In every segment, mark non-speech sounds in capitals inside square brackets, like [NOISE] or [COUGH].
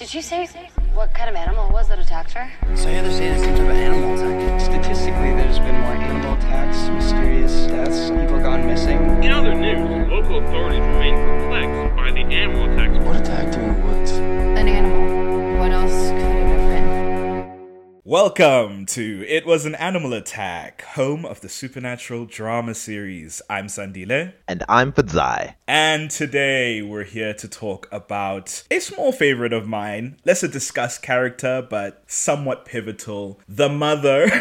Did you say what kind of animal it was that attacked her? So yeah, they're saying it's some type of animal attack. Statistically, there's been more animal attacks, mysterious deaths, people gone missing. In other news, local authorities remain perplexed by the animal attacks. What attacked you Welcome to It Was an Animal Attack, home of the supernatural drama series. I'm Sandile, And I'm Fadzai. and today we're here to talk about a small favorite of mine, less a discussed character, but somewhat pivotal the mother. [LAUGHS]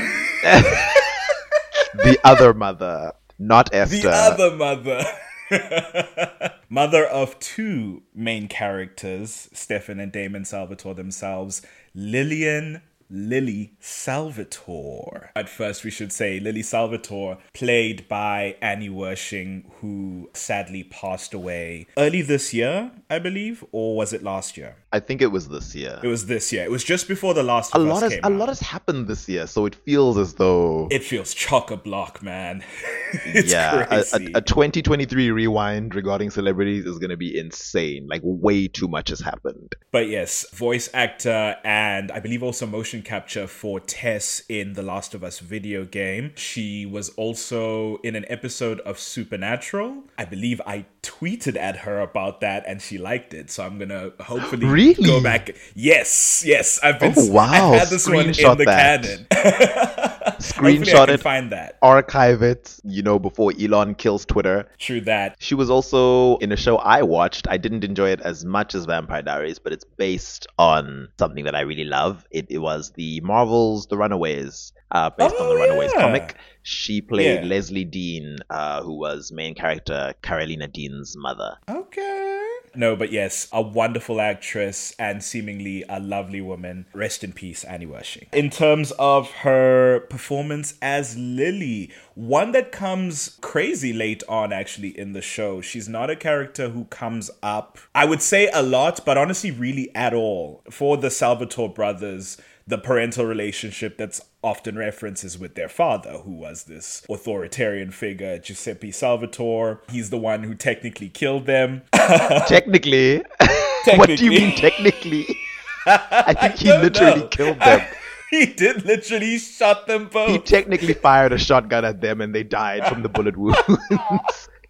The other mother, not Esther. the other mother. [LAUGHS] mother of two main characters, Stefan and Damon Salvatore themselves, Lillian Lily Salvatore. At first, we should say Lily Salvatore, played by Annie Wersching, who sadly passed away early this year, I believe, or was it last year? I think it was this year. It was this year. It was just before the last a lot has a out. lot has happened this year, so it feels as though It feels chock a block, man. [LAUGHS] it's yeah, a, a, a 2023 rewind regarding celebrities is going to be insane. Like way too much has happened. But yes, voice actor and I believe also motion capture for Tess in the Last of Us video game. She was also in an episode of Supernatural. I believe I tweeted at her about that and she liked it. So I'm gonna hopefully [GASPS] Really? go back. Yes, yes. I've been Oh, wow. I've had this one in Screenshot the that. canon. [LAUGHS] Screenshot can it, find that. archive it. You know, before Elon kills Twitter. True that. She was also in a show I watched. I didn't enjoy it as much as Vampire Diaries, but it's based on something that I really love. It, it was the Marvels The Runaways, uh, based on Oh, the Runaways yeah. comic. She played Yeah. Leslie Dean, uh, who was main character Karolina Dean's mother. Okay. No, but yes, a wonderful actress and seemingly a lovely woman. Rest in peace, Annie Wersching. In terms of her performance as Lily, one that comes crazy late on actually in the show. She's not a character who comes up, I would say a lot, but honestly, really at all. For the Salvatore brothers, the parental relationship that's often referenced is with their father, who was this authoritarian figure, Giuseppe Salvatore. He's the one who technically killed them. [LAUGHS] Technically, [LAUGHS] what do you mean technically? I think he [LAUGHS] don't literally know. killed them. he did literally shot them both. He technically fired a shotgun at them and they died from the bullet wounds.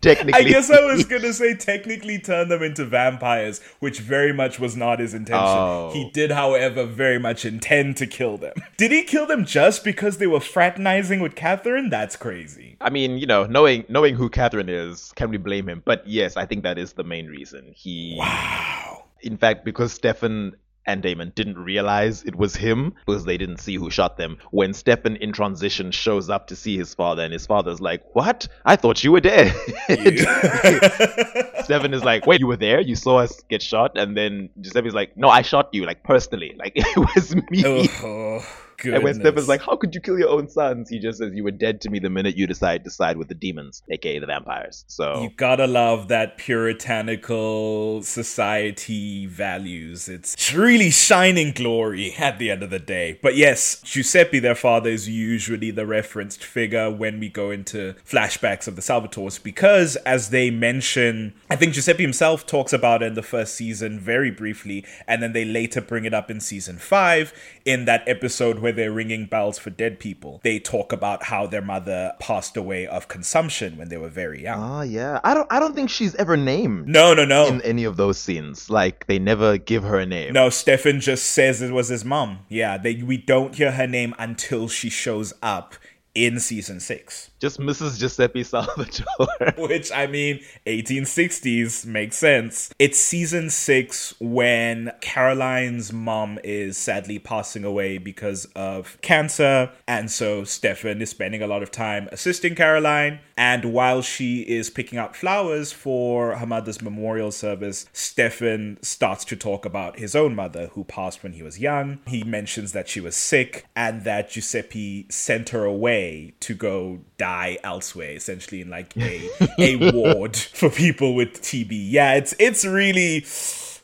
Technically. I guess I was [LAUGHS] gonna say technically turn them into vampires, which very much was not his intention. Oh. He did, however, very much intend to kill them. [LAUGHS] Did he kill them just because they were fraternizing with Catherine? That's crazy. I mean, you know, knowing knowing who Catherine is, can we blame him? But yes, I think that is the main reason. He, Wow. in fact, because Stefan and Damon didn't realize it was him because they didn't see who shot them. When Stefan in transition shows up to see his father, and his father's like, "What? I thought you were dead." [LAUGHS] Stefan is like, "Wait, you were there? You saw us get shot?" And then Giuseppe's like, "No, I shot you, like personally. Like [LAUGHS] it was me." Oh, And when goodness. Stefan's like, "How could you kill your own sons?" He just says, "You were dead to me the minute you decide to side with the demons, aka the vampires." So You gotta love that puritanical society values. It's it's really shining glory at the end of the day. But yes, Giuseppe, their father, is usually the referenced figure when we go into flashbacks of the Salvatores because, as they mention, I think Giuseppe himself talks about it in the first season very briefly, and then they later bring it up in season five in that episode where they're ringing bells for dead people. They talk about how their mother passed away of consumption when they were very young. Oh yeah, I don't. I don't think she's ever named No, no, no. in any of those scenes. Like they never give her a name. no, Stefan just says it was his mom. Yeah, they, we don't hear her name until she shows up in season six. just Mrs. Giuseppe Salvatore. [LAUGHS] Which, I mean, 1860s makes sense. It's season six when Caroline's mom is sadly passing away because of cancer. And so Stefan is spending a lot of time assisting Caroline. And while she is picking up flowers for her mother's memorial service, Stefan starts to talk about his own mother who passed when he was young. He mentions that she was sick and that Giuseppe sent her away to go die elsewhere, essentially in like a [LAUGHS] a ward for people with TB. Yeah, it's it's really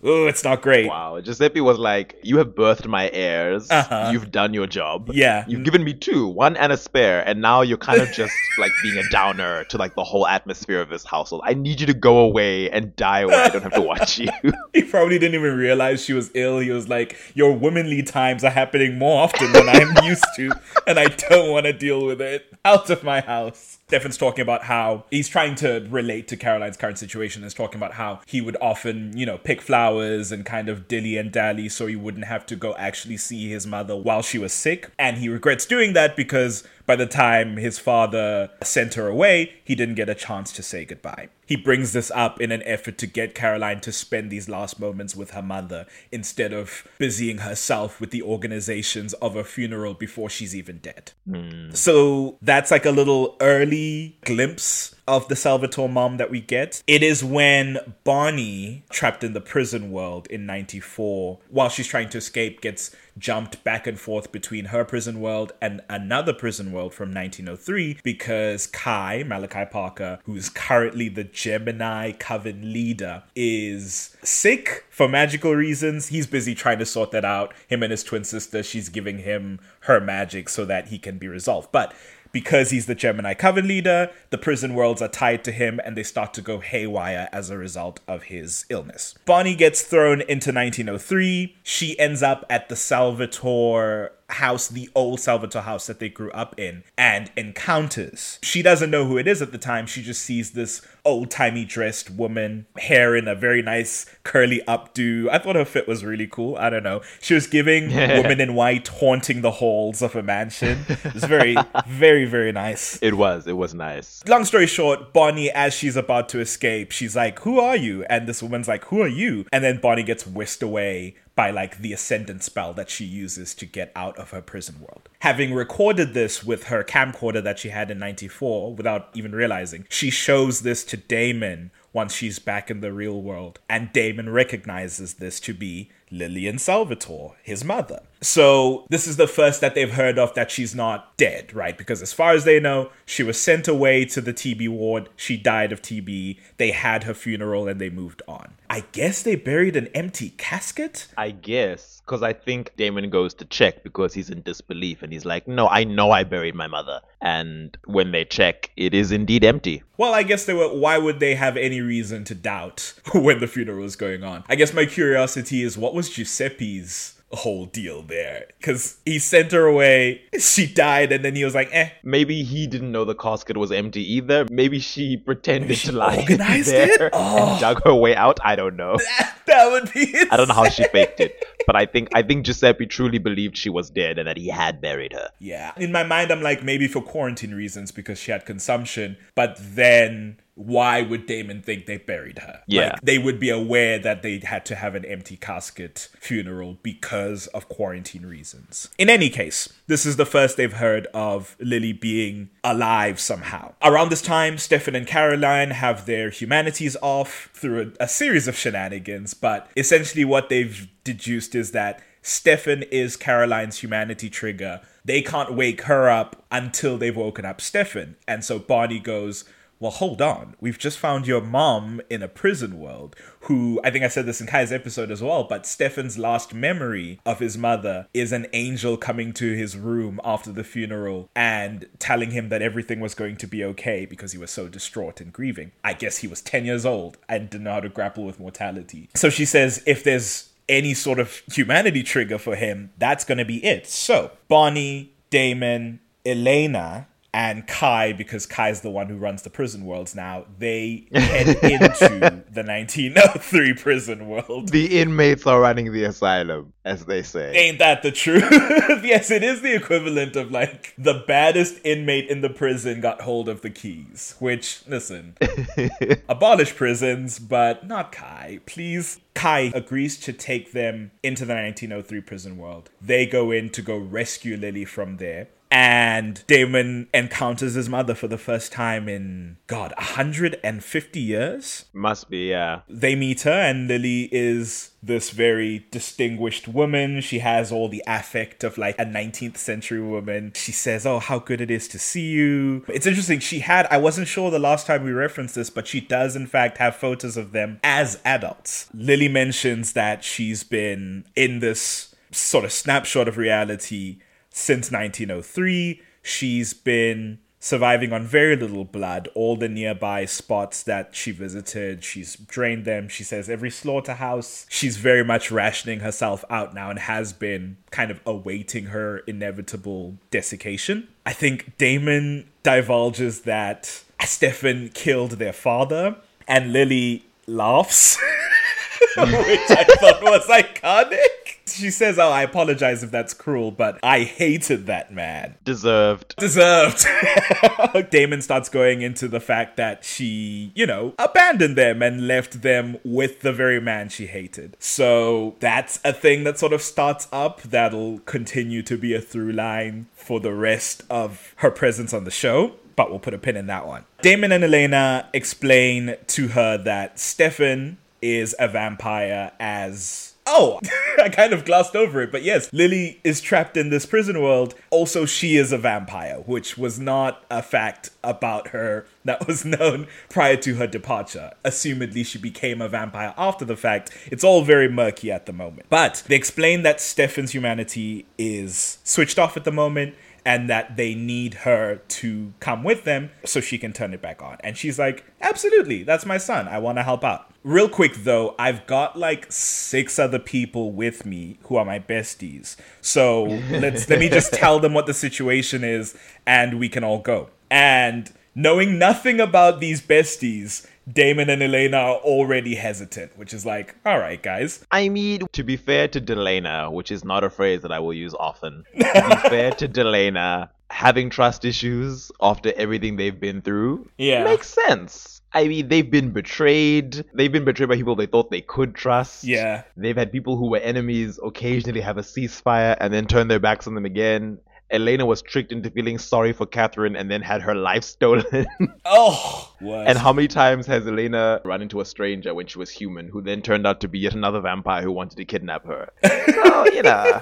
oh, it's not great. Wow, Giuseppe was like, "You have birthed my heirs. Uh-huh. You've done your job. Yeah. you've given me two, one and a spare, and now you're kind of just [LAUGHS] like being a downer to like the whole atmosphere of this household. I need you to go away and die where I don't have to watch [LAUGHS] you." He probably didn't even realize she was ill. He was like, Your womanly times are happening more often than I'm used to, and I don't want to deal with it. Out of my house. Stefan's talking about how he's trying to relate to Caroline's current situation. Is talking about how he would often, you know, pick flowers and kind of dilly and dally so he wouldn't have to go actually see his mother while she was sick. And he regrets doing that because by the time his father sent her away, he didn't get a chance to say goodbye. He brings this up in an effort to get Caroline to spend these last moments with her mother instead of busying herself with the organizations of a funeral before she's even dead. Hmm. So that's like a little early glimpse of the Salvatore mom that we get. It is when Bonnie, trapped in the prison world in 94, while she's trying to escape, gets jumped back and forth between her prison world and another prison world from 1903 because Kai, Malachi Parker, who's currently the Gemini Coven leader, is sick for magical reasons. He's busy trying to sort that out. Him and his twin sister, she's giving him her magic so that he can be resolved. But because he's the Gemini Coven leader, the prison worlds are tied to him and they start to go haywire as a result of his illness. Bonnie gets thrown into 1903. She ends up at the Salvatore house, the old Salvatore house that they grew up in, and encounters. She doesn't know who it is at the time. She just sees this old timey dressed woman, hair in a very nice curly updo. I thought her fit was really cool. I don't know. She was giving women in white haunting the halls of a mansion. It was very, [LAUGHS] very, very nice. it was, it was nice. Long story short, Bonnie, as she's about to escape, she's like, Who are you? And this woman's like, Who are you? And then Bonnie gets whisked away by like the ascendant spell that she uses to get out of her prison world. Having recorded this with her camcorder that she had in 94 without even realizing, she shows this to Damon once she's back in the real world. And Damon recognizes this to be Lillian Salvatore, his mother. So, this is the first that they've heard of that she's not dead, right? Because as far as they know, she was sent away to the TB ward. She died of TB. They had her funeral and they moved on. I guess they buried an empty casket? I guess because I think Damon goes to check because he's in disbelief and he's like, "No, I know I buried my mother." And when they check, it is indeed empty. Well, I guess they were. Why would they have any reason to doubt [LAUGHS] when the funeral was going on? I guess my curiosity is what was Giuseppe's whole deal there? Because he sent her away, she died, and then he was like, eh. Maybe he didn't know the casket was empty either. Maybe she pretended she to lie organized [LAUGHS] there it? Oh. and dug her way out. I don't know. [LAUGHS] That would be. I don't know how she faked it, but I think I think Giuseppe truly believed she was dead and that he had buried her. Yeah. In my mind, I'm like, maybe for quarantine reasons because she had consumption, but then why would Damon think they buried her? Yeah. Like, they would be aware that they had to have an empty casket funeral because of quarantine reasons. In any case, this is the first they've heard of Lily being alive somehow. Around this time, Stefan and Caroline have their humanities off through a, a series of shenanigans, but essentially what they've deduced is that Stefan is Caroline's humanity trigger. They can't wake her up until they've woken up Stefan. And so Bonnie goes, Well, hold on. We've just found your mom in a prison world, who I think I said this in Kai's episode as well, but Stefan's last memory of his mother is an angel coming to his room after the funeral and telling him that everything was going to be okay because he was so distraught and grieving. I guess he was 10 years old and didn't know how to grapple with mortality. So she says, if there's any sort of humanity trigger for him, that's going to be it. So, Bonnie, Damon, Elena, and Kai, because Kai's the one who runs the prison worlds now, they [LAUGHS] head into the 1903 prison world. The inmates are running the asylum, as they say. Ain't that the truth? [LAUGHS] yes, it is the equivalent of like the baddest inmate in the prison got hold of the keys. Which, listen, [LAUGHS] abolish prisons, but not Kai. Please. Kai agrees to take them into the 1903 prison world. They go in to go rescue Lily from there. And Damon encounters his mother for the first time in God, 150 years. Must be, yeah. They meet her, and Lily is this very distinguished woman. She has all the affect of like a 19th century woman. She says, Oh, how good it is to see you. It's interesting. She had, I wasn't sure the last time we referenced this, but she does, in fact, have photos of them as adults. Lily mentions that she's been in this sort of snapshot of reality since 1903. She's been surviving on very little blood. All the nearby spots that she visited, she's drained them. She says every slaughterhouse, she's very much rationing herself out now and has been kind of awaiting her inevitable desiccation. I think Damon divulges that Stefan killed their father, and Lily laughs, [LAUGHS] which I thought was iconic. She says, Oh, I apologize if that's cruel, but I hated that man. Deserved. Deserved. [LAUGHS] Damon starts going into the fact that she, you know, abandoned them and left them with the very man she hated. So that's a thing that sort of starts up that'll continue to be a through line for the rest of her presence on the show but we'll put a pin in that one. Damon and Elena explain to her that Stefan is a vampire as Oh, [LAUGHS] I kind of glossed over it, but yes, Lily is trapped in this prison world. Also, she is a vampire, which was not a fact about her that was known prior to her departure. Assumedly, she became a vampire after the fact. It's all very murky at the moment. But they explain that Stefan's humanity is switched off at the moment and that they need her to come with them so she can turn it back on. And she's like, Absolutely, that's my son. I want to help out. Real quick though, I've got like six other people with me who are my besties. So [LAUGHS] let's let me just tell them what the situation is and we can all go. And knowing nothing about these besties, Damon and Elena are already hesitant, which is like, all right, guys. I mean, to be fair to Delena, which is not a phrase that I will use often, [LAUGHS] to be fair to Delena, having trust issues after everything they've been through Yeah. makes sense. I mean, they've been betrayed. They've been betrayed by people they thought they could trust. Yeah. They've had people who were enemies occasionally have a ceasefire and then turn their backs on them again. Elena was tricked into feeling sorry for Catherine and then had her life stolen. [LAUGHS] Oh, and how many times has Elena run into a stranger when she was human who then turned out to be yet another vampire who wanted to kidnap her? [LAUGHS] So, you know.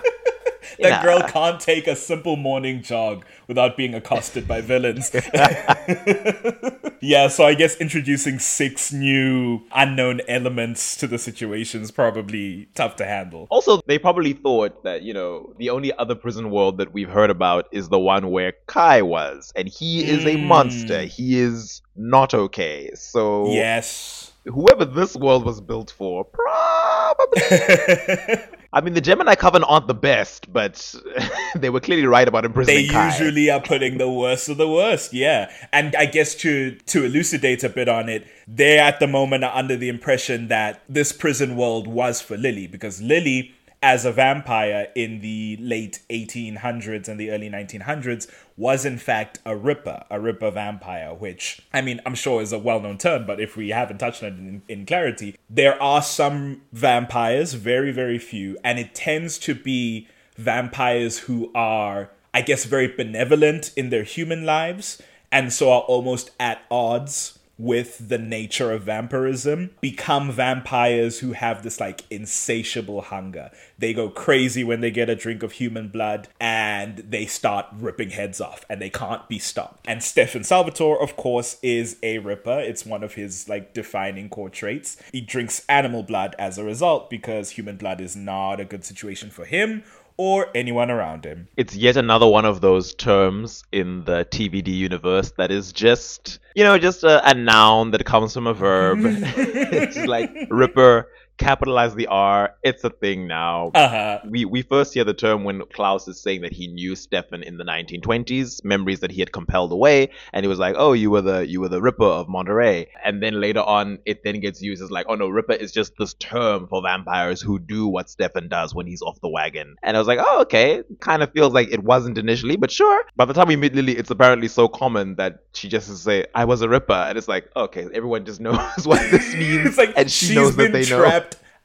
That girl can't take a simple morning jog without being accosted by villains. [LAUGHS] yeah, so I guess introducing six new unknown elements to the situation is probably tough to handle. Also, they probably thought that, you know, the only other prison world that we've heard about is the one where Kai was. And he is a Mm. monster. He is not okay. So, Yes. whoever this world was built for, probably. [LAUGHS] I mean, the Gemini Coven aren't the best, but [LAUGHS] they were clearly right about they imprisoning Kai. They usually are putting the worst of the worst, yeah. And I guess to to elucidate a bit on it, they at the moment are under the impression that this prison world was for Lily because Lily as a vampire in the late 1800s and the early 1900s was in fact a ripper, a ripper vampire, which I mean, I'm sure is a well-known term, but if we haven't touched on it in, in clarity, there are some vampires, very very few, and it tends to be vampires who are, I guess, very benevolent in their human lives and so are almost at odds with the nature of vampirism become vampires who have this like insatiable hunger. They go crazy when they get a drink of human blood and they start ripping heads off and they can't be stopped. And Stefan Salvatore, of course, is a ripper. It's one of his like defining core traits. He drinks animal blood as a result because human blood is not a good situation for him or anyone around him. It's yet another one of those terms in the TVD universe that is just, you know, just a, a noun that comes from a verb. [LAUGHS] [LAUGHS] it's like Ripper, capitalize the R. It's a thing now. Uh-huh. We we first hear the term when Klaus is saying that he knew Stefan in the 1920s, memories that he had compelled away, and he was like, "Oh, you were the you were the Ripper of Monterey." And then later on, it then gets used as like, "Oh no, Ripper is just this term for vampires who do what Stefan does when he's off the wagon." And I was like, "Oh, okay." Kind of feels like it wasn't initially, but sure. By the time we meet Lily, it's apparently so common that she just say, "I was a Ripper," and it's like, okay, everyone just [LAUGHS] knows what this means, It's like and she knows that they know.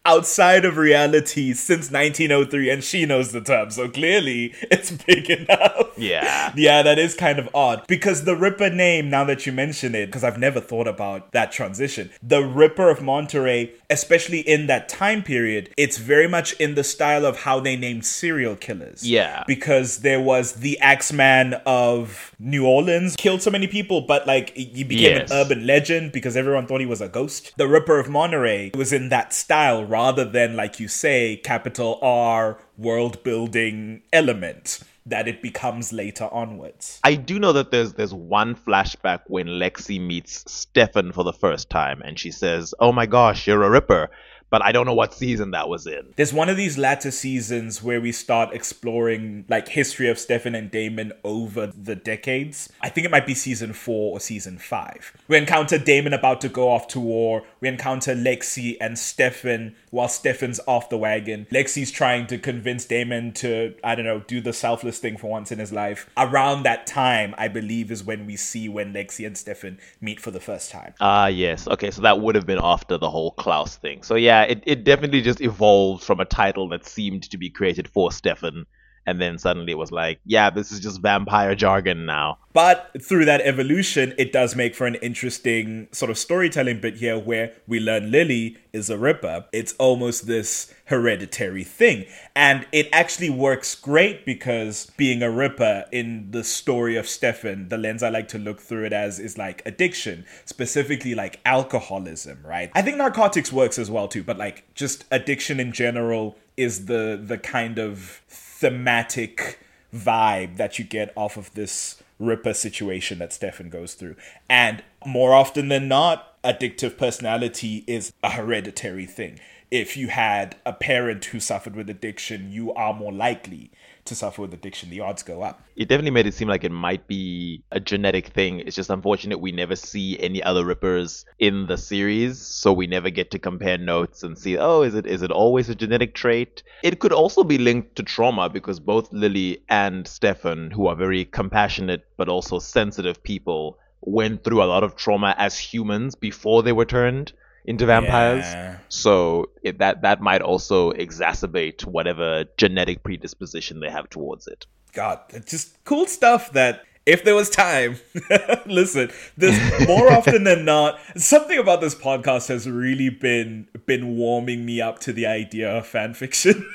Outside of reality since 1903, and she knows the term, so clearly it's [LAUGHS] big enough. Yeah. Yeah, that is kind of odd because the Ripper name, now that you mention it, because I've never thought about that transition, the Ripper of Monterey, especially in that time period, it's very much in the style of how they named serial killers. Yeah. Because there was the Axeman of New Orleans, killed so many people, but like he became Yes. an urban legend because everyone thought he was a ghost. The Ripper of Monterey was in that style rather than, like you say, capital R world building element that it becomes later onwards. I do know that there's there's one flashback when Lexi meets Stefan for the first time and she says, "Oh my gosh, you're a ripper." But I don't know what season that was in. There's one of these latter seasons where we start exploring like history of Stefan and Damon over the decades. I think it might be season four or season five. We encounter Damon about to go off to war. We encounter Lexi and Stefan while Stefan's off the wagon. Lexi's trying to convince Damon to, I don't know, do the selfless thing for once in his life. Around that time, I believe, is when we see when Lexi and Stefan meet for the first time. Ah, yes. Okay, so that would have been after the whole Klaus thing. So yeah, it, it definitely just evolved from a title that seemed to be created for Stefan, and then suddenly it was like, yeah, this is just vampire jargon now. But through that evolution, it does make for an interesting sort of storytelling bit here where we learn Lily is a Ripper. It's almost this hereditary thing. And it actually works great because being a Ripper in the story of Stefan, the lens I like to look through it as is like addiction, specifically like alcoholism, right? I think narcotics works as well too, but like just addiction in general is the the kind of thematic vibe that you get off of this Ripper situation that Stefan goes through. And more often than not, addictive personality is a hereditary thing. If you had a parent who suffered with addiction, you are more likely to suffer with addiction. The odds go up. It definitely made it seem like it might be a genetic thing. It's just unfortunate we never see any other Rippers in the series, so we never get to compare notes and see, oh, is it is it always a genetic trait? It could also be linked to trauma because both Lily and Stefan, who are very compassionate but also sensitive people, went through a lot of trauma as humans before they were turned into vampires. Yeah. So it, that that might also exacerbate whatever genetic predisposition they have towards it. God, it's just cool stuff that if there was time, [LAUGHS] listen, this more often than [LAUGHS] not, something about this podcast has really been been warming me up to the idea of fan fiction.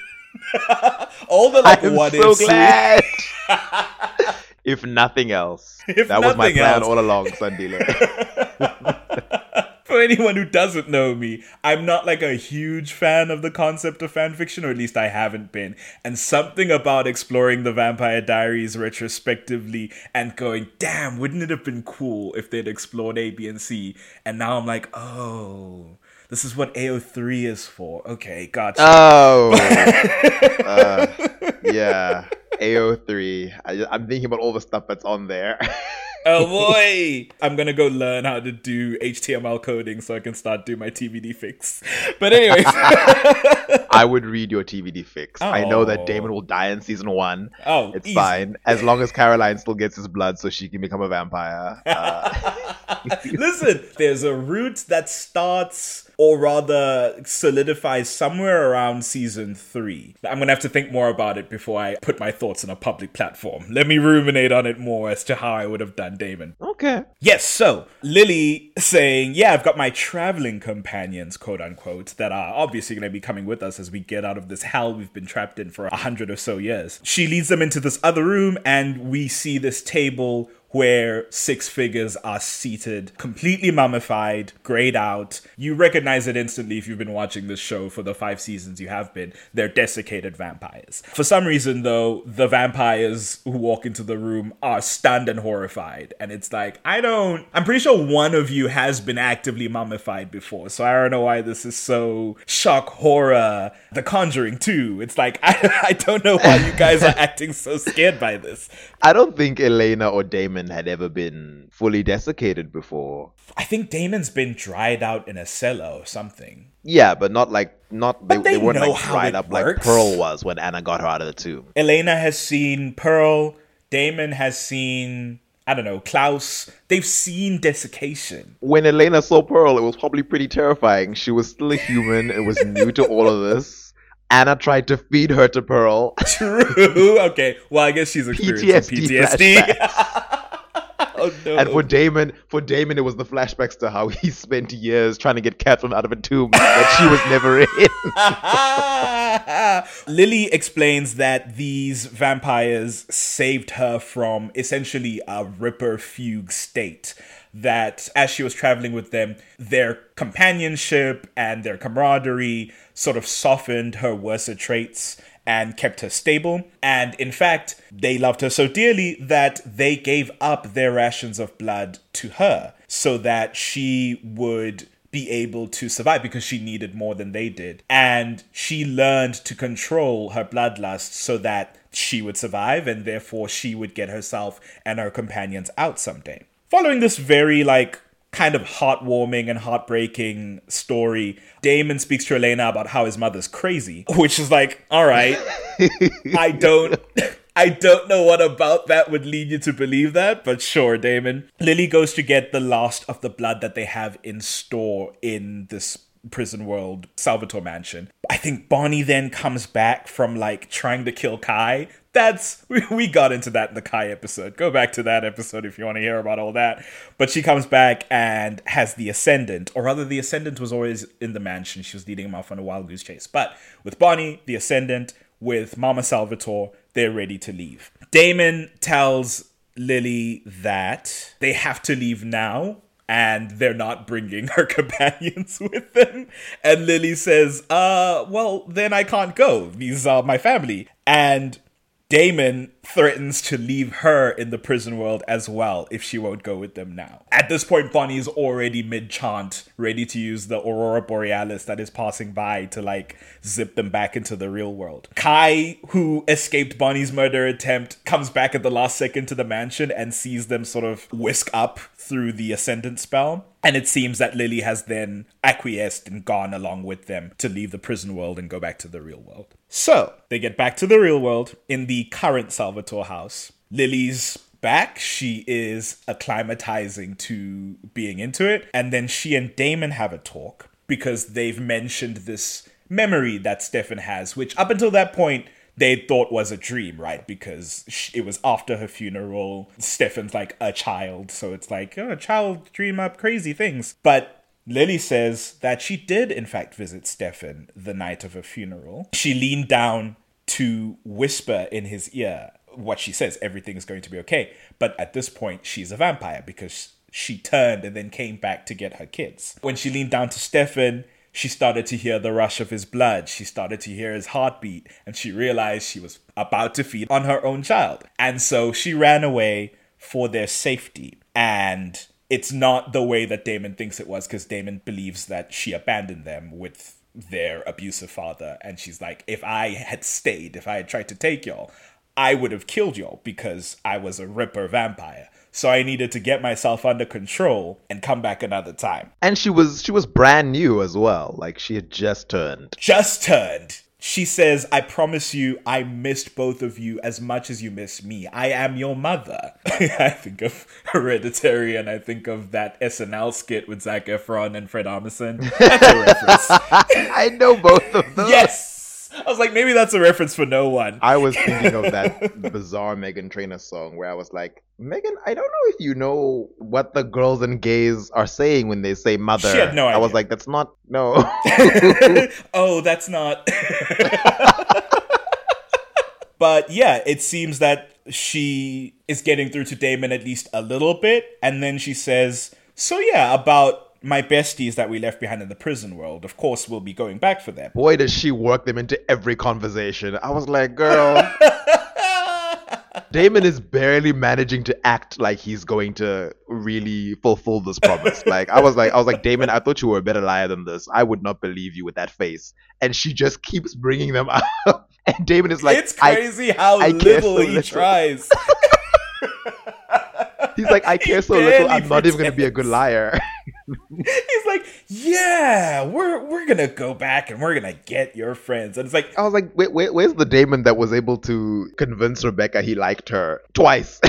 [LAUGHS] All the like I'm what so ifs. glad. if nothing else, If that was my plan else. all along, Sandile. For anyone who doesn't know me, I'm not like a huge fan of the concept of fan fiction, or at least I haven't been. And something about exploring the Vampire Diaries retrospectively and going, damn, wouldn't it have been cool if they'd explored A, B, and C? And now I'm like, oh, this is what AO3 is for. Okay, gotcha. oh, [LAUGHS] uh, yeah. AO3. I, I'm thinking about all the stuff that's on there. [LAUGHS] oh boy! I'm gonna go learn how to do HTML coding so I can start doing my TVD fix. But anyways. [LAUGHS] I would read your TVD fix. I know Oh. that Damon will die in season one. Oh, it's easy. fine as long as Caroline still gets his blood, so she can become a vampire. [LAUGHS] Uh, [LAUGHS] Listen, there's a route that starts or rather solidifies somewhere around season three. I'm gonna have to think more about it before I put my thoughts on a public platform. Let me ruminate on it more as to how I would have done Damon. okay. Yes, so Lily saying, Yeah, I've got my traveling companions, quote unquote, that are obviously to be coming with us as we get out of this hell we've been trapped in for a hundred or so years. She leads them into this other room, and we see this table where six figures are seated, completely mummified, grayed out. You recognize it instantly if you've been watching this show for the five seasons you have been. They're desiccated vampires. For some reason, though, the vampires who walk into the room are stunned and horrified. And it's like, I don't. I'm pretty sure one of you has been actively mummified before, so I don't know why this is so shock horror. The Conjuring, too. It's like, [LAUGHS] I, I don't know why you guys are [LAUGHS] acting so scared by this. I don't think Elena or Damon had ever been fully desiccated before. I think Damon's been dried out in a cellar or something. Yeah, but not like not they, they they weren't know like how dried up like works. Pearl was when Anna got her out of the tomb. Elena has seen Pearl. Damon has seen I don't know, Klaus, they've seen desiccation. When Elena saw Pearl, it was probably pretty terrifying. She was still a human. It was new to all of this. Anna tried to feed her to Pearl. [LAUGHS] True. okay. Well, I guess she's experiencing PTSD PTSD. Oh no. And for Damon, for Damon, it was the flashbacks to how he [LAUGHS] spent years trying to get Catherine out of a tomb that she was never in. [LAUGHS] Lily explains that these vampires saved her from essentially a Ripper fugue state. That as she was traveling with them, their companionship and their camaraderie sort of softened her worser traits and kept her stable. And in fact, they loved her so dearly that they gave up their rations of blood to her so that she would be able to survive because she needed more than they did. And she learned to control her bloodlust so that she would survive and therefore she would get herself and her companions out someday. Following this very like kind of heartwarming and heartbreaking story, Damon speaks to Elena about how his mother's crazy, which is like, all right, [LAUGHS] I don't. I don't know what about that would lead you to believe that, but sure, Damon. Lily goes to get the last of the blood that they have in store in this prison world Salvatore mansion. I think Bonnie then comes back from like trying to kill Kai. That's we, got into that in the Kai episode. Go back to that episode if you want to hear about all that. But she comes back and has the ascendant, or rather the ascendant was always in the mansion. She was leading him off on a wild goose chase. But with Bonnie, the ascendant, with Mama Salvatore, they're ready to leave. Damon tells Lily that they have to leave now and they're not bringing her [LAUGHS] companions with them. And Lily says, uh, well, then I can't go. These are my family. And Damon threatens to leave her in the prison world as well if she won't go with them now. At this point, Bonnie is already mid chant, ready to use the Aurora Borealis that is passing by to like zip them back into the real world. Kai, who escaped Bonnie's murder attempt, comes back at the last second to the mansion and sees them sort of whisk up through the Ascendant spell. And it seems that Lily has then acquiesced and gone along with them to leave the prison world and go back to the real world. So they get back to the real world in the current Salvatore house. Lily's back. She is acclimatizing to being into it. And then she and Damon have a talk because they've mentioned this memory that Stefan has, which up until that point, they thought was a dream, right? Because it was after her funeral. Stefan's like a child, so it's like, oh, a child dream up crazy things. But Lily says that she did, in fact, visit Stefan the night of her funeral. She leaned down to whisper in his ear what she says everything is going to be okay. But at this point, she's a vampire because she turned and then came back to get her kids. When she leaned down to Stefan, she started to hear the rush of his blood. She started to hear his heartbeat, and she realized she was about to feed on her own child. And so she ran away for their safety. And it's not the way that Damon thinks it was, because Damon believes that she abandoned them with their abusive father. And she's like, if I had stayed, if I had tried to take y'all, I would have killed y'all because I was a ripper vampire. So I needed to get myself under control and come back another time. And she was she was brand new as well. Like she had just turned. Just turned. She says, I promise you, I missed both of you as much as you miss me. I am your mother. [LAUGHS] I think of Hereditary and I think of that SNL skit with Zac Efron and Fred Armisen. That's a reference. [LAUGHS] I know both of them. yes! I was like, maybe that's a reference for no one. I was [LAUGHS] thinking of that bizarre Meghan Trainor song where I was like, Megan, I don't know if you know what the girls and gays are saying when they say mother. She had no I was like, that's not no. [LAUGHS] [LAUGHS] oh, that's not. but yeah, it seems that she is getting through to Damon at least a little bit. And then she says, So yeah, about my besties that we left behind in the prison world. Of course, we'll be going back for them. Boy, does she work them into every conversation. I was like, girl. [LAUGHS] Damon is barely managing to act like he's going to really fulfill this promise. Like I was like, I was like, Damon, I thought you were a better liar than this. I would not believe you with that face. And she just keeps bringing them up. [LAUGHS] And Damon is like, it's crazy how I little he little. tries. [LAUGHS] He's like, I care so [LAUGHS] little, I'm not even gonna be a good liar. [LAUGHS] [LAUGHS] He's like, yeah, we're we're gonna go back and we're gonna get your friends. And it's like, I was like, wait, wait, where's the Damon that was able to convince Rebekah he liked her twice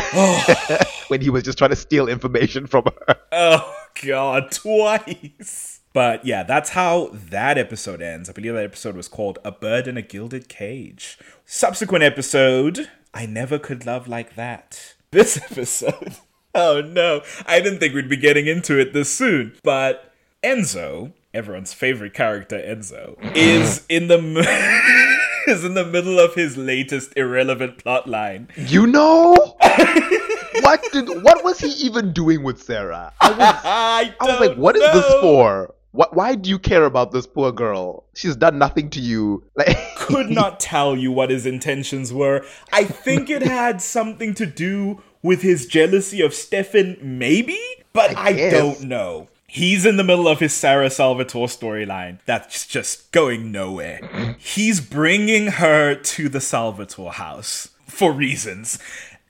[SIGHS] when he was just trying to steal information from her? oh god, twice. But yeah, that's how that episode ends. I believe that episode was called A Bird in a Gilded Cage. Subsequent episode, I Never Could Love Like That. This episode, [LAUGHS] oh no, I didn't think we'd be getting into it this soon. But Enzo, everyone's favorite character, Enzo, is in the m- [LAUGHS] is in the middle of his latest irrelevant plot line. You know? [LAUGHS] what did what was he even doing with Sarah? I was I, I was like, what is this for? Why do you care about this poor girl? She's done nothing to you. Like, could not tell you what his intentions were. I think it had something to do with his jealousy of Stefan, maybe, but I, guess. don't know. He's in the middle of his Sarah Salvatore storyline that's just going nowhere. He's bringing her to the Salvatore house for reasons.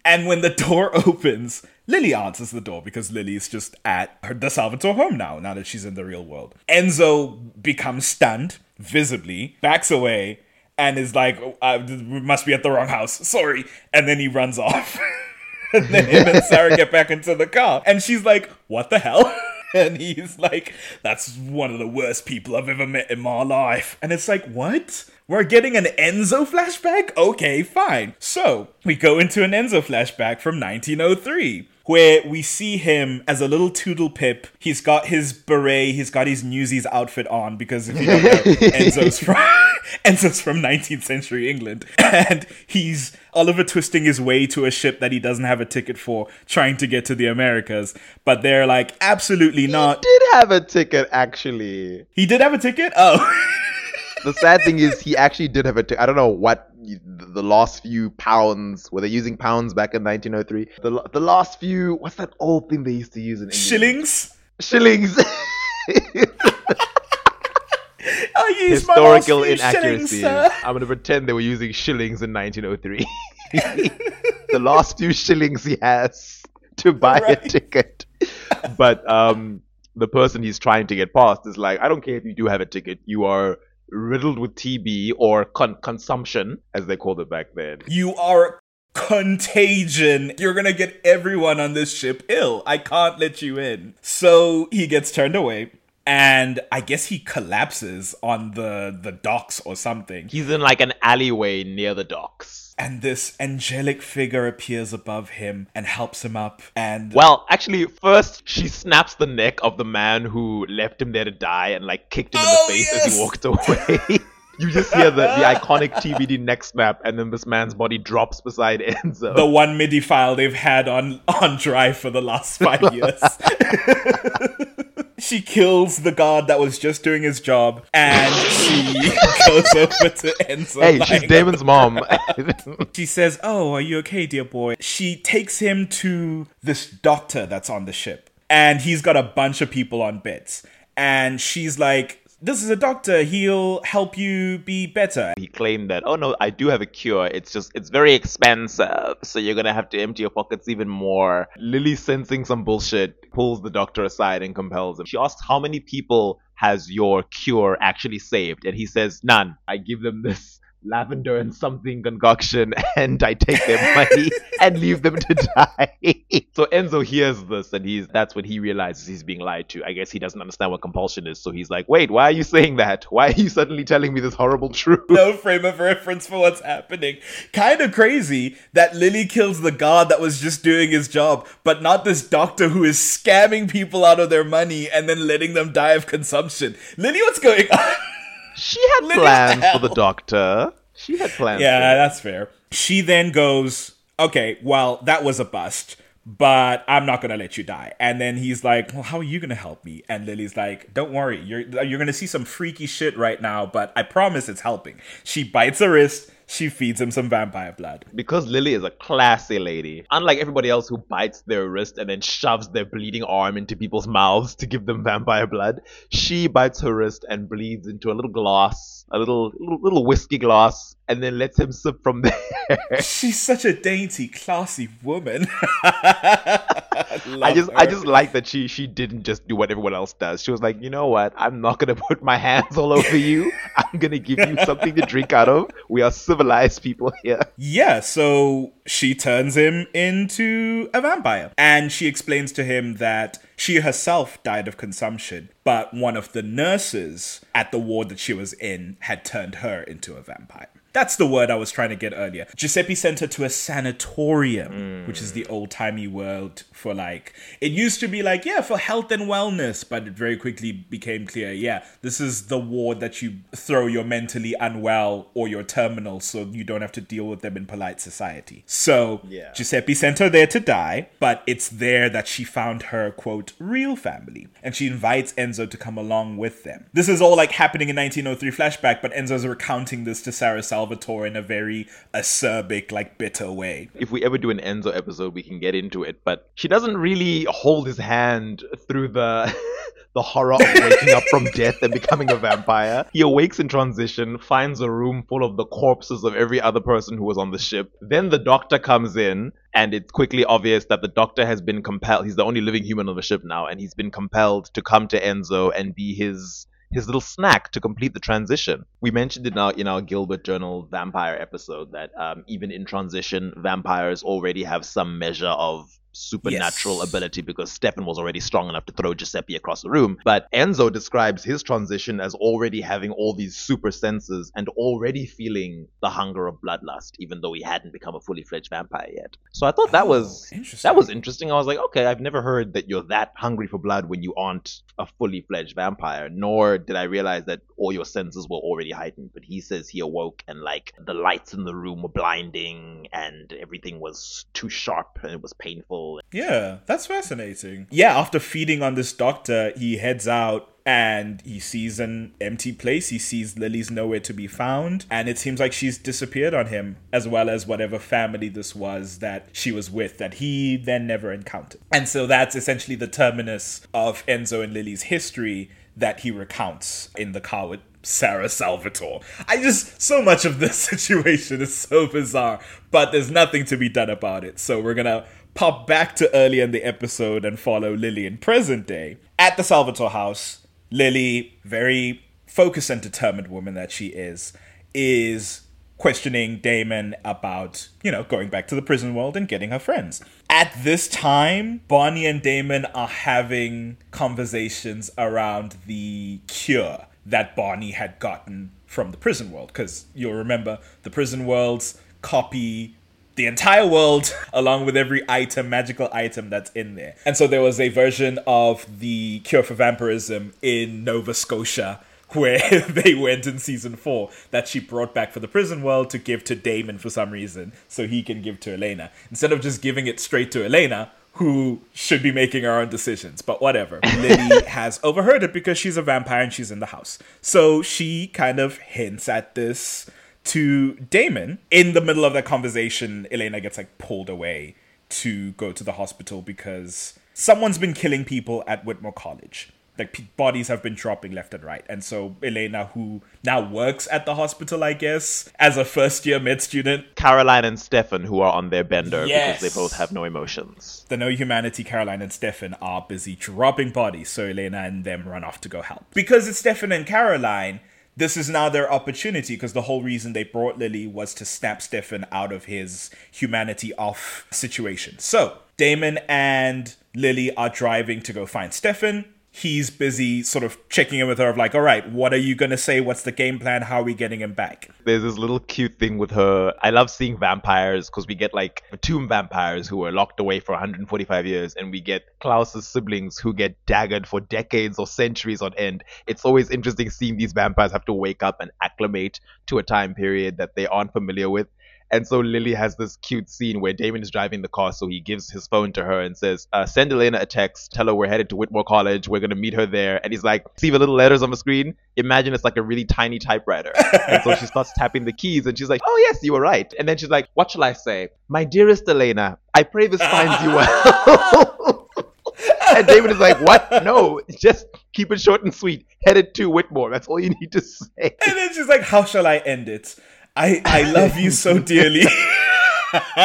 And when the door [LAUGHS] opens, Lily answers the door because Lily's just at her, the Salvatore home now, now that she's in the real world. Enzo becomes stunned, visibly, backs away, and is like, "Oh, we must be at the wrong house. Sorry. And then he runs [LAUGHS] off. And then him and Sarah get back into the car. And she's like, what the hell? [LAUGHS] And he's like, that's one of the worst people I've ever met in my life. And it's like, what? We're getting an Enzo flashback? Okay, fine. So we go into an Enzo flashback from 1903 where we see him as a little toodle pip. He's got his beret, he's got his Newsies outfit on because if you don't know, [LAUGHS] Enzo's from [LAUGHS] Enzo's from 19th century England, [LAUGHS] and he's Oliver twisting his way to a ship that he doesn't have a ticket for, trying to get to the Americas. But they're like, absolutely not. He did have a ticket, actually. He did have a ticket. Oh, The sad thing is, he actually did have a ticket. I don't know what the last few pounds, were they using pounds back in 1903? The, the last few, what's that old thing they used to use in England? shillings. Shillings. [LAUGHS] I my last Historical shillings, inaccuracy. I'm going to pretend they were using shillings in 1903. [LAUGHS] the last few shillings he has to [LAUGHS] buy Right. a ticket. But um, the person he's trying to get past is like, I don't care if you do have a ticket. You are riddled with TB or con- consumption, as they called it back then. You are contagion. You're gonna get everyone on this ship ill. I can't let you in. So he gets turned away. And I guess he collapses on the the docks or something. He's in like an alleyway near the docks. And this angelic figure appears above him and helps him up. And Well, actually, first she snaps the neck of the man who left him there to die and like kicked him in Oh, the face as he walked away. [LAUGHS] you just hear the, the iconic TVD neck snap, and then this man's body drops beside Enzo. the one MIDI file they've had on on drive for the last five [LAUGHS] years. [LAUGHS] she kills the guard that was just doing his job, and she [LAUGHS] goes over to Enzo. hey, she's Damon's mom. [LAUGHS] [LAUGHS] She says, Oh, are you okay, dear boy? She takes him to this doctor that's on the ship, and he's got a bunch of people on beds. And she's like, This is a doctor, he'll help you be better. he claimed that, oh no, I do have a cure. It's just, it's very expensive, so you're gonna have to empty your pockets even more. Lily, sensing some bullshit, pulls the doctor aside and compels him. She asks, how many people has your cure actually saved? And he says, none. I give them this lavender and something concoction [LAUGHS] and I take their money and leave them to die. so Enzo hears this and he's that's when he realizes he's being lied to. I guess he doesn't understand what compulsion is, so he's like, "Wait, why are you saying that? Why are you suddenly telling me this horrible truth?" No frame of reference for what's happening. Kind of crazy that Lily kills the guard that was just doing his job, but not this doctor who is scamming people out of their money and then letting them die of consumption. Lily, what's going on? [LAUGHS] She had plans for the doctor. She had plans. Yeah, that's fair. She then goes, okay, well, that was a bust, but I'm not gonna let you die. And then he's like, well, how are you gonna help me? And Lily's like, don't worry, you're you're gonna see some freaky shit right now, but I promise it's helping. She bites her wrist. She feeds him some vampire blood. Because Lily is a classy lady. Unlike everybody else who bites their wrist and then shoves their bleeding arm into people's mouths to give them vampire blood, she bites her wrist and bleeds into a little glass, a little little, little whiskey glass, and then lets him sip from there. [LAUGHS] She's such a dainty, classy woman. [LAUGHS] I just I just like that she she didn't just do what everyone else does. She was like, you know what? I'm not gonna [LAUGHS] put my hands all over you. I'm gonna give you something to drink out of. We are civilized people here. Yeah, so she turns him into a vampire. And she explains to him that she herself died of consumption, but one of the nurses at the ward that she was in had turned her into a vampire. That's the word I was trying to get earlier. Giuseppe sent her to a sanatorium, which is mm. the old timey word for like, it used to be like, yeah, for health and wellness, but it very quickly became clear, yeah, this is the ward that you throw your mentally unwell or your terminal so you don't have to deal with them in polite society. So Yeah. Giuseppe sent her there to die, but it's there that she found her, quote, real family. And she invites Enzo to come along with them. This is all like happening in 1903 flashback, but Enzo's recounting this to Sarah Salvatore in a very acerbic, like bitter way. If we ever do an Enzo episode, we can get into it. But she doesn't really hold his hand through the [LAUGHS] the horror of waking up from death and becoming a vampire. He awakes in transition, finds a room full of the corpses of every other person who was on the ship. Then the doctor comes in, and it's quickly obvious that the doctor has been compelled. He's the only living human on the ship now, and he's been compelled to come to Enzo and be his his little snack to complete the transition. We mentioned in our in our Gilbert Journal vampire episode that um, even in transition, vampires already have some measure of supernatural Yes. ability because Stefan was already strong enough to throw Giuseppe across the room. But Enzo describes his transition as already having all these super senses and already feeling the hunger of bloodlust, even though he hadn't become a fully fledged vampire yet. So I thought that Oh, was that was interesting. I was like, okay, I've never heard that you're that hungry for blood when you aren't a fully fledged vampire. Nor did I realize that all your senses were already heightened. But he says he awoke and like the lights in the room were blinding and everything was too sharp and it was painful. Yeah, that's fascinating. Yeah, after feeding on this doctor, he heads out and he sees an empty place. He sees Lily's nowhere to be found, and it seems like she's disappeared on him, as well as whatever family this was that she was with that he then never encountered. And so that's essentially the terminus of Enzo and Lily's history that he recounts in the car with Sarah Salvatore. I just, so much of this [LAUGHS] situation is so bizarre, but there's nothing to be done about it. So we're gonna pop back to earlier in the episode and follow Lily in present day. At the Salvatore house, Lily, very focused and determined woman that she is, is questioning Damon about, you know, going back to the prison world and getting her friends. At this time, Bonnie and Damon are having conversations around the cure that Bonnie had gotten from the prison world. Because you'll remember the prison worlds copy the entire world [LAUGHS] along with every item magical item that's in there and so there was a version of the cure for vampirism in nova scotia [LAUGHS] where [LAUGHS] they went in season four that she brought back for the prison world to give to damon for some reason so he can give to elena instead of just giving it straight to elena who should be making her own decisions, but whatever. Lily has overheard it because she's a vampire and she's in the house. So she kind of hints at this to Damon. In the middle of that conversation, Elena gets like pulled away to go to the hospital because someone's been killing people at Whitmore College. Like bodies have been dropping left and right. And so Elena, who now works at the hospital, I guess, as a first year med student, Caroline and Stefan, who are on their bender Yes. because they both have no emotions. the No Humanity, Caroline and Stefan are busy dropping bodies, so Elena and them run off to go help. Because it's Stefan and Caroline, this is now their opportunity because the whole reason they brought Lily was to snap Stefan out of his humanity off situation. So, Damon and Lily are driving to go find Stefan. He's busy sort of checking in with her of like, all right, what are you gonna say? What's the game plan? How are we getting him back? There's this little cute thing with her. I love seeing vampires because we get like tomb vampires who are locked away for 145 years, and we get Klaus's siblings who get daggered for decades or centuries on end. It's always interesting seeing these vampires have to wake up and acclimate to a time period that they aren't familiar with. And so Lily has this cute scene where Damon is driving the car, so he gives his phone to her and says, uh, "Send Elena a text. Tell her we're headed to Whitmore College. We're gonna meet her there." And he's like, "See the little letters on the screen? Imagine it's like a really tiny typewriter." and so she starts tapping the keys, and she's like, "Oh yes, you were right." And then she's like, "What shall I say, my dearest Elena? I pray this finds you well." [LAUGHS] and Damon is like, "What? No, just keep it short and sweet. Headed to Whitmore. That's all you need to say." And then she's like, How shall I end it? I, I love you so [LAUGHS] dearly. [LAUGHS]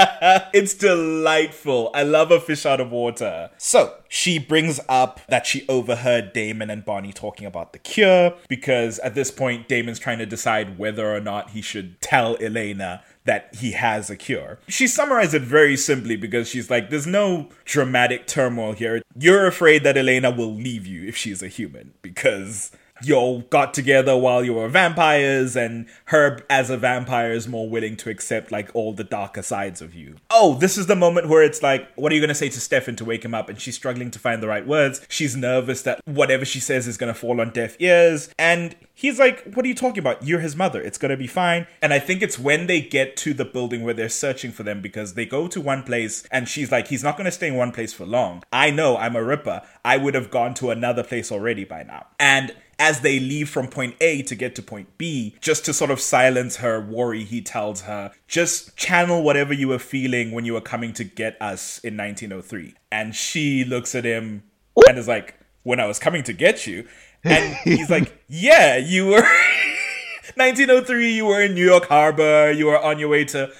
it's delightful. I love a fish out of water. So she brings up that she overheard Damon and Bonnie talking about the cure because at this point, Damon's trying to decide whether or not he should tell Elena that he has a cure. She summarized it very simply because she's like, there's no dramatic turmoil here. You're afraid that Elena will leave you if she's a human because y'all got together while you were vampires and her as a vampire is more willing to accept like all the darker sides of you. Oh this is the moment where it's like what are you going to say to stefan to wake him up? And she's struggling to find the right words. She's nervous that whatever she says is going to fall on deaf ears. And he's like what are you talking about? You're his mother. It's going to be fine. And i think it's when they get to the building where they're searching for them because they go to one place and she's like he's not going to stay in one place for long. I know i'm a ripper. I would have gone to another place already by now. And as they leave from point A to get to point B, just to sort of silence her worry, he tells her, just channel whatever you were feeling when you were coming to get us in 1903. And she looks at him and is like, when I was coming to get you. And he's like, [LAUGHS] yeah, you were [LAUGHS] 1903, you were in New York Harbor, you were on your way to,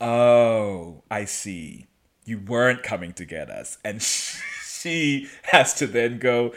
oh, I see. You weren't coming to get us. And [LAUGHS] she has to then go,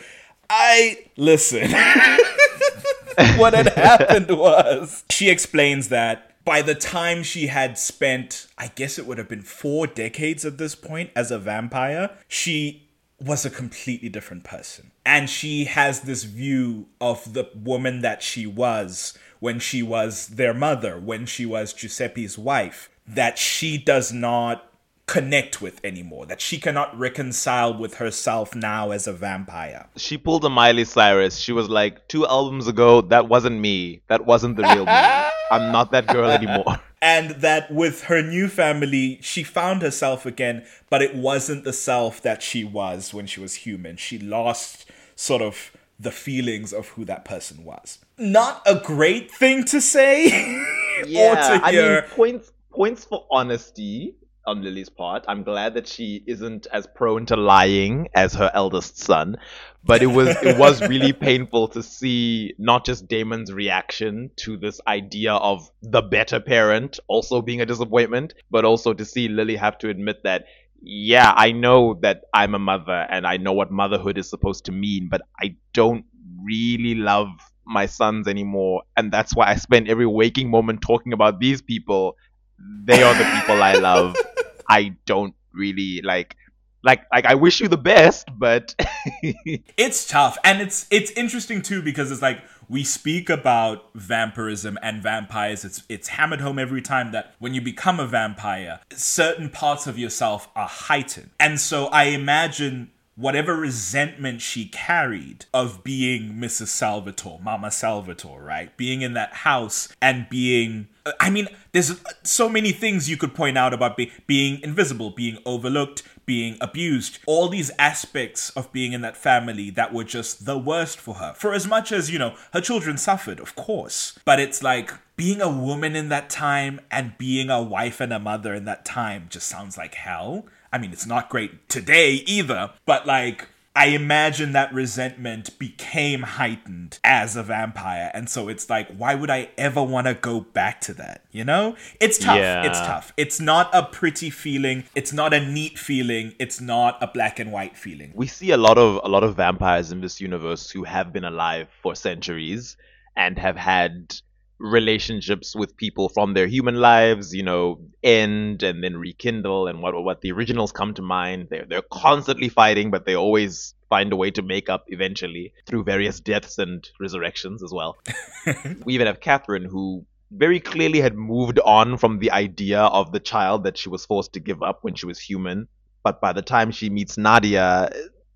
I listen. [LAUGHS] what had happened was she explains that by the time she had spent, I guess it would have been four decades at this point as a vampire, she was a completely different person. And she has this view of the woman that she was when she was their mother, when she was Giuseppe's wife, that she does not connect with anymore, that she cannot reconcile with herself now as a vampire. She pulled a Miley Cyrus. She was like, two albums ago, that wasn't me. That wasn't the real me. [LAUGHS] I'm not that girl anymore. [LAUGHS] And that with her new family, she found herself again, but it wasn't the self that she was when she was human. She lost sort of the feelings of who that person was. Not a great thing to say [LAUGHS] or to I mean, points points for honesty on Lily's part. I'm glad that she isn't as prone to lying as her eldest son. But it was it was [LAUGHS] really painful to see not just Damon's reaction to this idea of the better parent also being a disappointment, but also to see Lily have to admit that yeah, I know that I'm a mother and I know what motherhood is supposed to mean, but I don't really love my sons anymore. And that's why I spend every waking moment talking about these people. They are the people I love. [LAUGHS] I don't really like like like I wish you the best, but [LAUGHS] it's tough and it's it's interesting too because it's like we speak about vampirism and vampires. It's it's hammered home every time that when you become a vampire certain parts of yourself are heightened. And so i imagine whatever resentment she carried of being Mrs. Salvatore, Mama Salvatore, right? Being in that house and being. I mean, there's so many things you could point out about be- being invisible, being overlooked, being abused. All these aspects of being in that family that were just the worst for her. For as much as, you know, her children suffered, of course. But it's like being a woman in that time and being a wife and a mother in that time just sounds like hell. I mean, it's not great today either, but like, I imagine that resentment became heightened as a vampire. And so it's like, why would I ever want to go back to that? You know? It's tough. Yeah. It's tough. It's not a pretty feeling. It's not a neat feeling. It's not a black and white feeling. we see a lot of a lot of vampires in this universe who have been alive for centuries and have had relationships with people from their human lives, you know, end and then rekindle and what what the originals come to mind. They're they're constantly fighting, but they always find a way to make up eventually through various deaths and resurrections as well. [LAUGHS] we even have Katherine who very clearly had moved on from the idea of the child that she was forced to give up when she was human. But by the time she meets Nadia,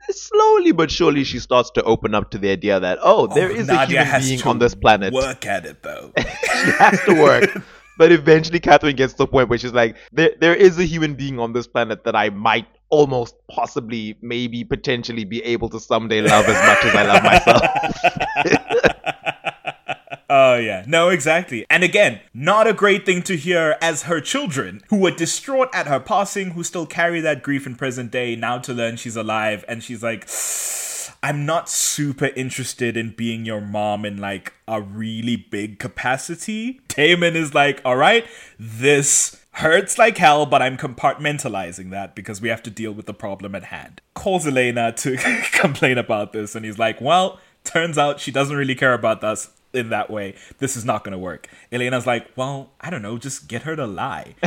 slowly but surely she starts to open up to the idea that oh, there Oh, is Nadia a human being on this planet. Work at it though. [LAUGHS] she has to work. [LAUGHS] But eventually, Katherine gets to the point where she's like, there, there is a human being on this planet that I might almost, possibly, maybe, potentially be able to someday love as much as I love myself. [LAUGHS] Oh, yeah. No, exactly. And again, not a great thing to hear as her children, who were distraught at her passing, who still carry that grief in present day, now to learn she's alive. And she's like, I'm not super interested in being your mom in like a really big capacity. Damon is like, all right, this Hurts like hell, but I'm compartmentalizing that because we have to deal with the problem at hand. Calls Elena to [LAUGHS] complain about this, and he's like, Well, turns out she doesn't really care about us in that way. This is not going to work. Elena's like, Well, I don't know, just get her to lie. [LAUGHS] [LAUGHS]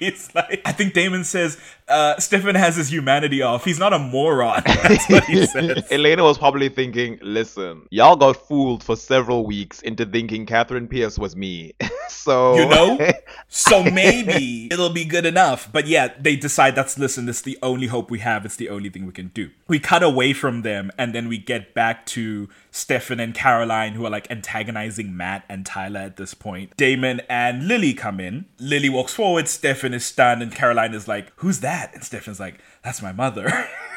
it's like, I think Damon says, uh, Stefan has his humanity off. He's not a moron. [LAUGHS] That's what he says. Elena was probably thinking, listen, y'all got fooled for several weeks into thinking Katherine Pierce was me. so you know so maybe it'll be good enough but yeah they decide that's listen this is the only hope we have it's the only thing we can do we cut away from them and then we get back to stefan and caroline who are like antagonizing matt and tyler at this point. Damon and lily come in. Lily walks forward. Stefan is stunned and caroline is like who's that? And stefan's like that's my mother [LAUGHS]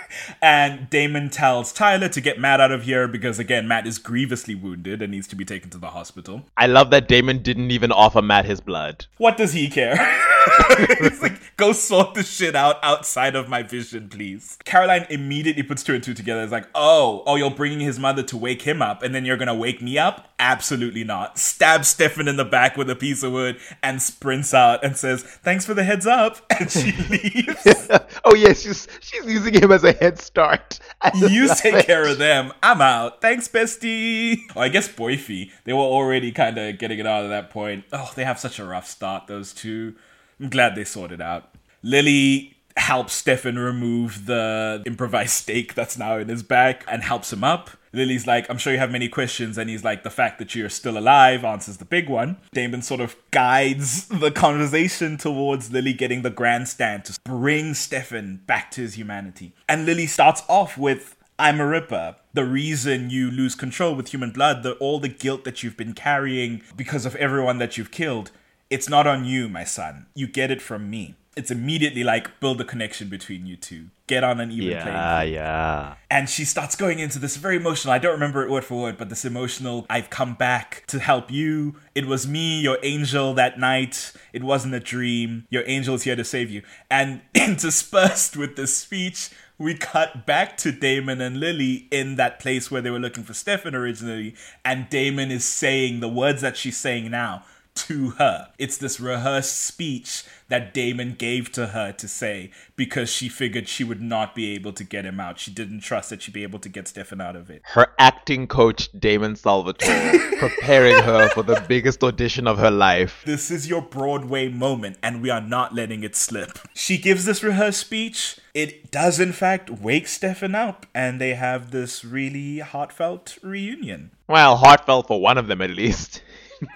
and Damon tells Tyler to get Matt out of here because, again, Matt is grievously wounded and needs to be taken to the hospital. I love that Damon didn't even offer Matt his blood. What does he care? [LAUGHS] He's like, go sort the shit out outside of my vision, please. Caroline immediately puts two and two together. It's like, oh, oh, you're bringing his mother to wake him up, and then you're gonna wake me up? Absolutely not. Stabs Stefan in the back with a piece of wood and sprints out and says, thanks for the heads up. [LAUGHS] And she leaves. [LAUGHS] oh, yes, she's, she's using him as a head start. [LAUGHS] I You take it. care of them. I'm out. Thanks, bestie. Oh, I guess Boyfie. They were already kind of getting it out at that point. Oh, they have such a rough start, those two. I'm glad they sorted out. Lily helps Stefan remove the improvised stake that's now in his back and helps him up. Lily's like, I'm sure you have many questions. And he's like, the fact that you're still alive answers the big one. Damon sort of guides [LAUGHS] the conversation towards Lily getting the grandstand to bring Stefan back to his humanity. And Lily starts off with, I'm a Ripper. The reason you lose control with human blood, the, all the guilt that you've been carrying because of everyone that you've killed, it's not on you, my son. You get it from me. It's immediately like build a connection between you two. Get on an even Yeah, field yeah. and she starts going into this very emotional i don't remember it word for word but this emotional i've come back to help you it was me your angel that night it wasn't a dream your angel is here to save you and [LAUGHS] interspersed with this speech we cut back to Damon and Lily in that place where they were looking for Stefan originally, and Damon is saying the words that she's saying now to her. It's this rehearsed speech that Damon gave to her to say because she figured she would not be able to get him out. She didn't trust that she'd be able to get Stefan out of it. Her acting coach, Damon Salvatore, [LAUGHS] preparing her for the biggest audition of her life. This is your Broadway moment, and we are not letting it slip. She gives this rehearsed speech. It does, in fact, wake Stefan up, and they have this really heartfelt reunion. Well, heartfelt for one of them at least.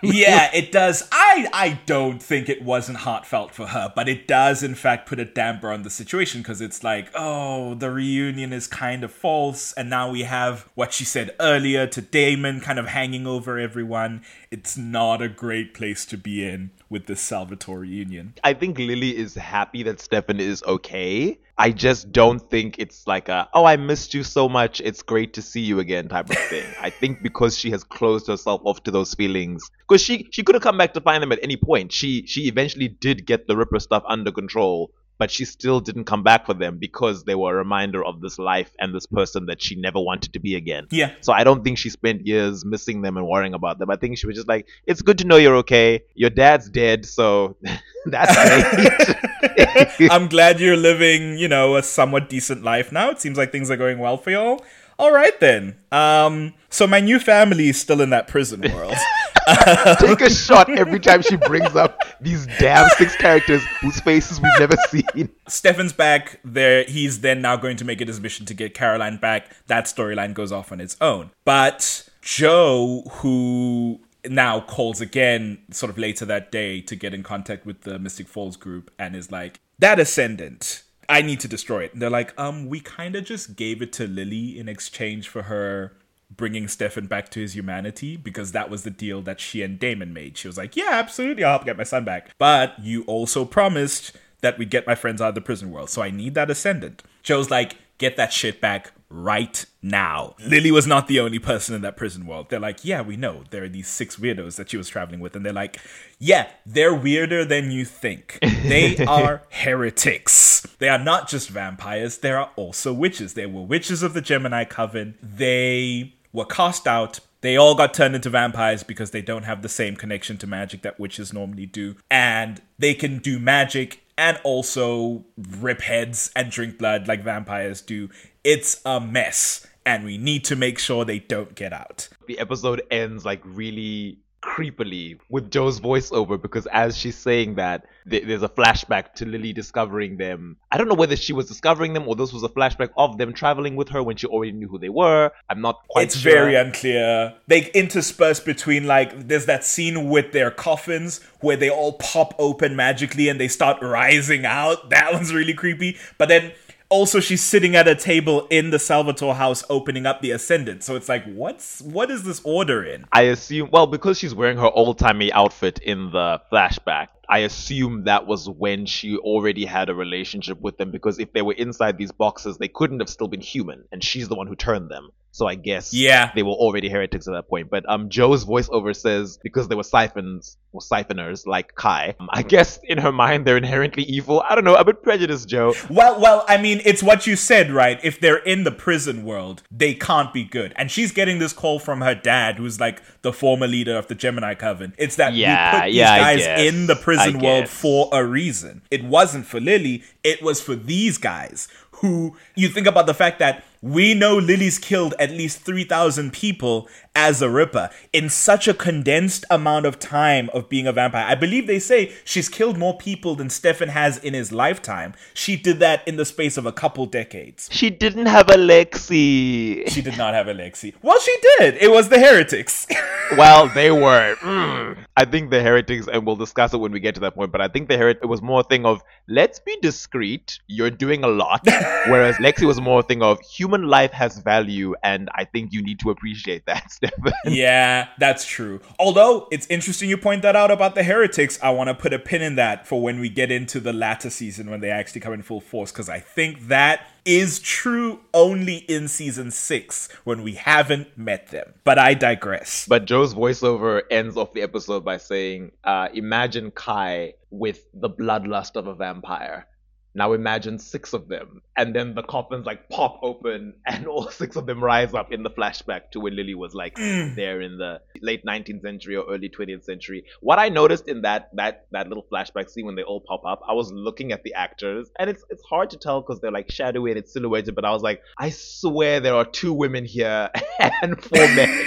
Yeah, it does. I I don't think it wasn't heartfelt for her, but it does in fact put a damper on the situation because it's like, oh, the reunion is kind of false, and now we have what she said earlier to Damon kind of hanging over everyone. It's not a great place to be in with this Salvatore union. I think Lily is happy that Stefan is okay. I just don't think it's like a, oh, I missed you so much. It's great to see you again type of thing. [LAUGHS] I think because she has closed herself off to those feelings, because she she could have come back to find them at any point. She she eventually did get the Ripper stuff under control, but she still didn't come back for them because they were a reminder of this life and this person that she never wanted to be again. Yeah. So I don't think she spent years missing them and worrying about them. I think she was just like, it's good to know you're okay. Your dad's dead, so [LAUGHS] that's great. [LAUGHS] I'm glad you're living, you know, a somewhat decent life now. It seems like things are going well for y'all. All right then. Um, so my new family is still in that prison world. [LAUGHS] [LAUGHS] Take a shot every time she brings up these damn six characters whose faces we've never [LAUGHS] seen. Stefan's back there. He's then now going to make it his mission to get Caroline back. That storyline goes off on its own. But Jo, who now calls again sort of later that day to get in contact with the Mystic Falls group and is like, that ascendant. I need to destroy it. And they're like, um, we kind of just gave it to Lily in exchange for her bringing Stefan back to his humanity because that was the deal that she and Damon made. She was like, yeah, absolutely, I'll help get my son back. But you also promised that we'd get my friends out of the prison world, so I need that ascendant. Jo's like, get that shit back right now. Lily was not the only person in that prison world. They're like, yeah, we know. There are these six weirdos that she was traveling with. And they're like, yeah, they're weirder than you think. They [LAUGHS] are heretics. They are not just vampires, they are also witches. They were witches of the Gemini Coven. They were cast out. They all got turned into vampires because they don't have the same connection to magic that witches normally do. And they can do magic and also rip heads and drink blood like vampires do. It's a mess. And we need to make sure they don't get out. the episode ends like really creepily with Jo's voiceover because as she's saying that, th- there's a flashback to Lily discovering them. I don't know whether she was discovering them or this was a flashback of them traveling with her when she already knew who they were. I'm not quite sure. it's sure. very unclear. They intersperse between like there's that scene with their coffins where they all pop open magically and they start rising out. [LAUGHS] That one's really creepy. But then also she's sitting at a table in the Salvatore house opening up the Ascendant. So it's like what's what is this order in? I assume, well, because she's wearing her old timey outfit in the flashback, I assume that was when she already had a relationship with them. Because if they were inside these boxes, they couldn't have still been human, and she's the one who turned them. So I guess Yeah. they were already heretics at that point. But um, Jo's voiceover says because they were siphons or siphoners like Kai. Um, I guess in her mind they're inherently evil. I don't know. I'm a bit prejudiced, Jo. Well, well, I mean, it's what you said, right? If they're in the prison world, they can't be good. And she's getting this call from her dad, who's like the former leader of the Gemini Coven. It's that Yeah, we put these yeah, guys in the prison world for a reason. It wasn't for Lily, it was for these guys who you think about the fact that we know Lily's killed at least 3,000 people as a Ripper in such a condensed amount of time of being a vampire. I believe they say she's killed more people than Stefan has in his lifetime. She did that in the space of a couple decades. She didn't have a Lexi. She did not have a Lexi. Well, she did. It was the heretics. [LAUGHS] well, they were. mm. I think the heretics, and we'll discuss it when we get to that point. But I think the heretic it was more a thing of let's be discreet. You're doing a lot, [LAUGHS] whereas Lexi was more a thing of human life has value, and I think you need to appreciate that, [LAUGHS] Stefan. yeah, that's true. Although it's interesting you point that out about the heretics. I want to put a pin in that for when we get into the latter season when they actually come in full force because I think that is true only in season six when we haven't met them. But I digress. But Jo's voiceover ends off the episode by saying, uh, Imagine Kai with the bloodlust of a vampire. Now imagine six of them. And then the coffins like pop open [LAUGHS] and all six of them rise up in the flashback to when Lily was like mm. there in the late 19th century or early 20th century. What I noticed in that that that little flashback scene when they all pop up, I was looking at the actors and it's it's hard to tell because they're like shadowy and it's silhouetted, but I was like, I swear there are two women here [LAUGHS] and four men. [LAUGHS]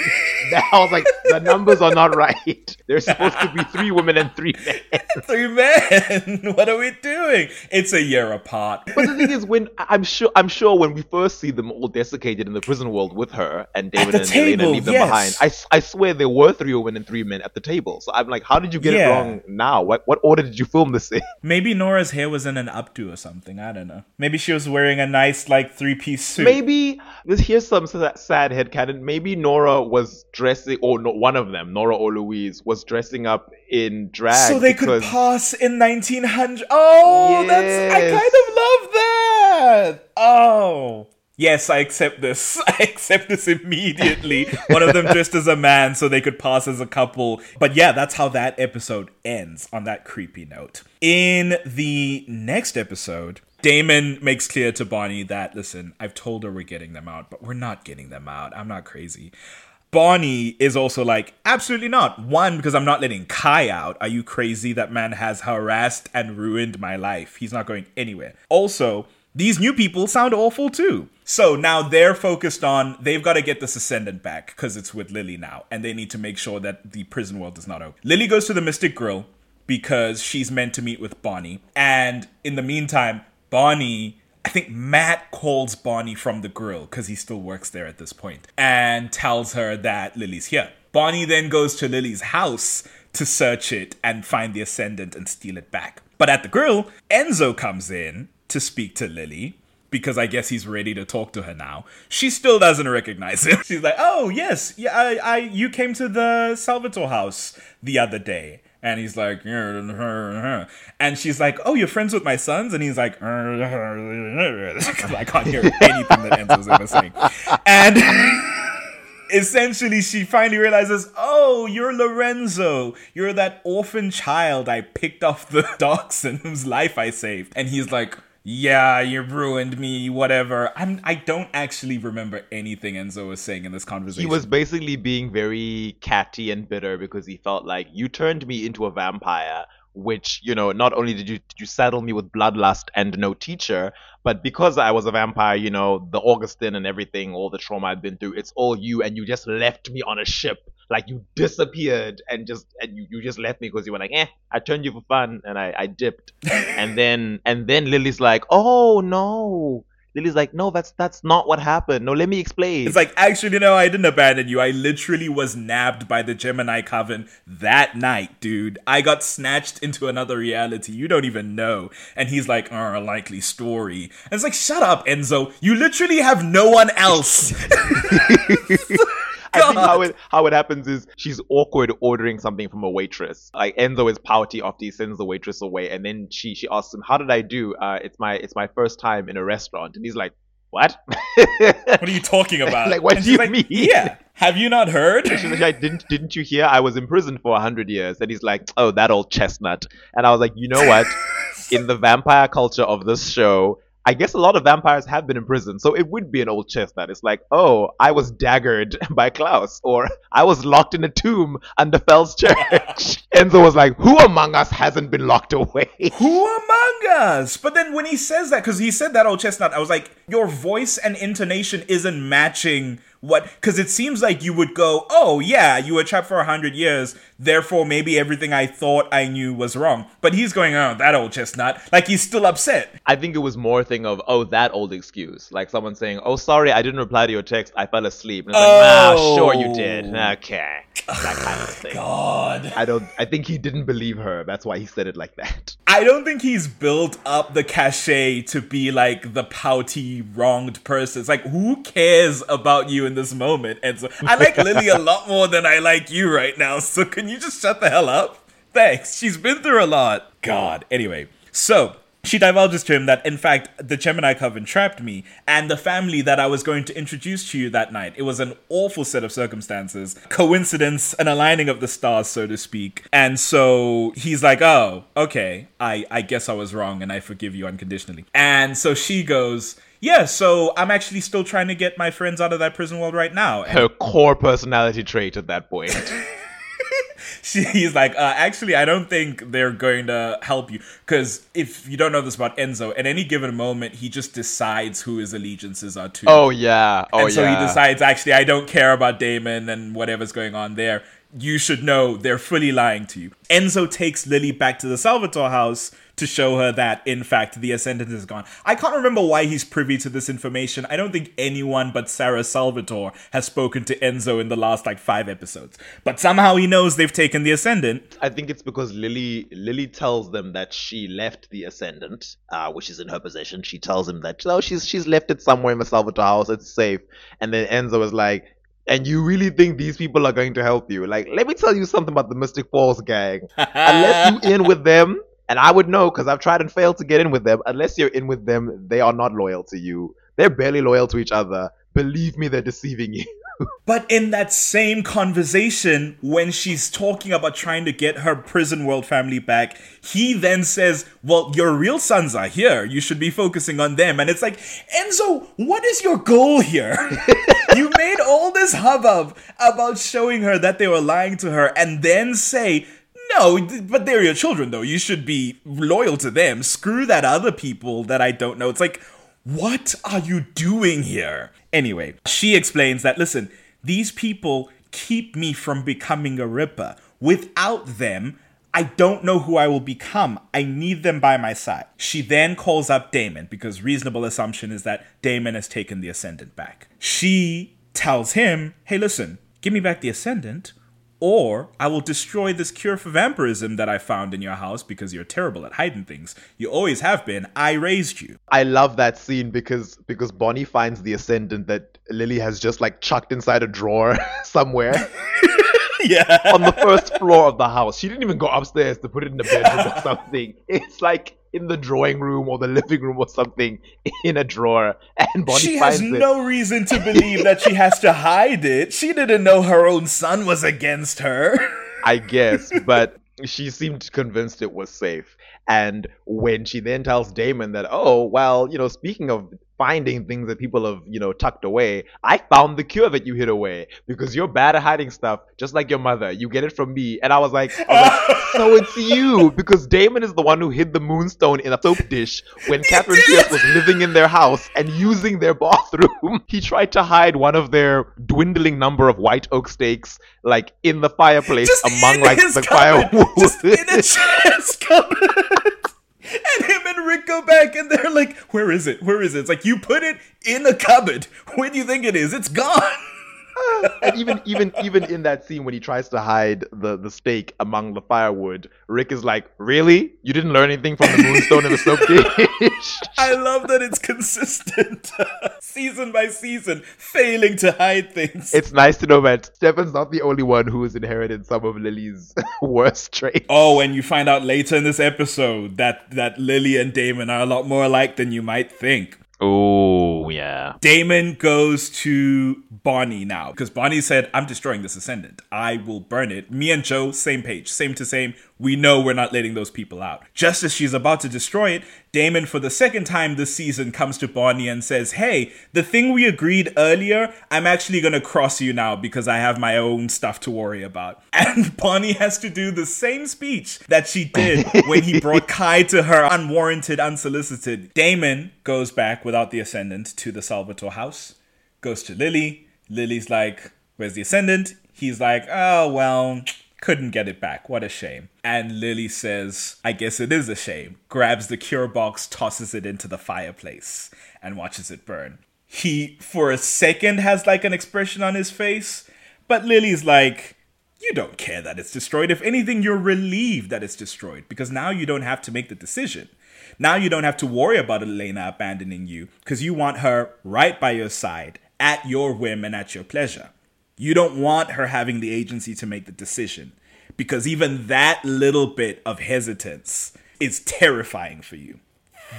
I was like, the numbers are not right. There's supposed to be three women and three men. Three men. what are we doing? It's a year apart. But the thing is, when I'm sure, I'm sure when we first see them all desiccated in the prison world with her and Damon and Elena leave them yes. behind, I, I swear there were three women and three men at the table. So I'm like, how did you get Yeah. it wrong now? What what order did you film this in? [LAUGHS] Maybe Nora's hair was in an updo or something. I don't know. Maybe she was wearing a nice like three piece suit. Maybe this here's some sa- sad headcanon. Maybe Nora was dressing, or no, one of them, Nora or Louise, was dressing up in drag. so they could because- pass in 1900. Oh, that's I Yes. kind of love that. Oh. Yes, I accept this. [LAUGHS] I accept this immediately. One of them [LAUGHS] dressed as a man so they could pass as a couple. But yeah, that's how that episode ends on that creepy note. In the next episode, Damon makes clear to Bonnie that, listen, I've told her we're getting them out, but we're not getting them out. I'm not crazy. Bonnie is also like, absolutely not. One, because I'm not letting Kai out. Are you crazy? That man has harassed and ruined my life. He's not going anywhere. Also, these new people sound awful too. So now they're focused on they've got to get this ascendant back because it's with Lily now, and they need to make sure that the prison world is not open. Lily goes to the Mystic Grill because she's meant to meet with Bonnie, and in the meantime, Bonnie I think Matt calls Bonnie from the grill because he still works there at this point and tells her that Lily's here. Bonnie then goes to Lily's house to search it and find the Ascendant and steal it back. But at the grill, Enzo comes in to speak to Lily because I guess he's ready to talk to her now. She still doesn't recognize him. [LAUGHS] She's like, "Oh yes, yeah, I, I you came to the Salvatore house the other day." And he's like, and she's like, "Oh, you're friends with my sons?" And he's like, uh, [LAUGHS] I can't hear anything that Enzo's ever saying. And [LAUGHS] essentially, she finally realizes, "Oh, you're Lorenzo. You're that orphan child I picked off the [LAUGHS] docks and whose life I saved." And he's like, yeah, you ruined me, whatever. I'm I don't actually remember anything Enzo was saying in this conversation. He was basically being very catty and bitter because he felt like you turned me into a vampire, which, you know, not only did you did you saddle me with bloodlust and no teacher, but because I was a vampire, you know, the Augustine and everything, all the trauma I'd been through, it's all you and you just left me on a ship. Like you disappeared and just and you, you just left me because you were like, eh, I turned you for fun and I, I dipped. [LAUGHS] and then and then Lily's like, Oh no. Lily's like, no, that's that's not what happened. No, let me explain. It's like, actually, no, I didn't abandon you. I literally was nabbed by the Gemini Coven that night, dude. I got snatched into another reality. You don't even know. And he's like, oh, a likely story. And it's like, shut up, Enzo. You literally have no one else. [LAUGHS] [LAUGHS] [LAUGHS] I think how it how it happens is she's awkward ordering something from a waitress. Like Enzo is pouty after he sends the waitress away, and then she she asks him, "How did I do? Uh, it's my it's my first time in a restaurant," and he's like, "What? what are you talking [LAUGHS] about? Like, what And do you like, mean? Yeah. Have you not heard? She's like, didn't didn't you hear? I was imprisoned for a hundred years. And he's like, oh, that old chestnut. And I was like, you know what? [LAUGHS] In the vampire culture of this show, I guess a lot of vampires have been in prison, so it would be an old chestnut. It's like, oh, I was daggered [LAUGHS] by Klaus, or I was locked in a tomb under Fell's church. [LAUGHS] Enzo was like, who among us hasn't been locked away? [LAUGHS] Who among us? But then when he says that, because he said that old chestnut, I was like, your voice and intonation isn't matching what because it seems like you would go oh yeah you were trapped for a hundred years therefore maybe everything i thought i knew was wrong but he's going oh that old chestnut like he's still upset I think it was more a thing of, oh, that old excuse. Like someone saying, oh, sorry, I didn't reply to your text. I fell asleep. And it's like, ah, sure you did. Oh. Okay. That kind of thing. god I don't. I think he didn't believe her. That's why he said it like that. i don't think he's built up the cachet to be like the pouty wronged person it's like who cares about you in this moment and so i like lily a lot more than i like you right now so can you just shut the hell up thanks she's been through a lot god anyway so she divulges to him that, in fact, the Gemini Coven trapped me and the family that I was going to introduce to you that night. It was an awful set of circumstances, coincidence, an aligning of the stars, so to speak. And so he's like, "Oh, okay, I I guess I was wrong, and I forgive you unconditionally." And so she goes. Yeah, so I'm actually still trying to get my friends out of that prison world right now. And Her core personality trait at that point. [LAUGHS] she, he's like, uh, actually, I don't think they're going to help you. Because if you don't know this about Enzo, at any given moment, he just decides who his allegiances are to. oh yeah. Oh and so yeah. he decides, actually, I don't care about Damon and whatever's going on there. You should know they're fully lying to you. Enzo takes Lily back to the Salvatore house to show her that, in fact, the Ascendant is gone. I can't remember why he's privy to this information. I don't think anyone but Sarah Salvatore has spoken to Enzo in the last like five episodes. But somehow he knows they've taken the Ascendant. I think it's because Lily Lily tells them that she left the Ascendant, uh, which is in her possession. She tells him that oh she's she's left it somewhere in the Salvatore house. It's safe. And then Enzo is like, and you really think these people are going to help you? Like, let me tell you something about the Mystic Falls gang. Unless you [LAUGHS] in with them, and I would know because I've tried and failed to get in with them. Unless you're in with them, they are not loyal to you. They're barely loyal to each other. Believe me, they're deceiving you. But in that same conversation, when she's talking about trying to get her prison world family back, he then says, Well, your real sons are here. You should be focusing on them. And it's like, Enzo, what is your goal here? [LAUGHS] you made all this hubbub about showing her that they were lying to her and then say, no, but they're your children, though. You should be loyal to them. Screw that other people that I don't know. It's like, what are you doing here? Anyway, she explains that listen, these people keep me from becoming a Ripper. Without them, I don't know who I will become. I need them by my side. She then calls up Damon because reasonable assumption is that Damon has taken the Ascendant back. She tells him, hey, listen, give me back the Ascendant, or I will destroy this cure for vampirism that I found in your house because you're terrible at hiding things. You always have been. I raised you. I love that scene because because Bonnie finds the ascendant that Lily has just like chucked inside a drawer [LAUGHS] somewhere [LAUGHS] yeah. on the first floor of the house. She didn't even go upstairs to put it in the bedroom or [LAUGHS] something. It's like in the drawing room or the living room or something [LAUGHS] in a drawer. And Bonnie She has it. no reason to believe that she has to hide it. She didn't know her own son was against her. I guess, [LAUGHS] but she seemed convinced it was safe. And when she then tells Damon that, oh, well, you know, speaking of finding things that people have, you know, tucked away, I found the cure that you hid away because you're bad at hiding stuff, just like your mother. You get it from me. And I was like, I was like [LAUGHS] so it's you because Damon is the one who hid the moonstone in a soap dish when [LAUGHS] Katherine Pierce was living in their house and using their bathroom. [LAUGHS] He tried to hide one of their dwindling number of white oak stakes like in the fireplace Just among like the cupboard. firewood. Just in a chest cupboard. And him and Rick go back and they're like, Where is it? Where is it? It's like, You put it in a cupboard. Where do you think it is? It's gone. [LAUGHS] and even even even in that scene when he tries to hide the the stake among the firewood, Rick is like, "Really? You didn't learn anything from the moonstone and the soap [LAUGHS] dish?" I love that it's consistent, [LAUGHS] season by season, failing to hide things. it's nice to know that Stefan's not the only one who has inherited some of Lily's [LAUGHS] worst traits. Oh, and you find out later in this episode that that Lily and Damon are a lot more alike than you might think. Oh yeah. Damon goes to Bonnie now because Bonnie said, I'm destroying this Ascendant. I will burn it. Me and Jo, same page, same to same. We know we're not letting those people out. Just as she's about to destroy it, Damon, for the second time this season, comes to Bonnie and says, Hey, the thing we agreed earlier, I'm actually going to cross you now because I have my own stuff to worry about. [LAUGHS] And Bonnie has to do the same speech that she did when he brought [LAUGHS] Kai to her unwarranted, unsolicited. Damon goes back without the Ascendant to the Salvatore house, goes to Lily. Lily's like, Where's the Ascendant? He's like, Oh, well, couldn't get it back. What a shame. And Lily says, I guess it is a shame. Grabs the cure box, tosses it into the fireplace, and watches it burn. He, for a second, has like an expression on his face, but Lily's like, you don't care that it's destroyed. If anything, you're relieved that it's destroyed because now you don't have to make the decision. Now you don't have to worry about Elena abandoning you because you want her right by your side at your whim and at your pleasure. You don't want her having the agency to make the decision because even that little bit of hesitance is terrifying for you.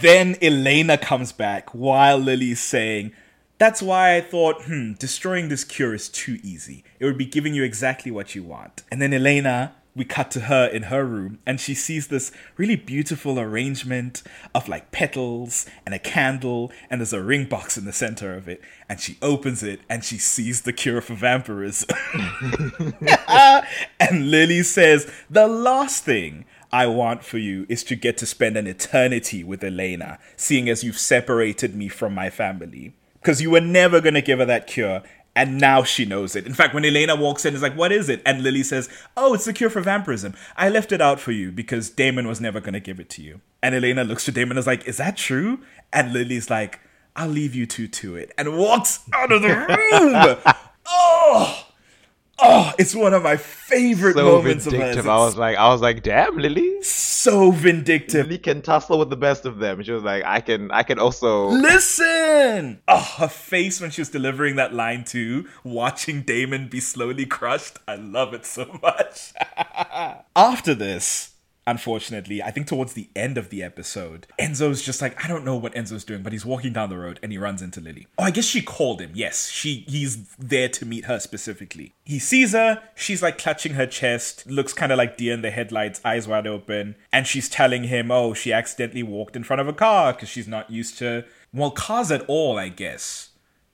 Then Elena comes back while Lily's saying, That's why I thought, hmm, destroying this cure is too easy. It would be giving you exactly what you want. And then Elena, we cut to her in her room and she sees this really beautiful arrangement of like petals and a candle and there's a ring box in the center of it and she opens it and she sees the cure for vampirism [LAUGHS] and lily says the last thing I want for you is to get to spend an eternity with Elena, seeing as you've separated me from my family. Because you were never going to give her that cure, and now she knows it. In fact, when Elena walks in, it's like, What is it? And Lily says, Oh, it's the cure for vampirism. I left it out for you because Damon was never going to give it to you. And Elena looks to Damon and is like, Is that true? And Lily's like, I'll leave you two to it. And walks out of the [LAUGHS] room. oh! Oh, it's one of my favorite So moments of hers. vindictive. I was like, I was like, damn, Lily. so vindictive. Lily can tussle with the best of them. She was like, I can, I can also. Listen! Oh, her face when she was delivering that line too, watching Damon be slowly crushed. I love it so [LAUGHS] much. After this, unfortunately, I think towards the end of the episode, Enzo's just like, I don't know what Enzo's doing, but he's walking down the road and he runs into Lily. Oh, I guess she called him. Yes, she he's there to meet her specifically. He sees her, she's like clutching her chest, looks kind of like deer in the headlights, eyes wide open, and she's telling him, oh, she accidentally walked in front of a car because she's not used to, well, cars at all, I guess.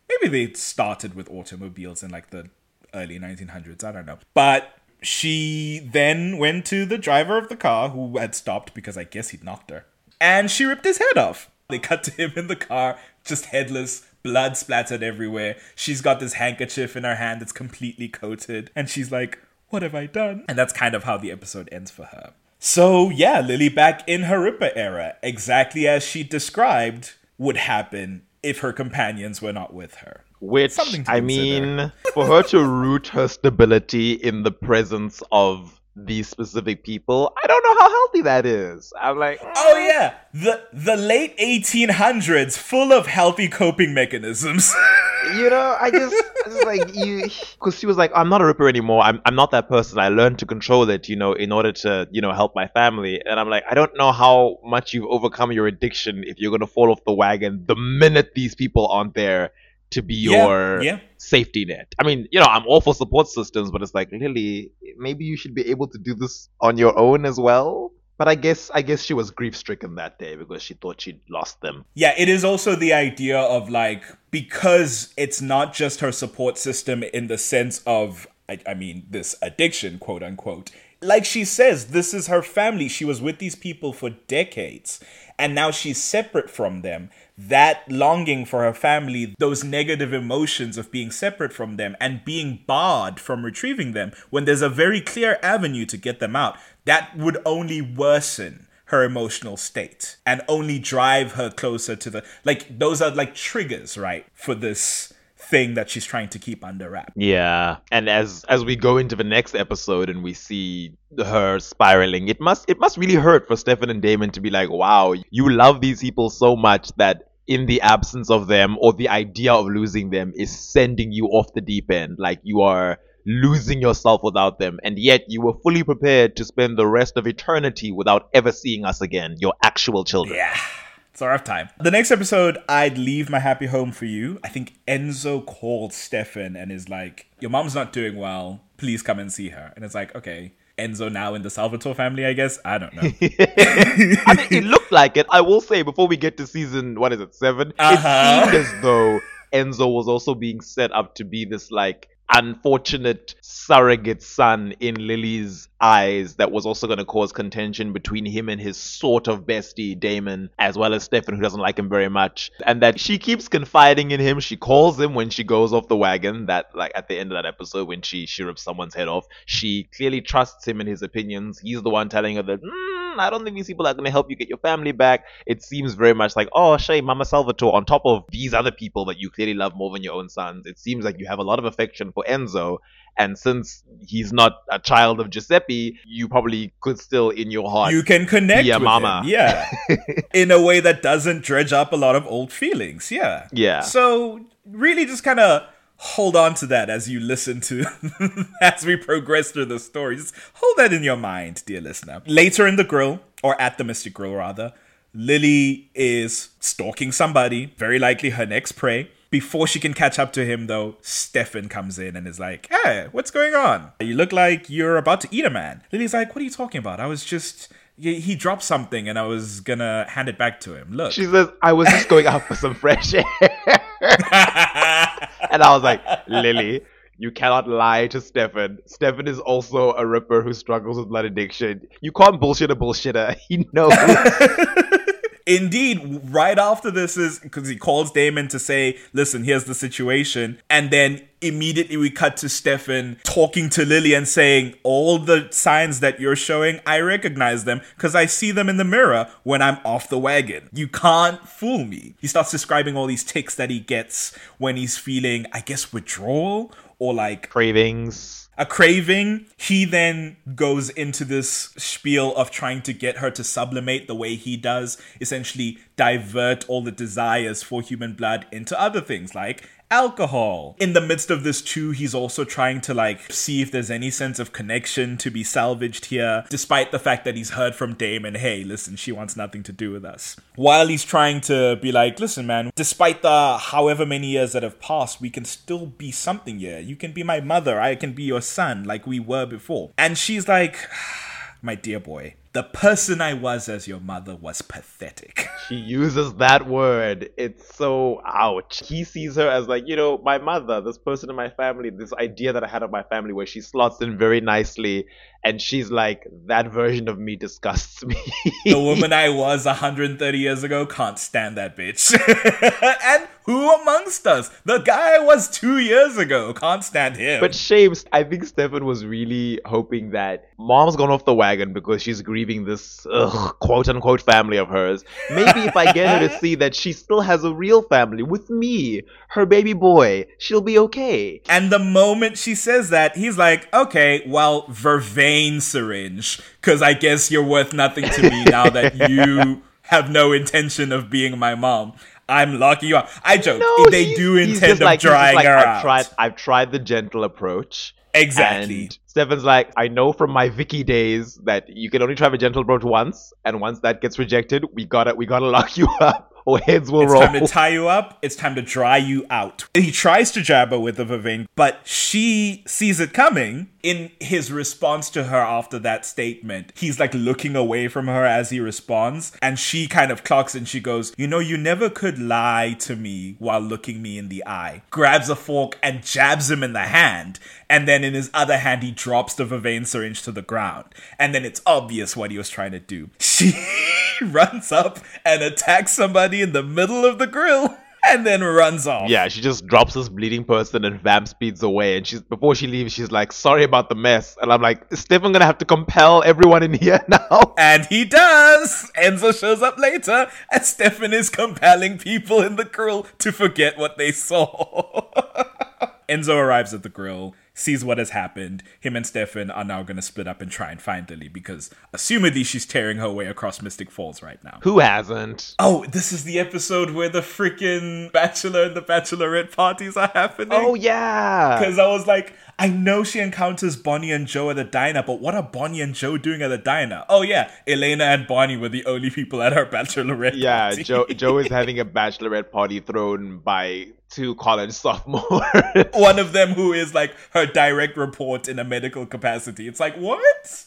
Maybe they started with automobiles in like the early 1900s, I don't know. But she then went to the driver of the car who had stopped because I guess he'd knocked her. And she ripped his head off. They cut to him in the car, just headless, blood splattered everywhere. She's got this handkerchief in her hand that's completely coated. And she's like, What have I done? And that's kind of how the episode ends for her. So, yeah, Lily back in her Ripper era, exactly as she described would happen if her companions were not with her. Which I mean, [LAUGHS] for her to root her stability in the presence of these specific people, I don't know how healthy that is. I'm like, Oh eh. yeah, the the late 1800s, full of healthy coping mechanisms. [LAUGHS] you know, I just, I just like you, because she was like, I'm not a ripper anymore. I'm, I'm not that person. I learned to control it, you know, in order to, you know, help my family. And I'm like, I don't know how much you've overcome your addiction if you're gonna fall off the wagon the minute these people aren't there to be Yeah, your yeah. safety net. I mean, you know, I'm all for support systems, but it's like, Lily, maybe you should be able to do this on your own as well. But I guess I guess she was grief stricken that day because she thought she'd lost them. Yeah, it is also the idea of like because it's not just her support system in the sense of I, I mean this addiction, quote unquote. Like she says, this is her family. She was with these people for decades, and now she's separate from them. That longing for her family, those negative emotions of being separate from them and being barred from retrieving them when there's a very clear avenue to get them out, that would only worsen her emotional state and only drive her closer to the like those are like triggers right for this thing that she's trying to keep under wrap Yeah, and as as we go into the next episode and we see her spiraling, it must it must really hurt for Stefan and Damon to be like, "Wow, you love these people so much that in the absence of them or the idea of losing them is sending you off the deep end. Like you are losing yourself without them, and yet you were fully prepared to spend the rest of eternity without ever seeing us again, your actual children." yeah it's rough time the next episode i'd leave my happy home for you. I think enzo called stefan and is like your mom's not doing well. Please come and see her. And it's like okay enzo now in the salvatore family i guess? I don't know. [LAUGHS] I mean, it looked like it. I will say before we get to season what is it seven, Uh-huh. it seemed as though Enzo was also being set up to be this like unfortunate surrogate son in Lily's eyes that was also going to cause contention between him and his sort of bestie Damon, as well as Stefan, who doesn't like him very much, and that she keeps confiding in him. She calls him when she goes off the wagon. That like at the end of that episode when she she rips someone's head off, she clearly trusts him in his opinions. He's the one telling her that. "Mm, I don't think these people are going to help you get your family back. It seems very much like, oh, Shay, Mama Salvatore, on top of these other people that you clearly love more than your own sons, it seems like you have a lot of affection for Enzo. And since he's not a child of Giuseppe, you probably could still, in your heart, you can connect Yeah, mama. him. yeah in a way that doesn't dredge up a lot of old feelings yeah Yeah. so really just kind of hold on to that as you listen to [LAUGHS] as we progress through the story just hold that in your mind dear listener later in the grill or at the mystic grill rather lily is stalking somebody very likely her next prey before she can catch up to him, though, Stefan comes in and is like, Hey, what's going on? You look like you're about to eat a man. Lily's like, What are you talking about? I was just. He dropped something and I was gonna hand it back to him. Look. She says, I was just going out for some fresh air. [LAUGHS] [LAUGHS] and I was like, Lily, you cannot lie to Stefan. Stefan is also a ripper who struggles with blood addiction. You can't bullshit a bullshitter. [LAUGHS] He knows. [LAUGHS] Indeed, right after this is because he calls Damon to say, listen, here's the situation. And then immediately we cut to Stefan talking to Lily and saying, all the signs that you're showing, I recognize them because I see them in the mirror when I'm off the wagon. You can't fool me. He starts describing all these ticks that he gets when he's feeling, I guess, withdrawal or like Cravings. A craving. He then goes into this spiel of trying to get her to sublimate the way he does, essentially divert all the desires for human blood into other things like alcohol. In the midst of this too, he's also trying to like see if there's any sense of connection to be salvaged here, despite the fact that he's heard from Damon, hey, listen, she wants nothing to do with us. While he's trying to be like, listen, man, despite the however many years that have passed, we can still be something here. You can be my mother, I can be your son, like we were before. And she's like, [SIGHS] my dear boy, the person I was as your mother was pathetic. [LAUGHS] She uses that word. It's so ouch. He sees her as like, you know, my mother, this person in my family, this idea that I had of my family where she slots in very nicely. And she's like, that version of me disgusts me. the woman I was 130 years ago can't stand that bitch. [LAUGHS] and who amongst us? The guy I was two years ago can't stand him. But Shames, I think Stefan was really hoping that mom's gone off the wagon because she's grieving this ugh, quote unquote family of hers. Maybe if I get her to [LAUGHS] see that she still has a real family with me, her baby boy, she'll be okay. And the moment she says that, he's like, okay, well, vervain syringe, because I guess you're worth nothing to me now that [LAUGHS] you have no intention of being my mom. I'm locking you up. I joke. they he's- do intend of like- he's drying like, her I've out. Tried, I've tried the gentle approach. Exactly. And Stefan's like, I know from my Vicky days that you can only try the gentle approach once, and once that gets rejected, we gotta we gotta lock you up. Or heads will It's roll. time to tie you up. It's time to dry you out. He tries to jab her with the vervain, but she sees it coming. In his response to her after that statement, he's like looking away from her as he responds, and she kind of clocks and she goes, You know, you never could lie to me while looking me in the eye. Grabs a fork and jabs him in the hand, and then in his other hand, he drops the vervain syringe to the ground. And then it's obvious what he was trying to do. [LAUGHS] She [LAUGHS] runs up and attacks somebody in the middle of the grill [LAUGHS] and then runs off. Yeah, she just drops this bleeding person and Vamp speeds away. And she's before she leaves, she's like, "Sorry about the mess." And I'm like, "Is Stefan gonna have to compel everyone in here [LAUGHS] now?" And he does. Enzo shows up later, and Stefan is compelling people in the grill to forget what they saw. [LAUGHS] Enzo arrives at the grill, sees what has happened. Him and Stefan are now going to split up and try and find Lily because, assumedly, she's tearing her way across Mystic Falls right now. Who hasn't? Oh, this is the episode where the freaking Bachelor and the Bachelorette parties are happening. Oh yeah. Because I was like, I know she encounters Bonnie and Jo at the diner, but what are Bonnie and Jo doing at the diner? Oh yeah, Elena and Bonnie were the only people at her bachelorette Yeah, party. Jo Jo is [LAUGHS] having a bachelorette party thrown by two college [LAUGHS] sophomores. One of them who is like her direct report in a medical capacity. It's like, what?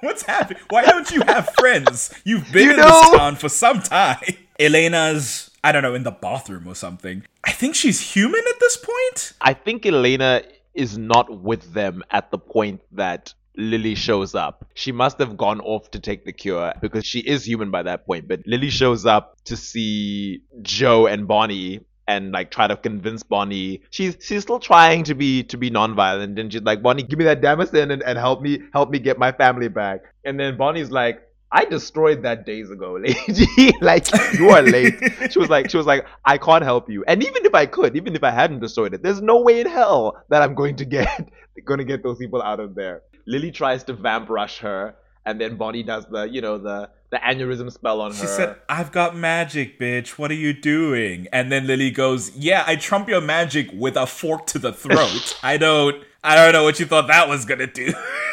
What's happening? Why don't you have friends? You've been You in know- this town for some time. [LAUGHS] Elena's, I don't know, in the bathroom or something. I think she's human at this point. I think Elena is not with them at the point that Lily shows up. She must have gone off to take the cure because she is human by that point. But Lily shows up to see Jo and Bonnie and like try to convince Bonnie. She's she's still trying to be to be nonviolent and she's like, Bonnie, give me that Damocin and, and help me help me get my family back. And then Bonnie's like, I destroyed that days ago, [LAUGHS] lady. like you are late. [LAUGHS] She was like, she was like, I can't help you. And even if I could, even if I hadn't destroyed it, there's no way in hell that I'm going to get [LAUGHS] going to get those people out of there. Lily tries to vamp rush her, and then Bonnie does the, you know, the the aneurysm spell on She her. She said, I've got magic, bitch. What are you doing? And then Lily goes, Yeah, I trump your magic with a fork to the throat. [LAUGHS] I don't I don't know what you thought that was gonna do.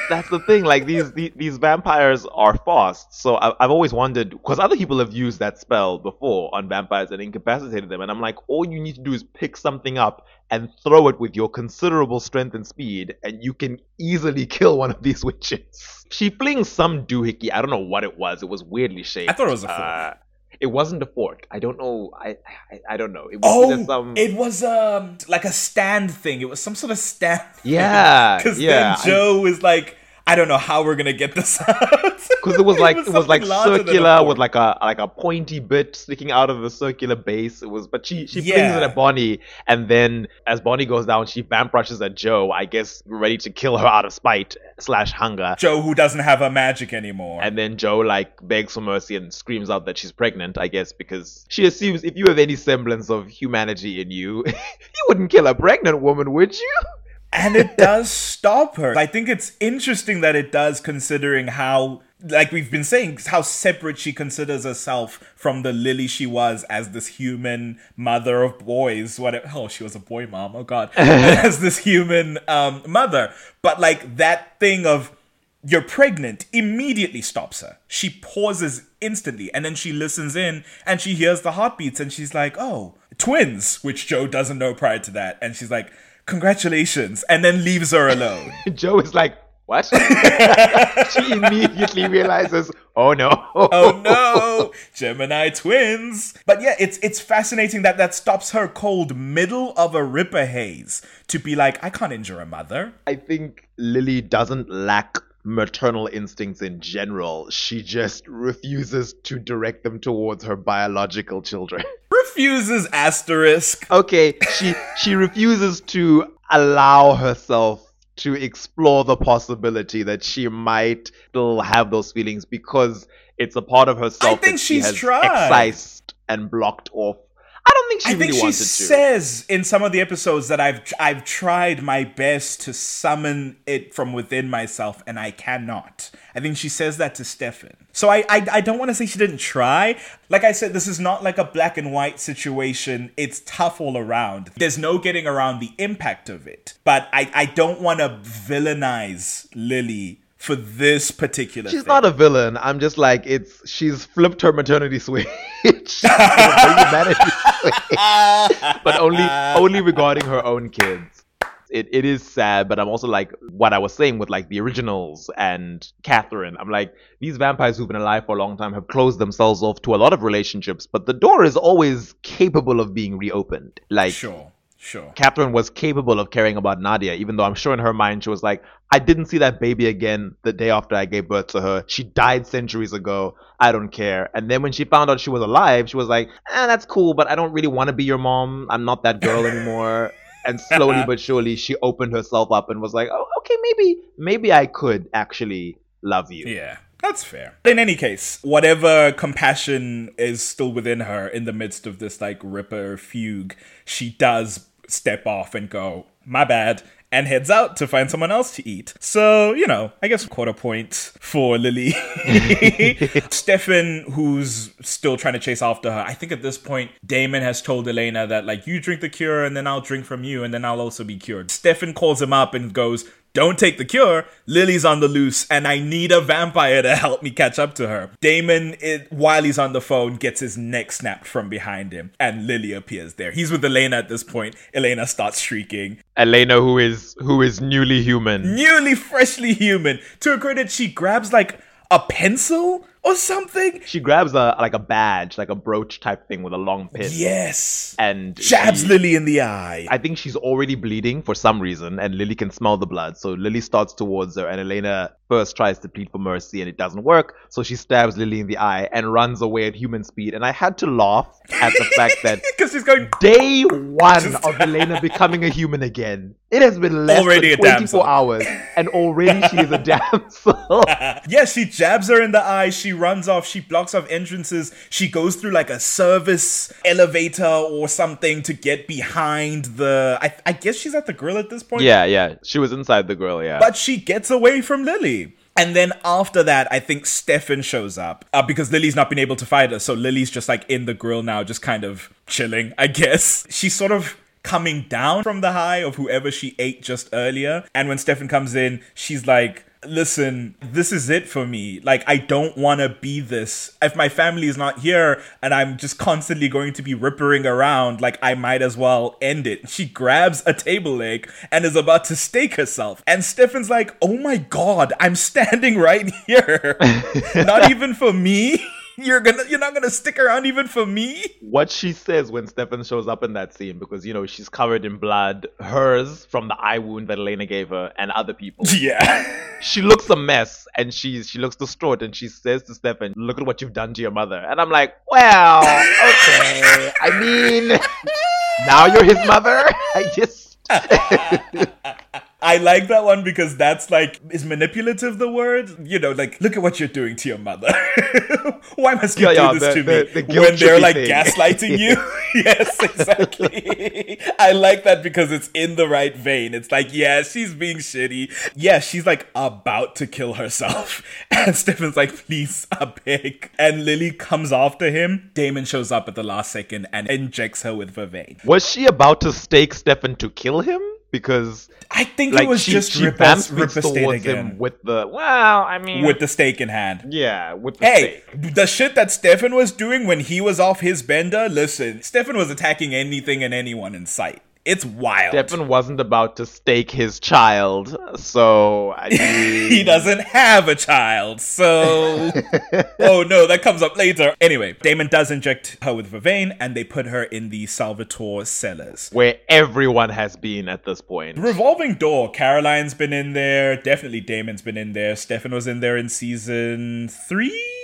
That's the thing. Like these these, vampires are fast. So I, I've always wondered because other people have used that spell before on vampires and incapacitated them. And I'm like, all you need to do is pick something up and throw it with your considerable strength and speed, and you can easily kill one of these witches. She flings some doohickey. I don't know what it was. It was weirdly shaped. I thought it was a fork. Uh, it wasn't a fork. I don't know. I I, I don't know. It was Oh, some. it was um like a stand thing. It was some sort of stand. [LAUGHS] Yeah, because yeah, then Jo was like, I don't know how we're gonna get this [LAUGHS] out. because it was like it was, like larger than a circular with like a like a pointy bit sticking out of the circular base. It was, but she she flings it at Bonnie, and then as Bonnie goes down, she vamp rushes at Jo. I guess ready to kill her out of spite slash hunger. Jo, who doesn't have her magic anymore. And then Jo like begs for mercy and screams out that she's pregnant. I guess because she assumes if you have any semblance of humanity in you, [LAUGHS] you wouldn't kill a pregnant woman, would you? And it does stop her. I think it's interesting that it does, considering how, like we've been saying, how separate she considers herself from the Lily she was as this human mother of boys. Whatever. Oh, she was a boy mom. Oh God, [LAUGHS] as this human um, mother. But like that thing of you're pregnant immediately stops her. She pauses instantly and then she listens in and she hears the heartbeats and she's like, oh, twins, which Jo doesn't know prior to that. And she's like, congratulations, and then leaves her alone. [LAUGHS] Jo is like, what? [LAUGHS] she immediately realizes, oh no. oh no, Gemini twins. But yeah, it's it's fascinating that that stops her cold middle of a ripper haze to be like, I can't injure a mother. I think Lily doesn't lack maternal instincts in general. She just refuses to direct them towards her biological children. [LAUGHS] Refuses asterisk. okay, she she refuses to allow herself to explore the possibility that she might still have those feelings because it's a part of herself I think that she she's has tried. excised and blocked off. I don't think she I really think she says in some of the episodes that I've I've tried my best to summon it from within myself and I cannot. I think she says that to Stefan. So I I, I don't want to say she didn't try. Like I said, this is not like a black and white situation. It's tough all around. There's no getting around the impact of it. But I I don't want to villainize Lily for this particular She's thing. not a villain. I'm just like it's. She's flipped her maternity [LAUGHS] switch. [LAUGHS] She's a humanity switch. [LAUGHS] but only only regarding her own kids. It, it is sad, but I'm also like what I was saying with like the originals and Katherine. I'm like these vampires who've been alive for a long time have closed themselves off to a lot of relationships, but the door is always capable of being reopened. Like Sure, sure. Katherine was capable of caring about Nadia, even though I'm sure in her mind she was like, I didn't see that baby again the day after I gave birth to her. She died centuries ago. I don't care. And then when she found out she was alive, she was like, eh, that's cool, but I don't really want to be your mom. I'm not that girl [LAUGHS] anymore. and slowly but surely she opened herself up and was like, oh, okay, maybe, maybe I could actually love you. Yeah, that's fair. In any case, whatever compassion is still within her in the midst of this like Ripper fugue, she does step off and go, my bad, and heads out to find someone else to eat. So, you know, I guess quarter point for Lily. [LAUGHS] Stefan, who's still trying to chase after her, I think at this point, Damon has told Elena that, like, you drink the cure and then I'll drink from you and then I'll also be cured. Stefan calls him up and goes, don't take the cure. Lily's on the loose, and I need a vampire to help me catch up to her. Damon, it, while he's on the phone, gets his neck snapped from behind him, and Lily appears there. He's with Elena at this point. Elena starts shrieking. Elena, who is who is newly human. Newly, freshly human. To her credit, she grabs like a pencil or something. She grabs a like a badge, like a brooch type thing with a long pin. Yes. And Jabs she- Lily in the eye. I think she's already bleeding for some reason, and Lily can smell the blood. So Lily starts towards her, and Elena first tries to plead for mercy, and it doesn't work. So she stabs Lily in the eye and runs away at human speed. And I had to laugh at the fact that [LAUGHS] Because she's going. day [LAUGHS] one of Elena becoming a human again, it has been less Already than 24 damsel. hours, and already she is a [LAUGHS] damsel. Yeah, she jabs her in the eye. She runs off. She blocks off entrances. She goes through like a service elevator or something to get behind the. I, I guess she's at the grill at this point. yeah, yeah, she was inside the grill. Yeah, But she gets away from Lily. And then after that, I think Stefan shows up uh, because Lily's not been able to fight her. So Lily's just like in the grill now, just kind of chilling, I guess. [LAUGHS] She's sort of coming down from the high of whoever she ate just earlier. And when Stefan comes in, she's like, Listen, this is it for me. Like, I don't want to be this. If my family is not here and I'm just constantly going to be rippering around, like, I might as well end it. She grabs a table leg and is about to stake herself. And Stefan's like, oh my god, I'm standing right [LAUGHS] here. not [LAUGHS] even for me. You're gonna you're not gonna stick around even for me? what she says when Stefan shows up in that scene, because you know she's covered in blood, hers from the eye wound that Elena gave her, and other people. [LAUGHS] Yeah. she looks a mess, and she's she looks distraught, and she says to Stefan, "Look at what you've done to your mother." And I'm like, "Well, okay. I mean, [LAUGHS] now you're his mother. [LAUGHS] I just." I like that one because that's like is manipulative the word? You know, like look at what you're doing to your mother. [LAUGHS] Why must you Yeah, do yeah, this the- to the- me the when they're like thing. gaslighting [LAUGHS] you? [LAUGHS] yes, exactly. I like that because it's in the right vein. It's like, yeah, she's being shitty. Yeah, she's like about to kill herself. And Stefan's like, please, I beg. And Lily comes after him. Damon shows up at the last second and injects her with Vervain. Was she about to stake Stefan to kill him? Because I think like it was she, just she vamp Ripper towards again. him with the well, I mean, with the stake in hand. yeah, with the Hey, stake. the shit that Stefan was doing when he was off his bender, listen, Stefan was attacking anything and anyone in sight. It's wild. Stefan wasn't about to stake his child, so I [LAUGHS] mean, he doesn't have a child, so. [LAUGHS] oh no, that comes up later. Anyway, Damon does inject her with Vervain and they put her in the Salvatore cellars. where everyone has been at this point. Revolving door. Caroline's been in there. Definitely Damon's been in there. Stefan was in there in season three?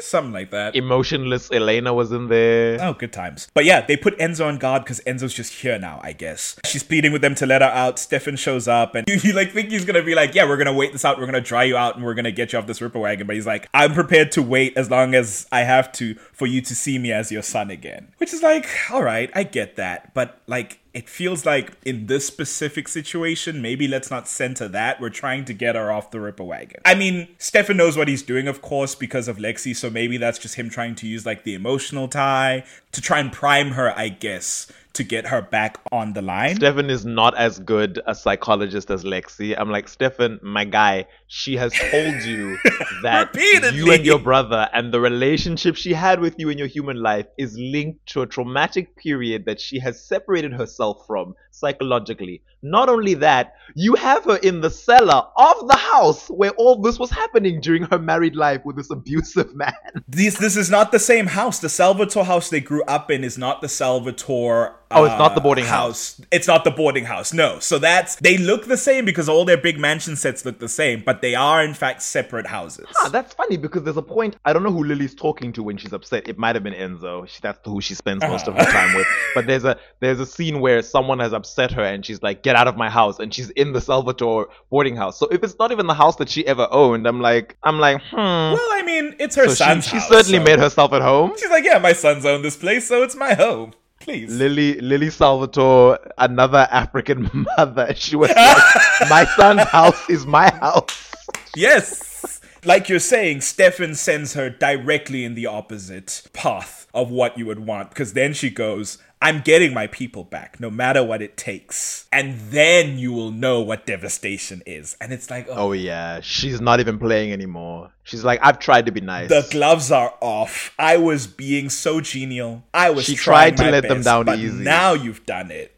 Something like that. Emotionless Elena was in there. Oh, good times. But yeah, they put Enzo on guard because Enzo's just here now, I guess. She's pleading with them to let her out. Stefan shows up and [LAUGHS] you, you like think he's gonna be like, yeah, we're gonna wait this out, we're gonna dry you out, and we're gonna get you off this ripper wagon. But he's like, I'm prepared to wait as long as I have to for you to see me as your son again. Which is like, all right, I get that. But like it feels like in this specific situation, maybe let's not center that. We're trying to get her off the Ripper wagon. I mean, Stefan knows what he's doing, of course, because of Lexi, so maybe that's just him trying to use like the emotional tie to try and prime her, I guess, to get her back on the line. Stefan is not as good a psychologist as Lexi. I'm like, Stefan, my guy, she has told you [LAUGHS] that you and your brother and the relationship she had with you in your human life is linked to a traumatic period that she has separated herself from psychologically. Not only that, you have her in the cellar of the house where all this was happening during her married life with this abusive [LAUGHS] man. This this is not the same house. The Salvatore house they grew up in is not the Salvatore. Oh, it's not the uh, boarding house. It's not the boarding house. No. So that's they look the same because all their big mansion sets look the same, but they are in fact separate houses. Ah, that's funny because there's a point. I don't know who Lily's talking to when she's upset. It might have been Enzo. She, that's who she spends most of her time with. [LAUGHS] But there's a there's a scene where someone has upset her and she's like, "Get out of my house!" and she's in the Salvatore boarding house. So if it's not even the house that she ever owned, I'm like, I'm like, hmm. Well, I mean, it's her So she, son's she house, certainly so- made herself at home. She's like, yeah, my sons own this place, so it's my home. Please. Lily Lily Salvatore, another African [LAUGHS] mother. She was like, [LAUGHS] "My son's house is my house." Yes. Like you're saying, Stefan sends her directly in the opposite path of what you would want. Because then she goes, I'm getting my people back, no matter what it takes. And then you will know what devastation is. And it's like, oh, Oh yeah, she's not even playing anymore. She's like, "I've tried to be nice." the gloves are off. I was being so genial. I was She trying tried to let them best, down but easy. Now you've done it.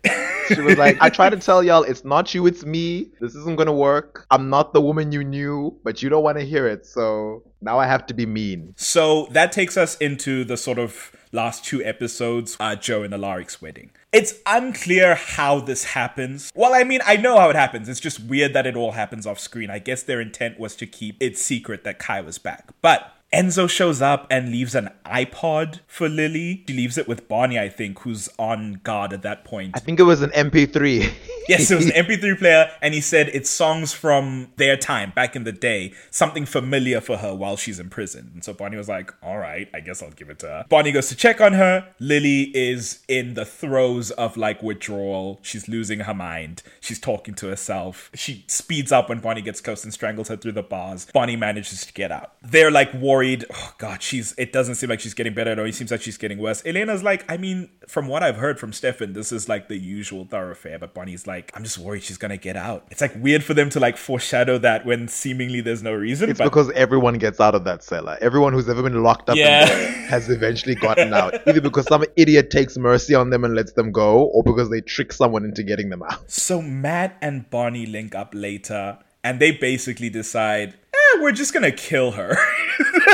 She was like, I try to [LAUGHS] tell y'all it's not you, it's me. This isn't gonna work. I'm not the woman you knew, but you don't want to hear it, so now I have to be mean. So that takes us into the sort of last two episodes, uh, Jo and Alaric's wedding. It's unclear how this happens. Well, I mean, I know how it happens. It's just weird that it all happens off screen. I guess their intent was to keep it secret that Kai was back. But Enzo shows up and leaves an iPod for Lily. She leaves it with Bonnie, I think, who's on guard at that point. I think it was an MP3. [LAUGHS] Yes, it was an MP3 player, and he said it's songs from their time back in the day, something familiar for her while she's in prison. And so Bonnie was like, All right, I guess I'll give it to her. Bonnie goes to check on her. Lily is in the throes of like withdrawal. She's losing her mind. She's talking to herself. She speeds up when Bonnie gets close and strangles her through the bars. Bonnie manages to get out. They're like worried. Oh, God, she's. It doesn't seem like she's getting better at all. It seems like she's getting worse. Elena's like, I mean, from what I've heard from Stefan, this is like the usual thoroughfare. But Bonnie's like, I'm just worried she's gonna get out. It's like weird for them to like foreshadow that when seemingly there's no reason. It's but because everyone gets out of that cellar. Everyone who's ever been locked up Yeah. in there has eventually gotten out. [LAUGHS] Either because some idiot takes mercy on them and lets them go, or because they trick someone into getting them out. so Matt and Bonnie link up later, and they basically decide, eh, we're just gonna kill her. [LAUGHS]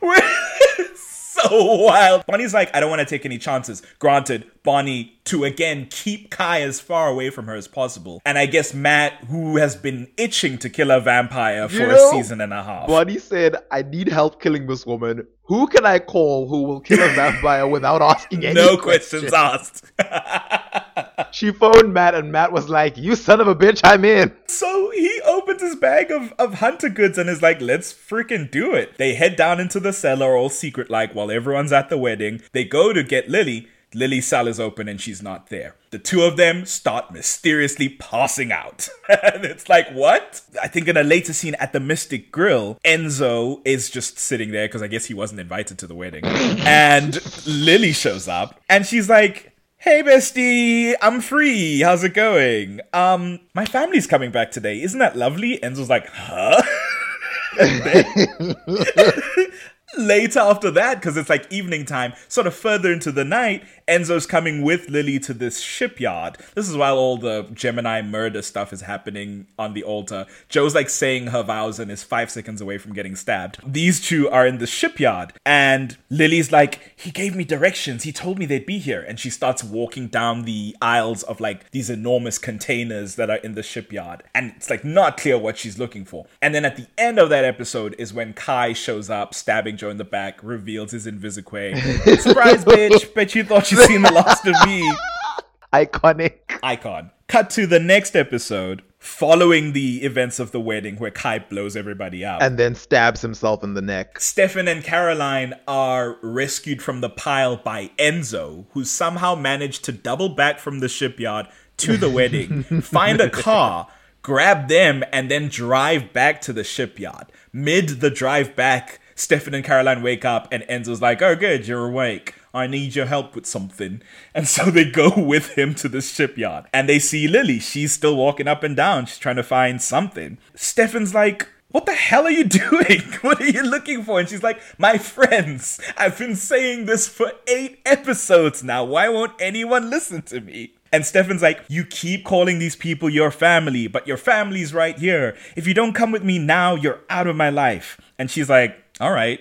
We're- [LAUGHS] so wild. Bonnie's like, I don't want to take any chances. Granted, Bonnie to again keep Kai as far away from her as possible. And I guess Matt, who has been itching to kill a vampire for You a season and a half. Bonnie said, I need help killing this woman. Who can I call who will kill a vampire without asking [LAUGHS] any no questions asked. [LAUGHS] [LAUGHS] She phoned Matt, and Matt was like, You son of a bitch, I'm in. So he opens his bag of, of hunter goods and is like, let's freaking do it. They head down into the cellar, all secret like, while everyone's at the wedding. They go to get Lily. Lily's cell is open and she's not there. The two of them start mysteriously passing out. and [LAUGHS] it's like, what? I think in a later scene at the Mystic Grill, Enzo is just sitting there because I guess he wasn't invited to the wedding. and Lily shows up and she's like, Hey bestie, I'm free. How's it going? Um, my family's coming back today. Isn't that lovely? Enzo's like, huh? [LAUGHS] [LAUGHS] Later after that, because it's like evening time, sort of further into the night, Enzo's coming with Lily to this shipyard. This is while all the Gemini murder stuff is happening on the altar. Jo's like saying her vows and is five seconds away from getting stabbed. These two are in the shipyard, and Lily's like, he gave me directions. He told me they'd be here. And she starts walking down the aisles of like these enormous containers that are in the shipyard. And it's like not clear what she's looking for. And then at the end of that episode is when Kai shows up, stabbing Jo in the back, reveals his Invisiquay. [LAUGHS] Surprise, bitch! Bet you thought you'd seen the last of me. [LAUGHS] Iconic. Icon. Cut to the next episode, following the events of the wedding where Kai blows everybody out. And then stabs himself in the neck. Stefan and Caroline are rescued from the pile by Enzo, who somehow managed to double back from the shipyard to the wedding, [LAUGHS] find a car, grab them, and then drive back to the shipyard. Mid the drive back, Stefan and Caroline wake up, and Enzo's like, Oh, good, you're awake. I need your help with something. [LAUGHS] And so they go [LAUGHS] with him to the shipyard and they see Lily. She's still walking up and down. She's trying to find something. Stefan's like, what the hell are you [LAUGHS] doing? What are you looking for? And she's like, My friends, I've been saying this for eight episodes now. Why won't anyone listen to me? And Stefan's like, You keep calling these people your family, but your family's right here. If you don't come with me now, you're out of my life. And she's like, All right.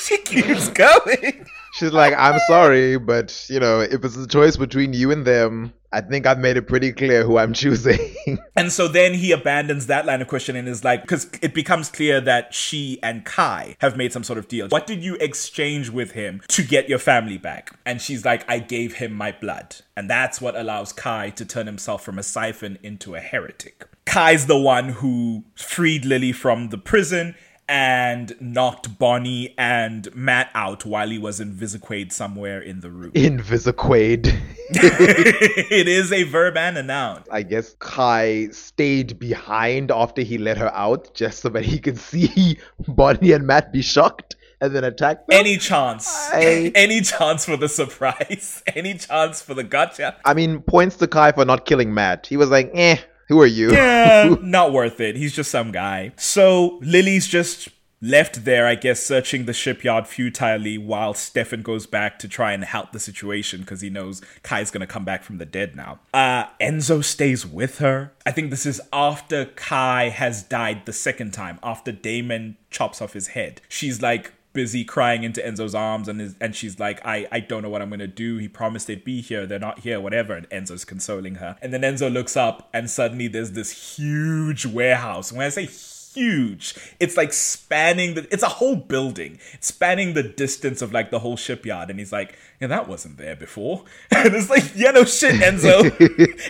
she keeps going. She's like, I'm sorry, but you know, if it's a choice between you and them, I think I've made it pretty clear who I'm [LAUGHS] choosing. And so then he abandons that line of questioning and is like, because it becomes clear that she and Kai have made some sort of deal. What did you exchange with him to get your family back? And she's like, I gave him my blood. And that's what allows Kai to turn himself from a siphon into a heretic. Kai's the one who freed Lily from the prison and knocked Bonnie and Matt out while he was in Visiquade somewhere in the room. Invisiquade. [LAUGHS] it is a verb and a noun. I guess Kai stayed behind after he let her out just so that he could see [LAUGHS] Bonnie and Matt be shocked and then attack them. Any chance? I- [LAUGHS] Any chance for the surprise? Any chance for the gotcha? I mean, points to Kai for not killing Matt. He was like, eh, who are you? Yeah, [LAUGHS] not worth it. He's just some guy. So Lily's just left there, I guess, searching the shipyard futilely while Stefan goes back to try and help the situation because he knows Kai's gonna come back from the dead now. Uh, Enzo stays with her. I think this is after Kai has died the second time, after Damon chops off his head. She's like busy crying into Enzo's arms and is, and she's like, I, I don't know what I'm gonna do. He promised they'd be here, they're not here, whatever. And Enzo's consoling her. And then Enzo looks up and suddenly there's this huge warehouse. When I say huge, it's like spanning the it's a whole building. Spanning the distance of like the whole shipyard. And he's like, Yeah, that wasn't there before. [LAUGHS] And it's like, yeah, no shit, Enzo. [LAUGHS]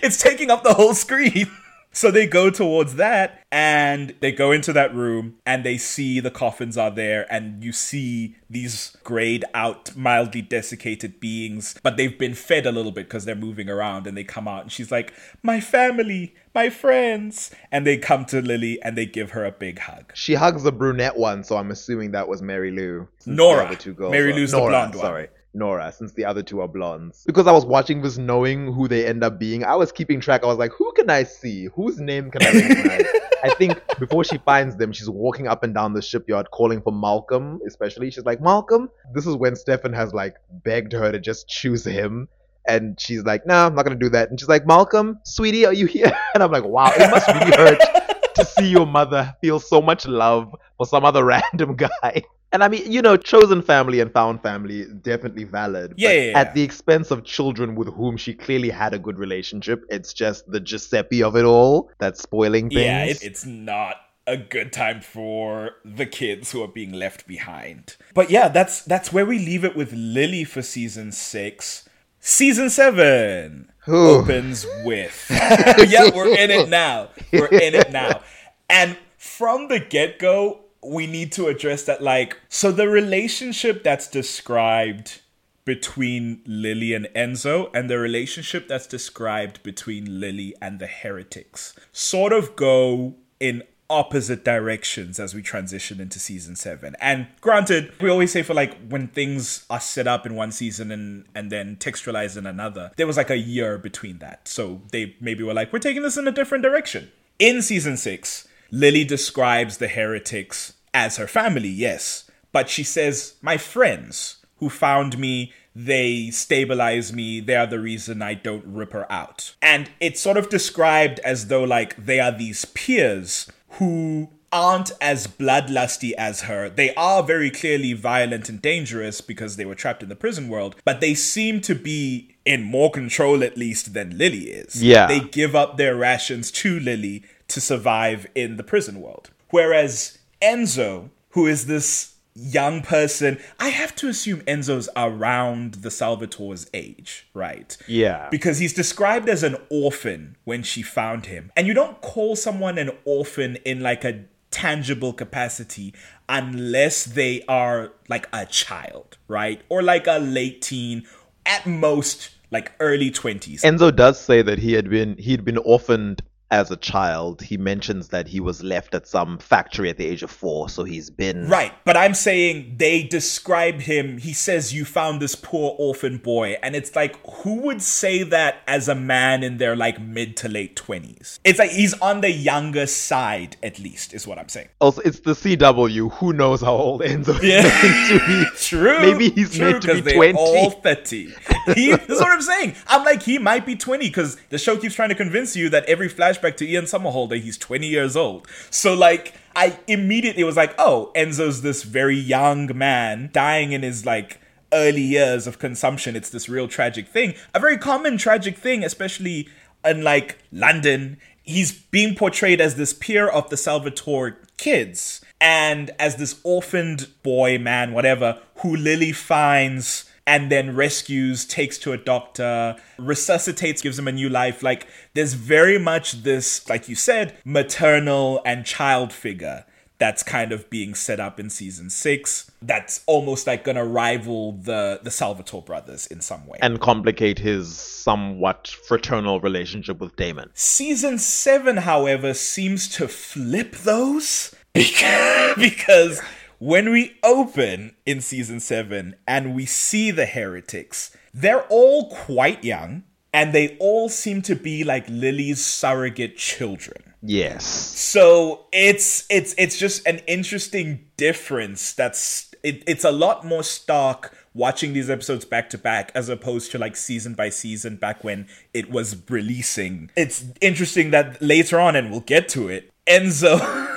it's taking up the whole screen. So they go towards that and they go into that room and they see the coffins are there and you see these grayed out, mildly desiccated beings, but they've been fed a little bit because they're moving around and they come out and she's like, My family, my friends. And they come to Lily and they give her a big hug. She hugs the brunette one, so I'm assuming that was Mary Lou. Nora. the two girls Mary Lou's the Nora, blonde one. Sorry. Nora, since the other two are blondes. Because I was watching this knowing who they end up being, I was keeping track. I was like, who can I see? Whose name can I recognize? I think before she finds them, she's walking up and down the shipyard calling for Malcolm, especially. She's like, Malcolm? This is when Stefan has like begged her to just choose him. And she's like, no, I'm not going to do that. And she's like, Malcolm, sweetie, are you here? [LAUGHS] And I'm like, wow, it must really hurt [LAUGHS] to see your mother feel so much love for some other [LAUGHS] random guy. And I mean, you know, chosen family and found family definitely valid. but Yeah, yeah, yeah. At the expense of children with whom she clearly had a good relationship, it's just the Giuseppe of it all that's spoiling things. Yeah, it, it's not a good time for the kids who are being left behind. But yeah, that's that's where we leave it with Lily for season six. Season seven Ooh. opens with [LAUGHS] yeah, we're in it now. We're in it now, [LAUGHS] and from the get go, we need to address that. Like, so the relationship that's described between Lily and Enzo and the relationship that's described between Lily and the heretics sort of go in opposite directions as we transition into season 7 and granted we always say for like when things are set up in one season and and then textualized in another there was like a year between that so they maybe were like we're taking this in a different direction in season 6 Lily describes the heretics as her family yes but she says my friends who found me, they stabilize me, they are the reason I don't rip her out. And it's sort of described as though like they are these peers who aren't as bloodlusty as her. They are very clearly violent and dangerous because they were trapped in the prison world, but they seem to be in more control at least than Lily is. Yeah. They give up their rations to Lily to survive in the prison world. Whereas Enzo, who is this young person, I have to assume Enzo's around the Salvatore's age, right? Yeah. Because he's described as an orphan when she found him. And you don't call someone an orphan in like a tangible capacity unless they are like a child, right? Or like a late teen, at most like early 20s. Enzo does say that he had been he'd been orphaned as a child. He mentions that he was left at some factory at the age of four, so he's been Right, but I'm saying they describe him. He says, You found this poor orphan boy. And it's like, who would say that as a man in their like mid to late 20s? It's like he's on the younger side, at least, is what I'm saying. Also, it's the CW. Who knows how old Enzo [LAUGHS] Yeah. is [LAUGHS] meant to be? True. Maybe he's true, meant to be 20. all 30. [LAUGHS] He, that's what I'm saying. I'm like, he might be 20 because the show keeps trying to convince you that every flashback to Ian Somerhalder, he's 20 years old. So, like, I immediately was like, oh, Enzo's this very young man dying in his, like, early years of consumption. It's this real tragic thing. A very common tragic thing, especially in, like, London. He's being portrayed as this peer of the Salvatore kids and as this orphaned boy, man, whatever, who Lily finds and then rescues, takes to a doctor, resuscitates, gives him a new life. Like, there's very much this, like you said, maternal and child figure that's kind of being set up in season six. That's almost like gonna rival the the Salvatore brothers in some way. and complicate his somewhat fraternal relationship with Damon. Season 7, however, seems to flip those [LAUGHS] because when we open in season 7 and we see the heretics, they're all quite young and they all seem to be like Lily's surrogate children. Yes. So it's it's it's just an interesting difference. That's it, it's a lot more stark watching these episodes back to back as opposed to like season by season back when it was releasing. It's interesting that later on, and we'll get to it, Enzo [LAUGHS]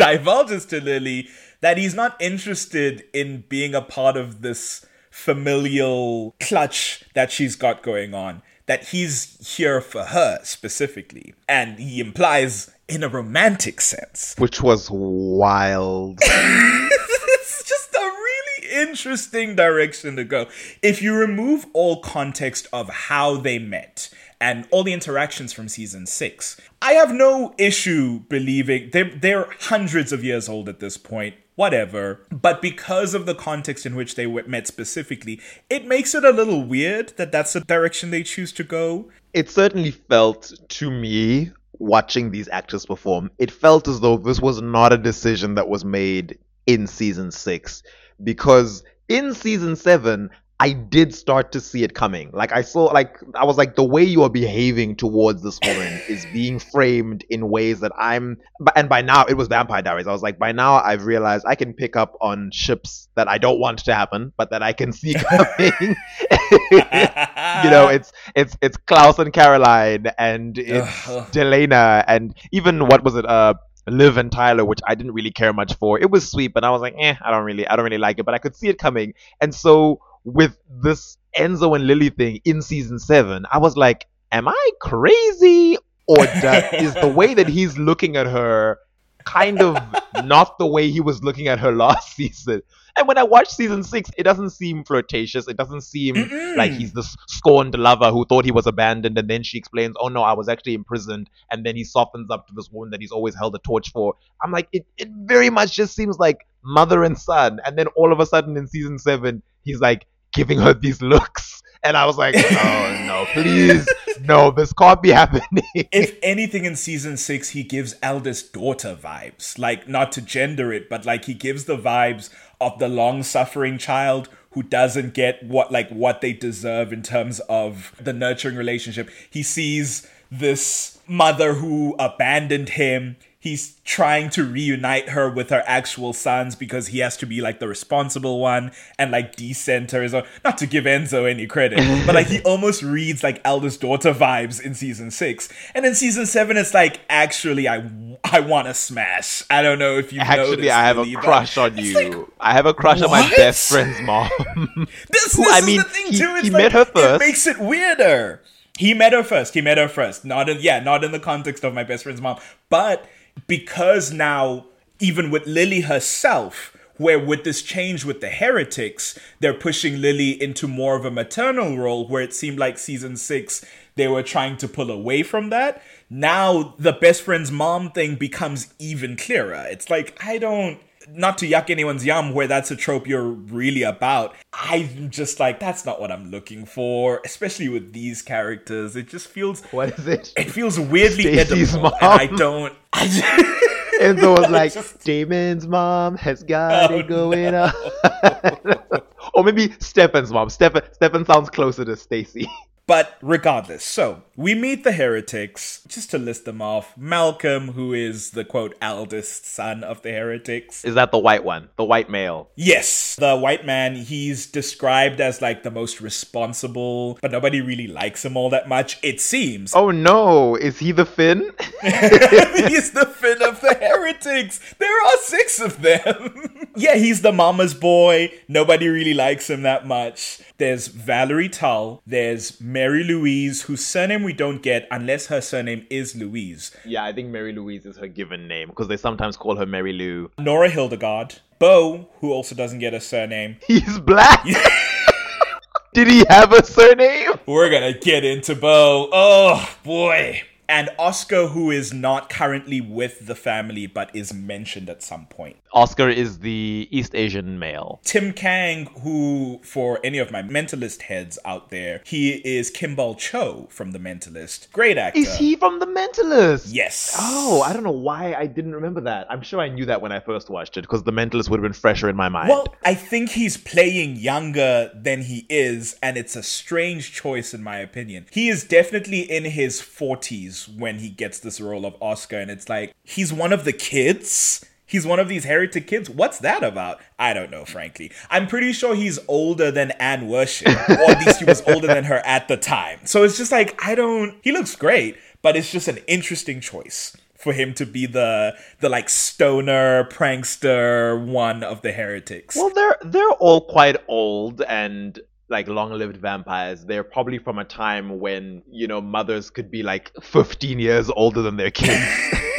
divulges to Lily that he's not interested in being a part of this familial clutch that she's got going on. That he's here for her specifically. And he implies in a romantic sense. Which was wild. [LAUGHS] it's just a really interesting direction to go. If you remove all context of how they met and all the interactions from season six, I have no issue believing they're, they're hundreds of years old at this point. Whatever. But because of the context in which they were met specifically, it makes it a little weird that that's the direction they choose to go. it certainly felt to me watching these actors perform it felt as though this was not a decision that was made in season 6 because in season 7 I did start to see it coming. Like I saw like I was like the way you are behaving towards this woman [LAUGHS] is being framed in ways that I'm and by now it was Vampire Diaries. I was like by now I've realized I can pick up on ships that I don't want to happen but that I can see [LAUGHS] coming. [LAUGHS] you know, it's it's it's Klaus and Caroline and it's. Delena and even what was it uh Liv and Tyler, which I didn't really care much for. It was sweet, but I was like, eh, I don't really, I don't really like it. But I could see it coming, and so with this Enzo and Lily thing in season seven, I was like, am I crazy, or [LAUGHS] does, is the way that he's looking at her kind of not the way he was looking at her [LAUGHS] last season? And when I watch season six, it doesn't seem flirtatious. It doesn't seem like he's this scorned lover who thought he was abandoned, and then she explains, "Oh no, I was actually imprisoned." And then he softens up to this woman that he's always held a torch for. I'm like, it, it very much just seems like mother and son. And then all of a sudden in season seven, he's like giving her these [LAUGHS] looks, and I was like, "Oh no, please, no, this can't be happening." if anything in season six, he gives eldest daughter vibes. Like, not to gender it, but like he gives the vibes of the long suffering child who doesn't get what like what they deserve in terms of the nurturing relationship. He sees this mother who abandoned him. He's trying to reunite her with her actual sons because he has to be like the responsible one and like decenter his own. Not to give Enzo any credit, [LAUGHS] but like he almost reads like eldest daughter vibes in season six. And in season seven, it's like actually I I want to smash. I don't know if you Actually, I have a crush on you. like, I have a crush on my best friend's mom. [LAUGHS] [LAUGHS] This, this I is mean, the thing he- too. It's he like, met her It first. makes it weirder. He met her first. He met her first. Not in yeah, not in the context of my best friend's mom, but because now even with Lily herself, where with this change with the heretics, they're pushing Lily into more of a maternal role, where it seemed like season six they were trying to pull away from that. Now the best friend's mom thing becomes even clearer. It's like I don't not to yuck anyone's yum where that's a trope you're really about. I'm just like, that's not what I'm looking for, especially with these characters. It just feels What is it? it feels weirdly Stacey's edible, I don't. I just, And so it was [LAUGHS] like, Just- Damon's mom has oh, got Oh, it going on. [LAUGHS] [LAUGHS] or maybe Stefan's mom. Stefan, Stefan sounds closer to Stacy. But regardless, so we meet the heretics, just to list them off. Malcolm, who is the quote eldest son of the heretics. Is that the white one? The white male? Yes, the white man, he's described as like the most responsible, but nobody really likes him all that much, it seems. Oh no, is he the Finn? [LAUGHS] he's the Finn of the heretics. There are six of them. [LAUGHS] yeah, he's the mama's boy. Nobody really likes him that much. There's Valerie Tulle. There's Mary Louise, whose surname we don't get unless her surname is Louise. yeah, I think Mary Louise is her given name because they sometimes call her Mary Lou. Nora Hildegard. Bo, who also doesn't get a surname. [LAUGHS] He's black. [LAUGHS] Did he have a surname? We're gonna get into Bo. Oh boy. And Oscar, who is not currently with the family but is mentioned at some point. Oscar is the East Asian male. Tim Kang, who, for any of my mentalist heads out there, he is Kimball Cho from The Mentalist. Great actor. Is he from The Mentalist? Yes. Oh, I don't know why I didn't remember that. I'm sure I knew that when I first watched it because The Mentalist would have been fresher in my mind. Well, I think he's playing younger than he is, and it's a strange choice in my opinion. He is definitely in his 40s when he gets this role of Oscar, and it's like, he's one of the kids? He's one of these heretic kids? What's that about? I don't know, frankly. I'm pretty sure he's older than Annie Wersching, or at least he was older than her at the time. So it's just like, I don't. He looks great, but it's just an interesting choice for him to be the the like stoner prankster one of the heretics. Well, they're they're all quite old and like long-lived vampires. They're probably from a time when you know mothers could be like 15 years older than their kids. [LAUGHS] [LAUGHS]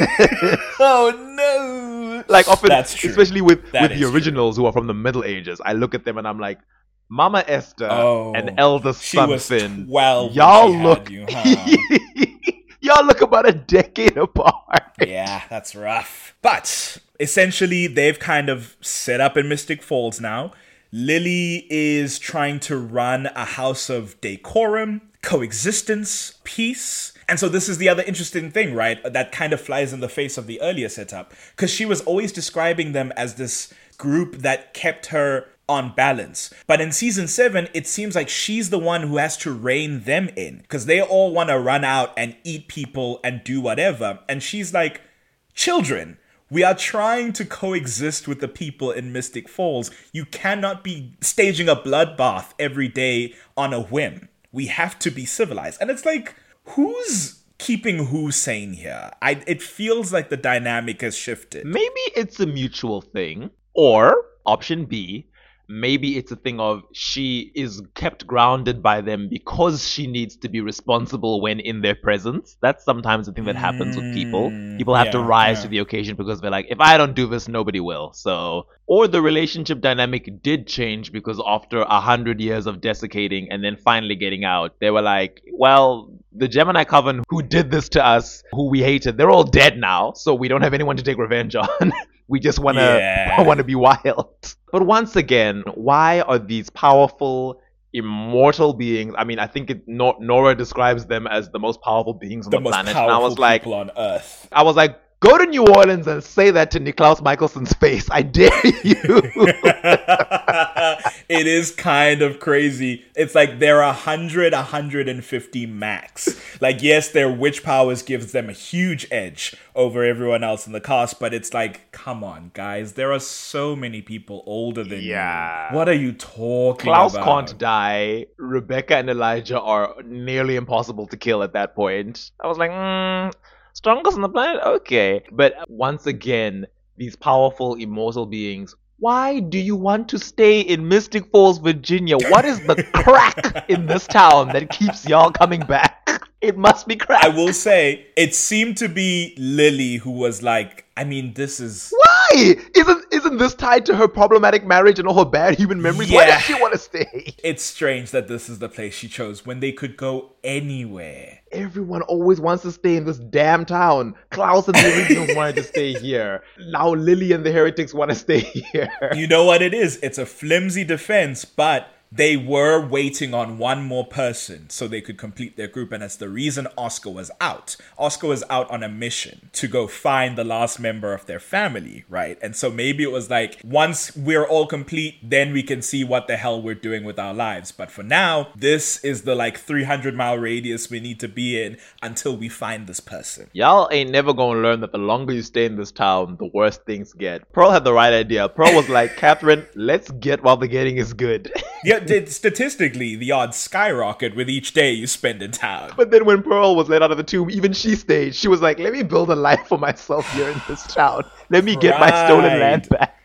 oh no! like often, true. especially with That with the true. originals who are from the Middle Ages. I look at them and I'm like, Mama Esther Oh, and elder she son was Finn. 12 Y'all look. you, [LAUGHS] huh? y'all look about a decade apart. yeah, that's rough. But essentially, they've kind of set up in Mystic Falls now. Lily is trying to run a house of decorum, coexistence, peace. And so, this is the other interesting thing, right? That kind of flies in the face of the earlier setup. Because she was always describing them as this group that kept her on balance. But in season seven, it seems like she's the one who has to rein them in because they all want to run out and eat people and do whatever. And she's like, children, we are trying to coexist with the people in Mystic Falls. You cannot be staging a bloodbath every day on a whim. We have to be civilized. And it's like, who's keeping who sane here? I it feels like the dynamic has shifted. Maybe it's a mutual thing, or option B, maybe it's a thing of she is kept grounded by them because she needs to be responsible when in their presence. That's sometimes the thing that happens with people. Mm, People have to rise yeah. to the occasion because they're like, if I don't do this, nobody will. So, or the relationship dynamic did change because after a hundred years of desiccating and then finally getting out, they were like, well, the Gemini Coven who did this to us, who we hated, they're all dead now, so we don't have anyone to take revenge on. [LAUGHS] we just want to Yeah. [LAUGHS] want to be wild. But once again, why are these powerful immortal beings? I mean, I think it, Nor- Nora describes them as the most powerful beings on The the, most planet. powerful And I was like, on Earth. I was like, go to New Orleans and say that to Niklaus Mikaelson's face. I dare you. [LAUGHS] it is kind of crazy. It's like they're hundred, a hundred and fifty max. Like, yes, their witch powers gives them a huge edge over everyone else in the cast, but it's like, come on, guys, there are so many people older than Yeah. you. What are you talking Klaus about? Klaus can't die. Rebekah and Elijah are nearly impossible to kill at that point. I was like, mm, strongest on the planet? Okay. But once again, these powerful, immortal beings. Why do you want to stay in Mystic Falls, Virginia? What is the [LAUGHS] crack in this town that keeps y'all coming back? [LAUGHS] It must be crack. I will say, it seemed to be Lily who was like, I mean, this is Why? Why? Isn't isn't this tied to her problematic marriage and all her bad human memories? Why Yeah. does she want to stay? It's strange that this is the place she chose when they could go anywhere. Everyone always wants to stay in this damn town. Klaus and the originals [LAUGHS] wanted to stay here. Now Lily and the heretics want to stay [LAUGHS] here. You know what it is? It's a flimsy defense, but they were waiting on one more person so they could complete their group, and that's the reason Oscar was out. Oscar was out on a mission to go find the last member of their family, right? And so maybe it was like, once we're all complete, then we can see what the hell we're doing with our lives. But for now, this is the like 300 mile radius we need to be in until we find this person. Y'all ain't never gonna learn that the longer you stay in this town, the worse things get. Pearl had the right idea. Pearl was like, [LAUGHS] Katherine, let's get while the getting is good. [LAUGHS] Yeah, statistically, the odds skyrocket with each day you spend in town. But then when Pearl was let out of the tomb, even she stayed. She was like, let me build a life for myself here in this town. Let me get my stolen land back.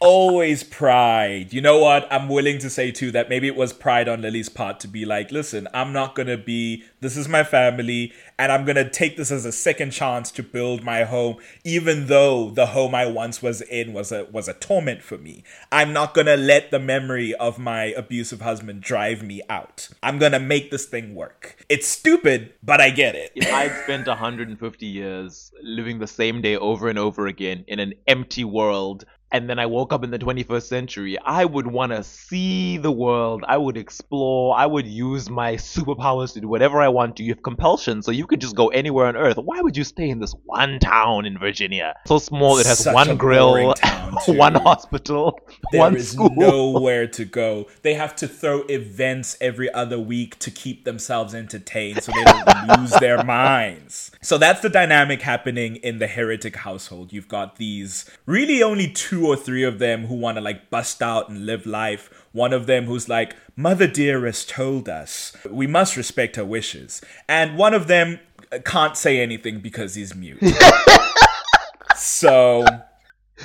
Always pride. You know what? I'm willing to say too that maybe it was pride on Lily's part to be like, listen, I'm not gonna be. This is my family, and I'm gonna take this as a second chance to build my home, even though the home I once was in was a was a torment for me. I'm not gonna let the memory of my abusive husband drive me out. I'm gonna make this thing work. It's stupid, but I get it. If I'd spent 150 years living the same day over and over again in an empty world, and then I woke up in the 21st century, I would want to see the world. I would explore. I would use my superpowers to do whatever I want to. You have compulsion, so you could just go anywhere on Earth. Why would you stay in this one town in Virginia? So small, it has Such one grill, [LAUGHS] one hospital, [LAUGHS] There one is school. nowhere to go. They have to throw events every other week to keep themselves entertained so they don't [LAUGHS] lose their minds. So that's the dynamic happening in the heretic household. You've got these really only two or three of them who want to like bust out and live life. One of them who's like, Mother Dearest told us we must respect her wishes. And one of them uh, can't say anything because he's mute. [LAUGHS] so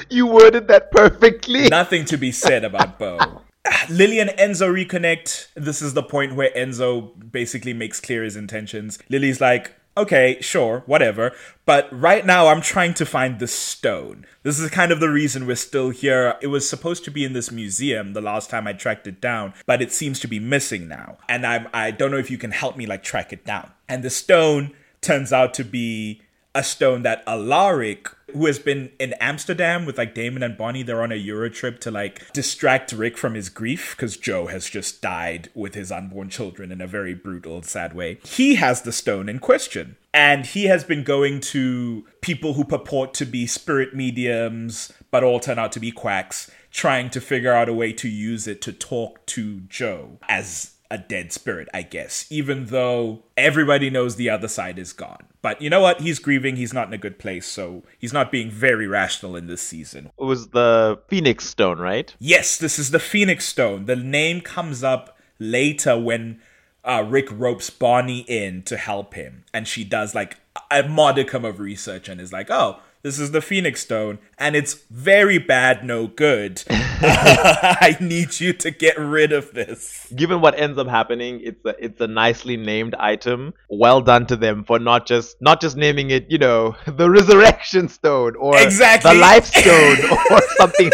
You worded that perfectly. Nothing to be said about Beau. [SIGHS] Lily and Enzo reconnect. This is the point where Enzo basically makes clear his intentions. Lily's like, okay, sure, whatever. But right now, I'm trying to find the stone. This is kind of the reason we're still here. It was supposed to be in this museum the last time I tracked it down, but it seems to be missing now. And I'm, I don't know if you can help me like track it down. And the stone turns out to be a stone that Alaric, who has been in Amsterdam with like Damon and Bonnie, they're on a Euro trip to like distract Rick from his grief because Jo has just died with his unborn children in a very brutal, sad way. He has the stone in question. And he has been going to people who purport to be spirit mediums, but all turn out to be quacks, trying to figure out a way to use it to talk to Jo as a dead spirit, I guess, even though everybody knows the other side is gone. But you know what? He's grieving. He's not in a good place, so he's not being very rational in this season. It was the Phoenix Stone, right? Yes, this is the Phoenix Stone. The name comes up later when uh, Rick ropes Bonnie in to help him, and she does like a modicum of research and is like, "Oh, this is the Phoenix Stone, and it's very bad, no good. [LAUGHS] [LAUGHS] I need you to get rid of this." given what ends up happening, it's a it's a nicely named item. Well done to them for not just not just naming it, you know, [LAUGHS] the resurrection stone or Exactly. the life stone or something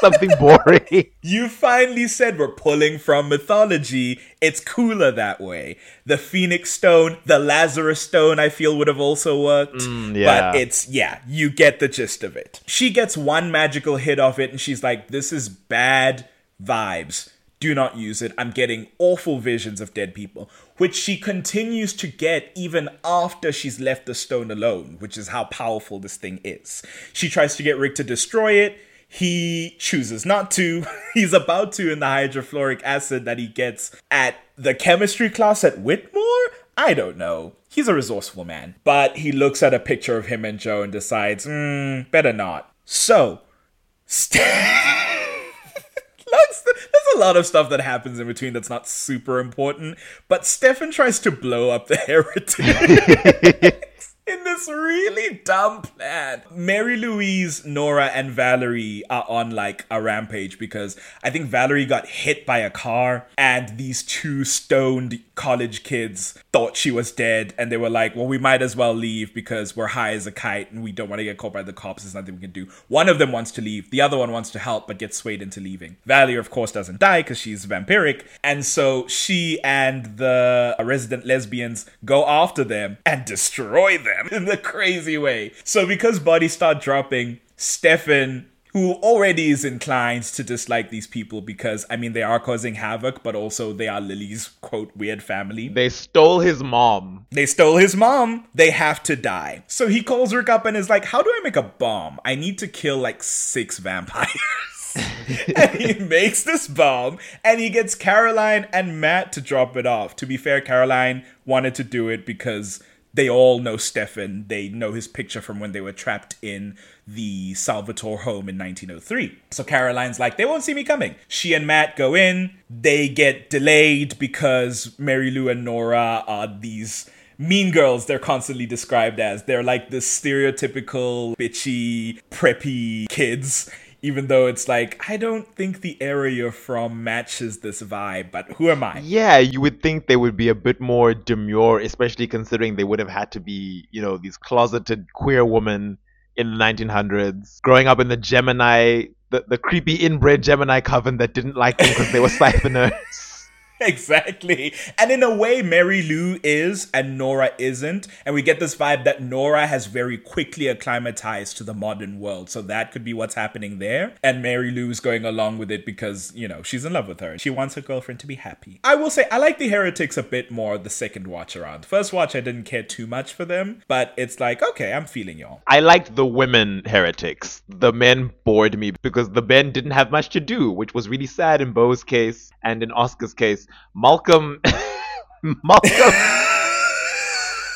something boring. You finally said we're pulling from mythology. It's cooler that way. The Phoenix Stone, the Lazarus Stone, I feel would have also worked. Mm, yeah. But it's, yeah, you get the gist of it. She gets one magical hit off it and she's like, this is bad vibes. Do not use it. I'm getting awful visions of dead people, which she continues to get even after she's left the stone alone, which is how powerful this thing is. She tries to get Rick to destroy it. He chooses not to. [LAUGHS] He's about to in the hydrofluoric acid that he gets at the chemistry class at Whitmore? I don't know. He's a resourceful man. But he looks at a picture of him and Jo and decides, hmm, better not. So, St- [LAUGHS] there's a lot of stuff that happens in between that's not super important, but Stefan tries to blow up the heretic. [LAUGHS] in this really dumb plan. Mary Louise, Nora, and Valerie are on like a rampage because I think Valerie got hit by a car and these two stoned college kids thought she was dead and they were like, well, we might as well leave because we're high as a kite and we don't want to get caught by the cops. There's nothing we can do. One of them wants to leave. The other one wants to help but gets swayed into leaving. Valerie, of course, doesn't die because she's vampiric. And so she and the resident lesbians go after them and destroy them [LAUGHS] in a crazy way. So because bodies start dropping, Stefan who already is inclined to dislike these people because I mean they are causing havoc, but also they are Lily's quote weird family. They stole his mom. They stole his mom. They have to die. So he calls Rick up and is like, How do I make a bomb? I need to kill like six vampires. [LAUGHS] and he makes this bomb and he gets Caroline and Matt to drop it off. To be fair, Caroline wanted to do it because they all know Stefan. They know his picture from when they were trapped in the Salvatore home in 1903. So Caroline's like, they won't see me coming. She and Matt go in. They get delayed because Mary Lou and Nora are these mean girls they're constantly described as they're like the stereotypical bitchy preppy kids even though it's like I don't think the area you're from matches this vibe, but who am I? Yeah, you would think they would be a bit more demure, especially considering they would have had to be, you know, these closeted queer women in the 1900s, growing up in the Gemini, the, the creepy inbred Gemini coven that didn't like them because they were [LAUGHS] siphoners. [LAUGHS] exactly. And in a way, Mary Lou is and Nora isn't. And we get this vibe that Nora has very quickly acclimatized to the modern world. So that could be what's happening there. And Mary Lou's going along with it because, you know, she's in love with her. She wants her girlfriend to be happy. I will say, I like the Heretics a bit more the second watch around. First watch, I didn't care too much for them, but it's like, okay, I'm feeling y'all. I liked the women heretics. The men bored me because the men didn't have much to do, which was really sad in Beau's case and in Oscar's case. Malcolm. [LAUGHS] Malcolm. [LAUGHS]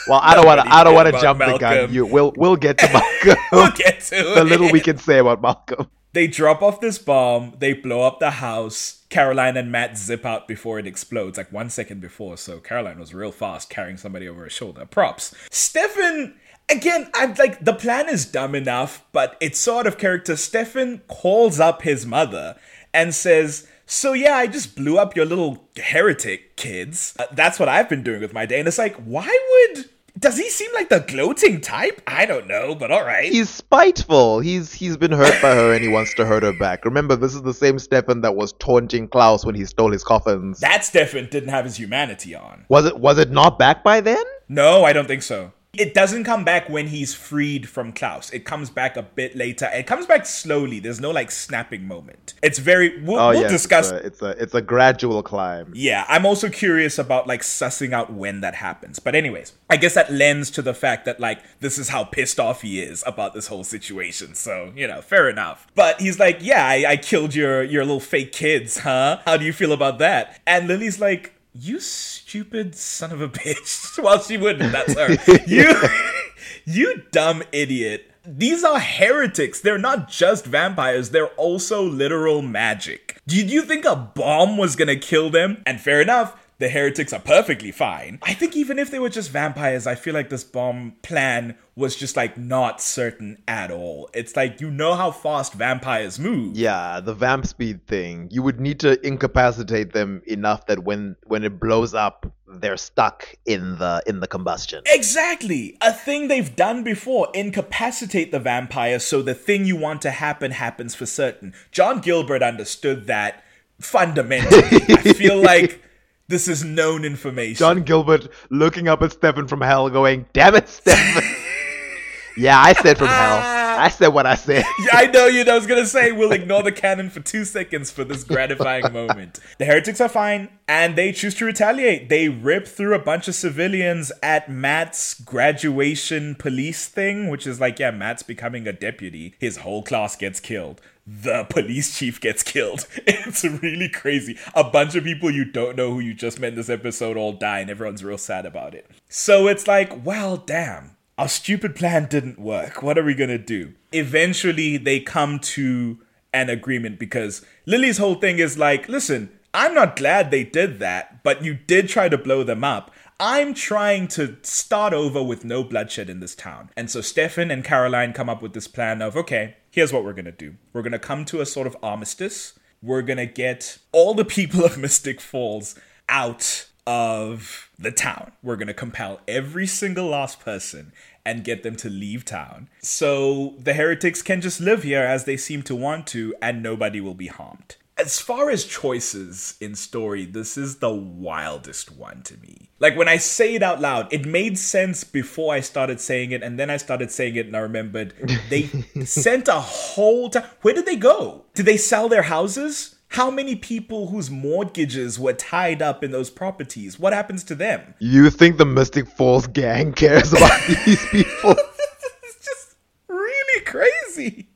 Well, I don't want to. I don't want to jump the gun. You, we'll we'll get to [LAUGHS] Malcolm. We'll get to the little we can say about Malcolm. They drop off this bomb, they blow up the house. Caroline and Matt zip out before it explodes, like one second before. So Caroline was real fast carrying somebody over her shoulder. Props. Stefan, again, I'm like, the plan is dumb enough, but it's sort of character. Stefan calls up his mother and says, so yeah, I just blew up your little heretic kids. Uh, that's what I've been doing with my day. And it's like, why would. Does he seem like the gloating type? I don't know, but alright. He's spiteful. He's he's been hurt by her and he wants to hurt her back. Remember, this is the same Stefan that was taunting Klaus when he stole his coffins. That Stefan didn't have his humanity on. Was it was it not back by then? No, I don't think so. It doesn't come back when he's freed from Klaus. It comes back a bit later. It comes back slowly. There's no like snapping moment. It's very. We'll, Oh we'll yeah, discuss. It's a, it's a it's a gradual climb. Yeah, I'm also curious about like sussing out when that happens. But anyways, I guess that lends to the fact that like this is how pissed off he is about this whole situation. So, you know, fair enough. But he's like, "Yeah, I, I killed your your little fake kids, huh? How do you feel about that?" And Lily's like, "You stupid son of a [LAUGHS] bitch." [LAUGHS] well, she wouldn't. That's her. [LAUGHS] you you dumb idiot. These are heretics. They're not just vampires, they're also literal magic. Did you think a bomb was gonna kill them? And fair enough, the heretics are perfectly fine. I think even if they were just vampires, I feel like this bomb plan was just like not certain at all. It's like you know how fast vampires move. Yeah, the vamp speed thing. You would need to incapacitate them enough that when when it blows up, they're stuck in the in the combustion. Exactly. A thing they've done before. Incapacitate the vampire so the thing you want to happen happens for certain. John Gilbert understood that fundamentally. I feel [LAUGHS] like this is known information. John Gilbert looking up at Stefan from hell, going, "Damn it, Stefan." [LAUGHS] yeah, I said from hell. I said what I said. [LAUGHS] Yeah, I know you. I was gonna say we'll ignore the canon for two seconds for this gratifying [LAUGHS] moment. The heretics are fine, and they choose to retaliate. They rip through a bunch of civilians at Matt's graduation police thing, which is like, yeah, Matt's becoming a deputy. His whole class gets killed. The police chief gets killed. [LAUGHS] It's really crazy. A bunch of people you don't know who you just met in this episode all die, and everyone's real sad about it. So it's like, well, damn our stupid plan didn't work. What are we gonna do? Eventually, they come to an agreement because Lily's whole thing is like, listen, I'm not glad they did that, but you did try to blow them up. I'm trying to start over with no bloodshed in this town. And so Stefan and Caroline come up with this plan of okay, here's what we're gonna do. We're gonna come to a sort of armistice. We're gonna get all the people [LAUGHS] of Mystic Falls out of the town. We're gonna compel every single last person and get them to leave town. So the heretics can just live here as they seem to want to, and nobody will be harmed. As far as choices in story, this is the wildest one to me. Like when I say it out loud, it made sense before I started saying it, and then I started saying it and I remembered [LAUGHS] they sent a whole time. Where did they go? Did they sell their houses? How many people whose mortgages were tied up in those properties? What happens to them? You think the Mystic Falls gang cares about [LAUGHS] these people? it's just really crazy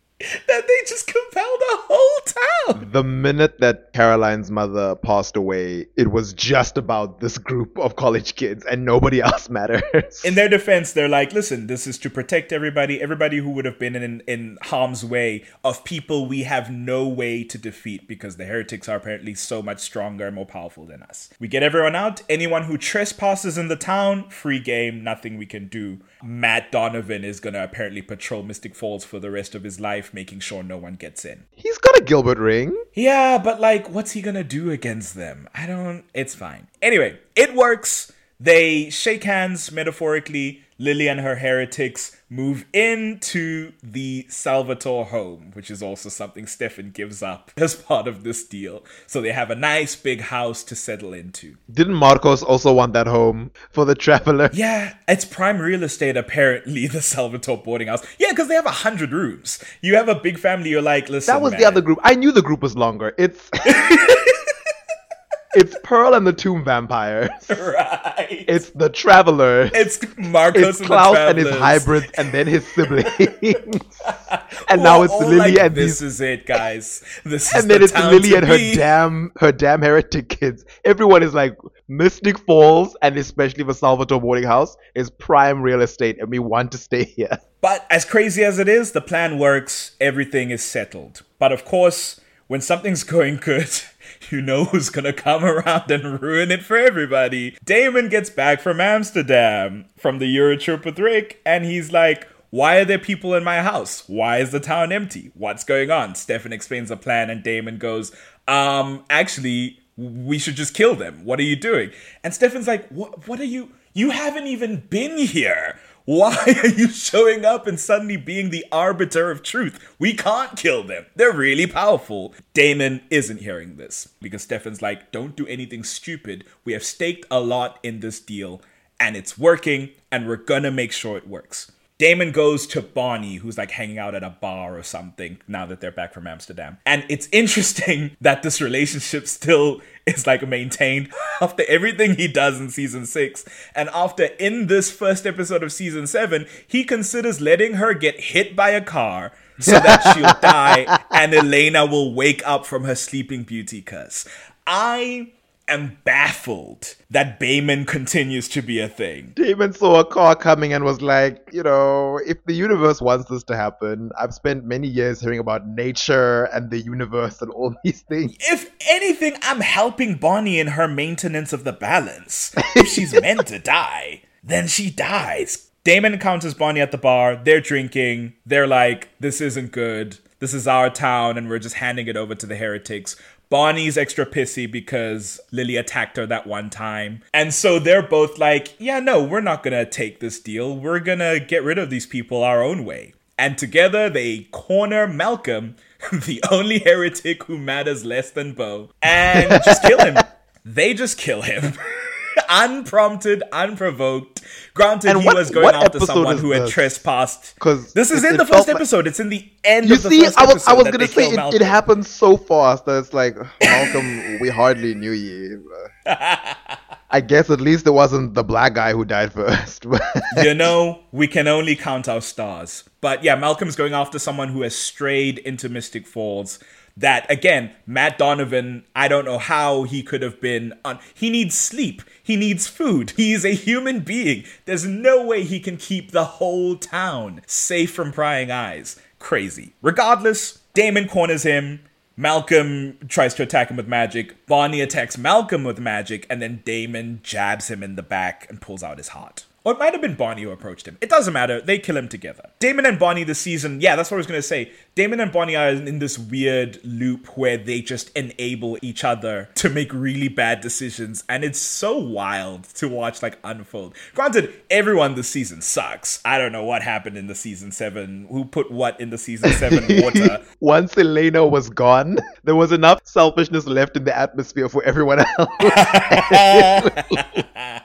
that they just compelled a whole town. The minute that Caroline's mother passed away, it was just about this group of college kids and nobody else matters. In their defense, they're like, listen, this is to protect everybody, everybody who would have been in, in harm's way of people we have no way to defeat because the heretics are apparently so much stronger and more powerful than us. We get everyone out. Anyone who trespasses in the town, free game, nothing we can do. Matt Donovan is going to apparently patrol Mystic Falls for the rest of his life, making sure no one gets in. He's got a Gilbert ring. Yeah, but like, what's he gonna do against them? I don't. It's fine. Anyway, it works. They shake hands metaphorically. Lily and her heretics move into the Salvatore home, which is also something Stefan gives up [LAUGHS] as part of this deal. So they have a nice big house to settle into. Didn't Markos also want that home for the traveler? [LAUGHS] Yeah, it's prime real estate, apparently, [LAUGHS] the Salvatore boarding house. Yeah, because they have a hundred rooms. You have a big family, you're like, listen. That was the other group. I knew the group was longer. It's It's Pearl and the Tomb Vampires. [LAUGHS] Right. It's the Traveler. It's Markos It's and Klaus the and his hybrids and then his siblings. [LAUGHS] and now it's Lily like, and this these is it, guys. This is and then the it's Lily and her be. damn her damn heretic kids. Everyone is like Mystic Falls and especially the Salvatore boarding house is prime real estate and we want to stay here. But as crazy as it is, the plan works. Everything is settled. But of course, when something's [LAUGHS] going good, [LAUGHS] you know who's gonna come around and ruin it for everybody. Damon gets back from Amsterdam from the Eurotrip with Rick, and he's like, why are there people in my house? Why is the town empty? What's going on? Stefan explains the plan, and Damon goes, um, actually, we should just kill them. What are you doing? And Stefan's like, what, what are you? You haven't even been here. Why [LAUGHS] are you showing up and suddenly being the arbiter of truth? We can't kill them. They're really powerful. Damon isn't hearing this because Stefan's like, don't do anything stupid. We have staked a lot in this deal and it's working and we're gonna make sure it works. Damon goes to Bonnie, who's like hanging out at a bar or something now that they're back from Amsterdam. And it's interesting [LAUGHS] that this relationship still [LAUGHS] is like maintained after everything he does in season six. And after in this first episode of season seven, he considers letting her get hit by a car so that [LAUGHS] she'll die and Elena will wake up from her sleeping beauty curse. I am baffled that Bamon continues to be a thing. Damon saw a car coming and was like, you know, if the universe wants this to happen, I've spent many years hearing about nature and the universe and all [LAUGHS] these things. If anything, I'm helping Bonnie in her maintenance of the balance. If she's [LAUGHS] meant to die, then she dies. Damon encounters Bonnie at the bar. They're drinking. They're like, this isn't good. This is our town, and we're just handing it over to the heretics. Bonnie's extra pissy because Lily attacked her that one time. And so they're both like, yeah, no, we're not gonna take this deal. We're gonna get rid of these people our own way. And together they corner Malcolm, [LAUGHS] the only heretic who matters less than Beau, and just kill him. [LAUGHS] they just kill him. [LAUGHS] [LAUGHS] Unprompted, unprovoked. Granted, And he what- was going after someone who had trespassed. Because this is it- in the first like- episode. It's in the end You of the see, I was I was gonna say it, it happened so fast that it's like Malcolm, we hardly knew you. [LAUGHS] I guess at least it wasn't the black guy who died first. [LAUGHS] you know, we can only count our stars. But yeah, Malcolm's going after someone who has strayed into Mystic Falls. That again, Matt Donovan, I don't know how he could have been on. He needs sleep. He needs food. He is a human being. There's no way he can keep the whole town safe from prying eyes. Crazy. Regardless, Damon corners him. Malcolm tries to attack him with magic. Bonnie attacks Malcolm with magic, and then Damon jabs him in the back and pulls out his heart. Or it might have been Bonnie who approached him. It doesn't matter. They kill him together. Damon and Bonnie this season, yeah, that's what I was going to say. Damon and Bonnie are in this weird loop where they just enable each other to make really bad decisions. And it's so wild to watch like unfold. Granted, everyone this season sucks. I don't know what happened in the season seven. Who put what in the season seven [LAUGHS] water? Once Elena was gone, [LAUGHS] there was enough selfishness left in the atmosphere for everyone else. [LAUGHS]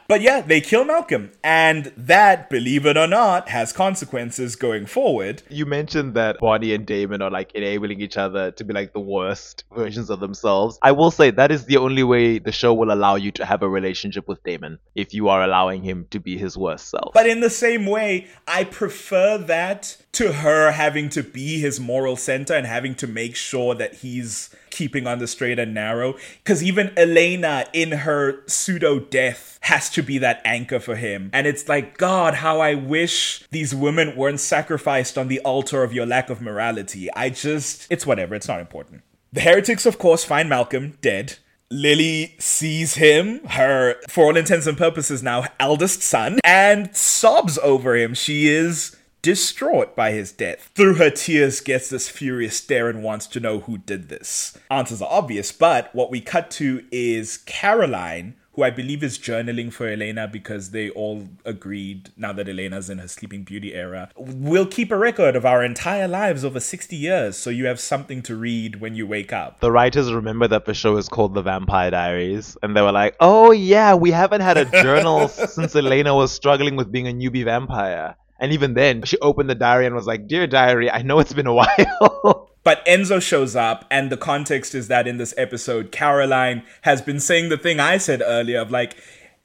but yeah, they kill Malcolm. And that, believe it or not, has consequences going forward. you mentioned that Bonnie and Damon are like enabling each other to be like the worst versions of themselves. I will say that is the only way the show will allow you to have a relationship with Damon if you are allowing him to be his worst self. But in the same way, I prefer that to her having to be his moral center and having to make sure that he's keeping on the straight and narrow. Because even Elena, in her pseudo death, has to be that anchor for him. And it's like, God, how I wish these women weren't sacrificed on the altar of your lack of morality. I just, it's whatever, it's not important. The heretics, of course, find Malcolm dead. Lily sees him, her, for all intents and purposes, now eldest son, and sobs over him. She is distraught by his death. Through her tears, gets this furious stare and wants to know who did this. Answers are obvious, but what we cut to is Caroline, who I believe is journaling for Elena because they all agreed now that Elena's in her Sleeping Beauty era. We'll keep a record of our entire lives over 60 years, so you have something to read when you wake up. the writers remember that the show is called The Vampire Diaries, and they were like, "Oh yeah, we haven't had a journal [LAUGHS] since Elena was struggling with being a newbie vampire." And even then, she opened the diary and was like, "Dear diary, I know it's been a [LAUGHS] while." But Enzo shows up, and the context is that in this episode, Caroline has been saying the thing I said earlier of like,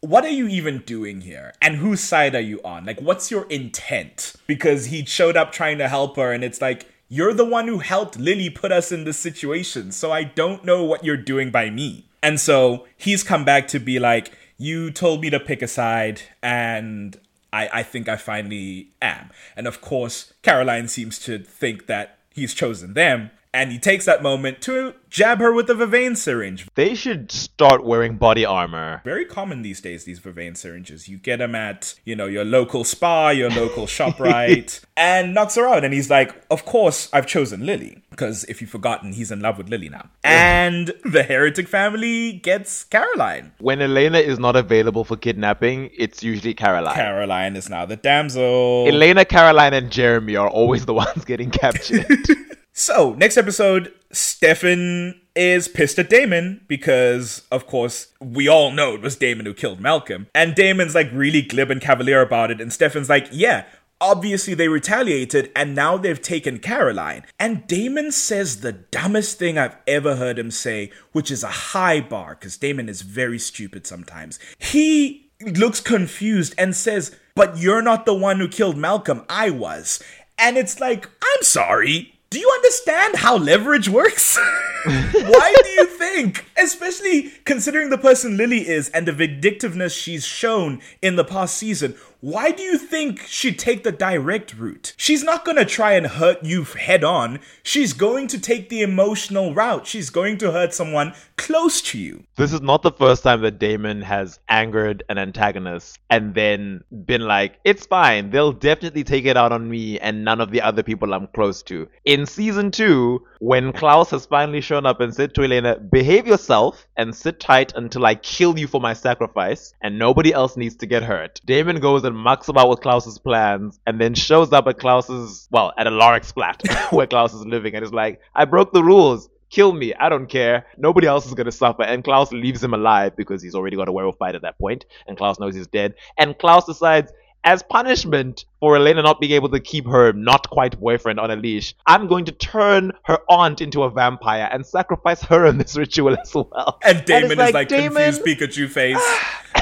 what are you even doing here? And whose side are you on? Like, what's your intent? Because he showed up trying to help her, and it's like, you're the one who helped Lily put us in this situation, so I don't know what you're doing by me. And so he's come back to be like, you told me to pick a side, and I, I think I finally am. And of course, Caroline seems to think that he's chosen them, and he takes that moment to jab her with the Vervain syringe. they should start wearing body armor. Very common these days, these Vervain syringes. You get them at, you know, your local spa, your local [LAUGHS] shop right, and knocks her out. And he's like, Of course, I've chosen Lily. Because if you've forgotten, he's in love with Lily now. And the Heretic family gets Caroline. When Elena is not available for kidnapping, it's usually Caroline. Caroline is now the damsel. Elena, Caroline, and Jeremy are always the [LAUGHS] ones getting captured. [LAUGHS] So, next episode, Stefan is pissed at Damon because, of course, we all know it was Damon who killed Malcolm. And Damon's like really glib and cavalier about it. And Stefan's like, yeah, obviously they retaliated and now they've taken Caroline. And Damon says the dumbest thing I've ever heard him say, which is a high bar because Damon is very stupid sometimes. He looks confused and says, but you're not the one who killed Malcolm, I was. And it's like, I'm sorry. Do you understand how leverage works? [LAUGHS] Why do you think, especially considering the person Lily is and the vindictiveness she's shown in the past season, why do you think she'd take the direct route? She's not gonna try and hurt you head on. She's going to take the emotional route. She's going to hurt someone close to you. this is not the first time that Damon has angered an antagonist and then been like, it's fine, they'll definitely take it out on me and none of the other people I'm close to. In season two, when Klaus has finally shown up and said to Elena, behave yourself and sit tight until I kill you for my sacrifice and nobody else needs to get hurt. Damon goes and mucks about with Klaus's plans and then shows up at Klaus's, well, at Alaric's flat [LAUGHS] where Klaus is living and is like, I broke the rules kill me. I don't care. Nobody else is gonna suffer. And Klaus leaves him alive because he's already got a werewolf bite at that point, and Klaus knows he's dead. And Klaus decides, as punishment for Elena not being able to keep her not quite boyfriend on a leash, I'm going to turn her aunt into a vampire and sacrifice her in this ritual as well. And Damon it's is like "Damon, confused Pikachu face.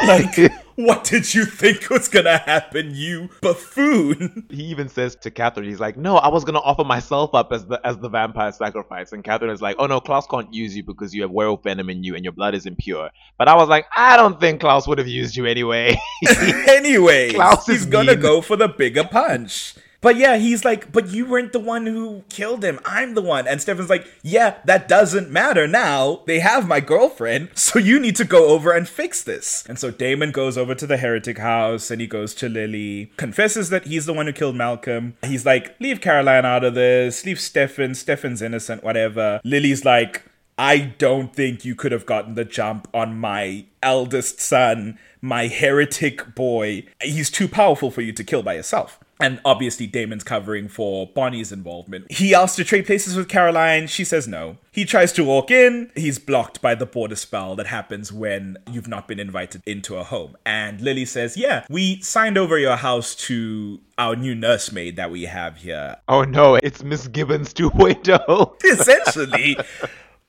[SIGHS] like, what did you think was gonna happen, you buffoon? [LAUGHS] he even says to Katherine, he's like, "No, I was gonna offer myself up as the as the vampire sacrifice." And Katherine is like, "Oh no, Klaus can't use you because you have werewolf venom in you and your blood is impure." But I was like, "I don't think Klaus would have used you anyway." [LAUGHS] [LAUGHS] anyway, Klaus is he's gonna mean. go for the bigger punch. But yeah, he's like, but you weren't the one who killed him. I'm the one. And Stefan's like, yeah, that doesn't matter now. They have my girlfriend, so you need to go over and fix this. And so Damon goes over to the heretic house and he goes to Lily, confesses that he's the one who killed Malcolm. He's like, leave Caroline out of this, leave Stefan. Stefan's innocent, whatever. Lily's like, I don't think you could have gotten the jump on my eldest son, my heretic boy. He's too powerful for you to kill by yourself. And obviously, Damon's covering for Bonnie's involvement. He asks to trade places with Caroline. She says no. He tries to walk in. He's blocked by the border spell that happens when you've not been invited into a home. And Lily says, Yeah, we signed over your house to our new nursemaid that we have here. Oh no, it's Miss Gibbons 2.0. [LAUGHS] Essentially.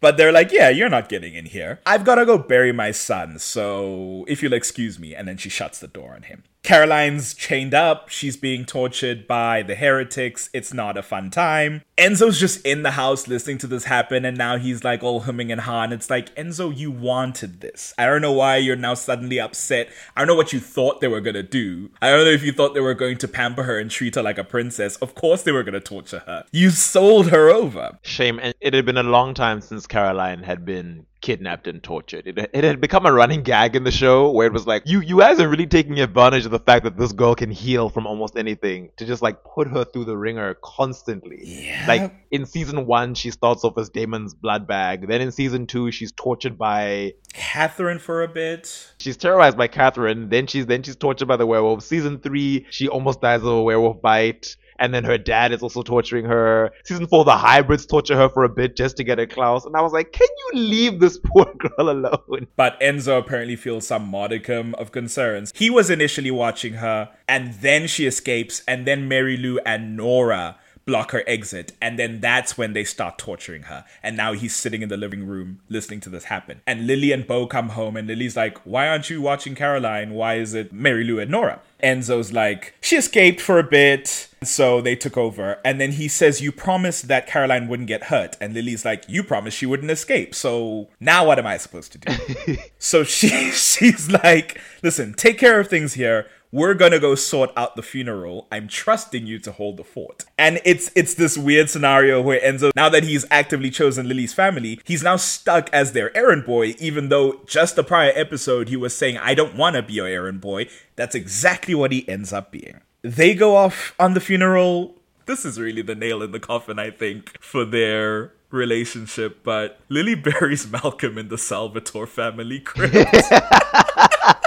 But they're like, yeah, you're not getting in here. I've got to go bury my son, so if you'll excuse me. And then she shuts the door on him. Caroline's chained up. She's being tortured by the heretics. It's not a fun time. Enzo's just in the house listening to this happen, and now he's like all humming and hawing. It's like, Enzo, you wanted this. I don't know why you're now suddenly upset. I don't know what you thought they were gonna do. I don't know if you thought they were going to pamper her and treat her like a princess. Of course they were gonna torture her. You sold her over. Shame. And it had been a long time since Caroline had been kidnapped and tortured. It, it had become a running gag in the show where it was like, you, you guys are really taking advantage of the fact that this girl can heal from almost anything to just like put her through the ringer constantly. Yeah. Like in season one, she starts off as Damon's blood bag. Then in season two, she's tortured by Katherine for a bit. She's terrorized by Katherine. Then she's then she's tortured by the werewolf. Season three, she almost dies of a werewolf bite. And then her dad is also torturing her. Season four, the hybrids torture her for a bit just to get at Klaus. And I was like, can you leave this [LAUGHS] poor girl alone? But Enzo apparently feels some modicum of concerns. He was initially watching her, and then she escapes, and then Mary Lou and Nora block her exit. And then that's when they start torturing her. And now he's sitting in the living room listening to this happen. And Lily and Beau come home, and Lily's like, Why aren't you watching Caroline? Why is it Mary Lou and Nora? Enzo's like, She escaped for a bit. So they took over. And then he says, You promised that Caroline wouldn't get hurt. And Lily's like, You promised she wouldn't escape. So now what am I supposed to do? [LAUGHS] so she [LAUGHS] she's like, Listen, take care of things here we're gonna go sort out the funeral. I'm trusting you to hold the fort. And it's it's this weird scenario where Enzo, now that he's actively chosen Lily's family, he's now stuck as their errand boy, even though just the prior episode he was saying, I don't wanna be your errand boy. That's exactly what he ends up being. They go off on the funeral. This is really the nail in the coffin, I think, for their relationship, but Lily [LAUGHS] buries Malcolm in the Salvatore family crypt. [LAUGHS]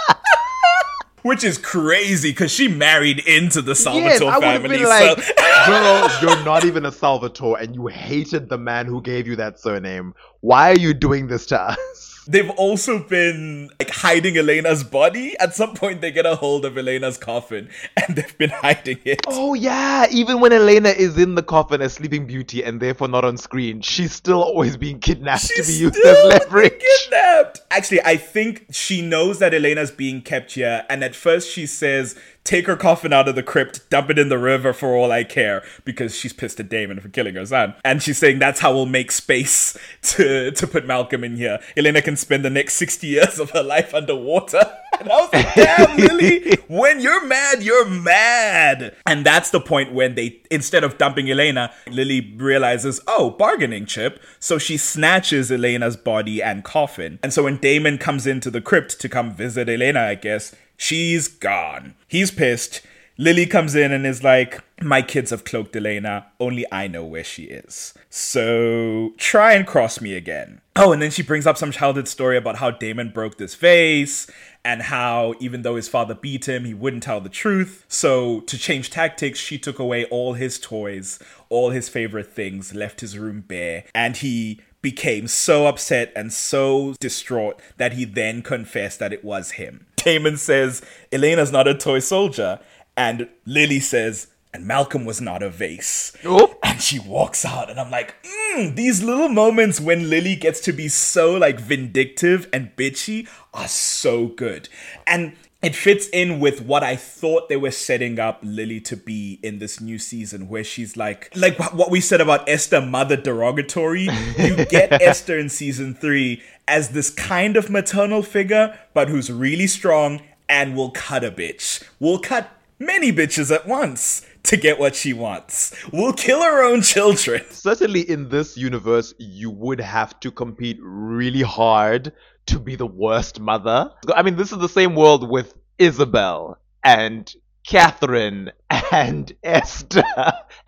Which is crazy because she married into the Salvatore I would have family. been like, so [LAUGHS] girl, you're not even a Salvatore, and you hated the man who gave you that surname. Why are you doing this to us? They've also been like hiding Elena's body. At some point, they get a hold of Elena's coffin and they've been hiding it. Oh yeah, even when Elena is in the coffin as Sleeping Beauty and therefore not on screen, she's still always being kidnapped to be used as leverage. Kidnapped. Actually, I think she knows that Elena's being kept here, and at first she says, "Take her coffin out of the crypt, dump it in the river for all I care," because she's pissed at Damon for killing her son, and she's saying that's how we'll make space [LAUGHS] to to put Malcolm in here. Elena can spend the next sixty years of her life underwater. [LAUGHS] And I was like, damn, Lily, when you're mad, you're mad. And that's the point when they, instead of dumping Elena, Lily realizes, oh, bargaining chip. So she snatches Elena's body and coffin. And so when Damon comes into the crypt to come visit Elena, I guess, she's gone. He's pissed. Lily comes in and is like, My kids have cloaked Elena. Only I know where she is. So try and cross me again. Oh, and then she brings up some childhood story about how Damon broke this vase and how even though his father beat him, he wouldn't tell the truth. So to change tactics, she took away all his toys, all his favorite things, left his room bare, and he became so upset and so distraught that he then confessed that it was him. Damon says, Elena's not a toy soldier. And Lily says, and Malcolm was not a vase. Oh. And she walks out, and I'm like, mm, these little moments when Lily gets to be so like vindictive and bitchy are so good. And it fits in with what I thought they were setting up Lily to be in this new season, where she's like, like what we said about Esther, mother derogatory. You get [LAUGHS] Esther in season three as this kind of maternal figure, but who's really strong and will cut a bitch. Will cut many bitches at once to get what she wants. We'll kill her own children. [LAUGHS] Certainly in this universe, you would have to compete really hard to be the worst mother. I mean, this is the same world with Isobel and Katherine and Esther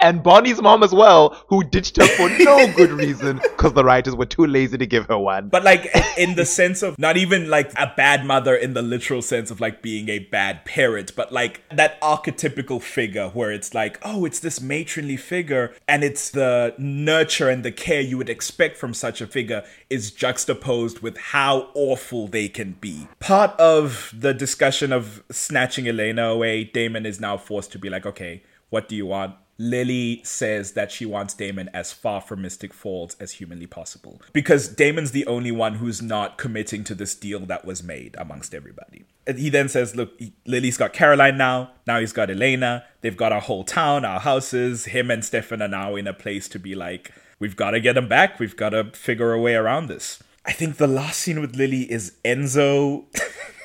and Bonnie's mom as well, who ditched her for no [LAUGHS] good reason because the writers were too lazy to give her one. But like in the sense of not even like a bad mother in the literal sense of like being a bad parent, but like that archetypical figure where it's like, oh, it's this matronly figure and it's the nurture and the care you would expect from such a figure is juxtaposed with how awful they can be. Part of the discussion of snatching Elena away, Damon is now forced to be like, okay, what do you want? Lily says that she wants Damon as far from Mystic Falls as humanly possible. Because Damon's the only one who's not committing to this deal that was made amongst everybody. And he then says, Look, Lily's got Caroline now. Now he's got Elena. They've got our whole town, our houses. Him and Stefan are now in a place to be like, We've got to get them back. We've got to figure a way around this. I think the last scene with Lily is Enzo. [LAUGHS]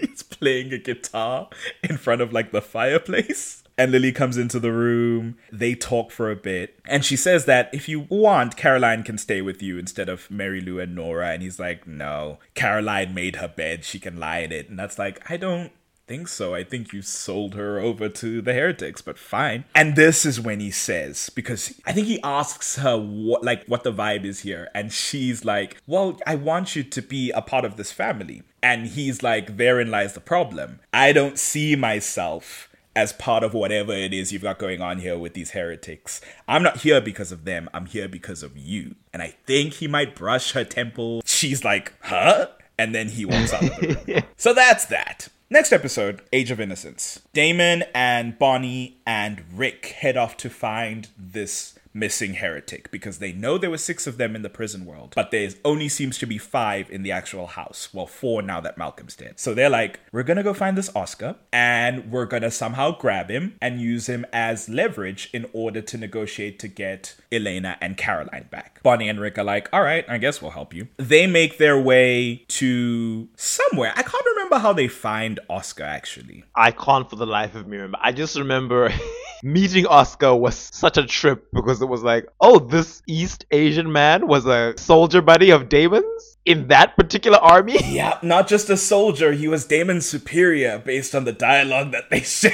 He's playing a guitar in front of like the fireplace. And Lily comes into the room. They talk for a bit. And she says that if you want, Caroline can stay with you instead of Mary Lou and Nora. And he's like, no, Caroline made her bed. She can lie in it. And that's like, I don't think so. I think you sold her over to the heretics, but fine. And this is when he says, because I think he asks her what, like, what the vibe is here. And she's like, well, I want you to be a part of this family. And he's like, therein lies the problem. I don't see myself as part of whatever it is you've got going on here with these heretics. I'm not here because of them, I'm here because of you. And I think he might brush her temple. She's like, huh? And then he walks out of the room. [LAUGHS] so that's that. Next episode, Age of Innocence. Damon and Bonnie and Rick head off to find this missing heretic because they know there were six of them in the prison world, but there only seems to be five in the actual house. Well, four now that Malcolm's dead. So they're like, we're gonna go find this Oscar and we're gonna somehow grab him and use him as leverage in order to negotiate to get Elena and Caroline back. Bonnie and Rick are like, all right, I guess we'll help you. They make their way to somewhere. I can't remember how they find Oscar actually. I can't for the life of me remember. I just remember [LAUGHS] meeting Oscar was such a trip because it was like, oh, this East Asian man was a soldier buddy of Damon's in that particular army. [LAUGHS] Yeah, not just a soldier, he was Damon's superior based on the dialogue that they [LAUGHS] said.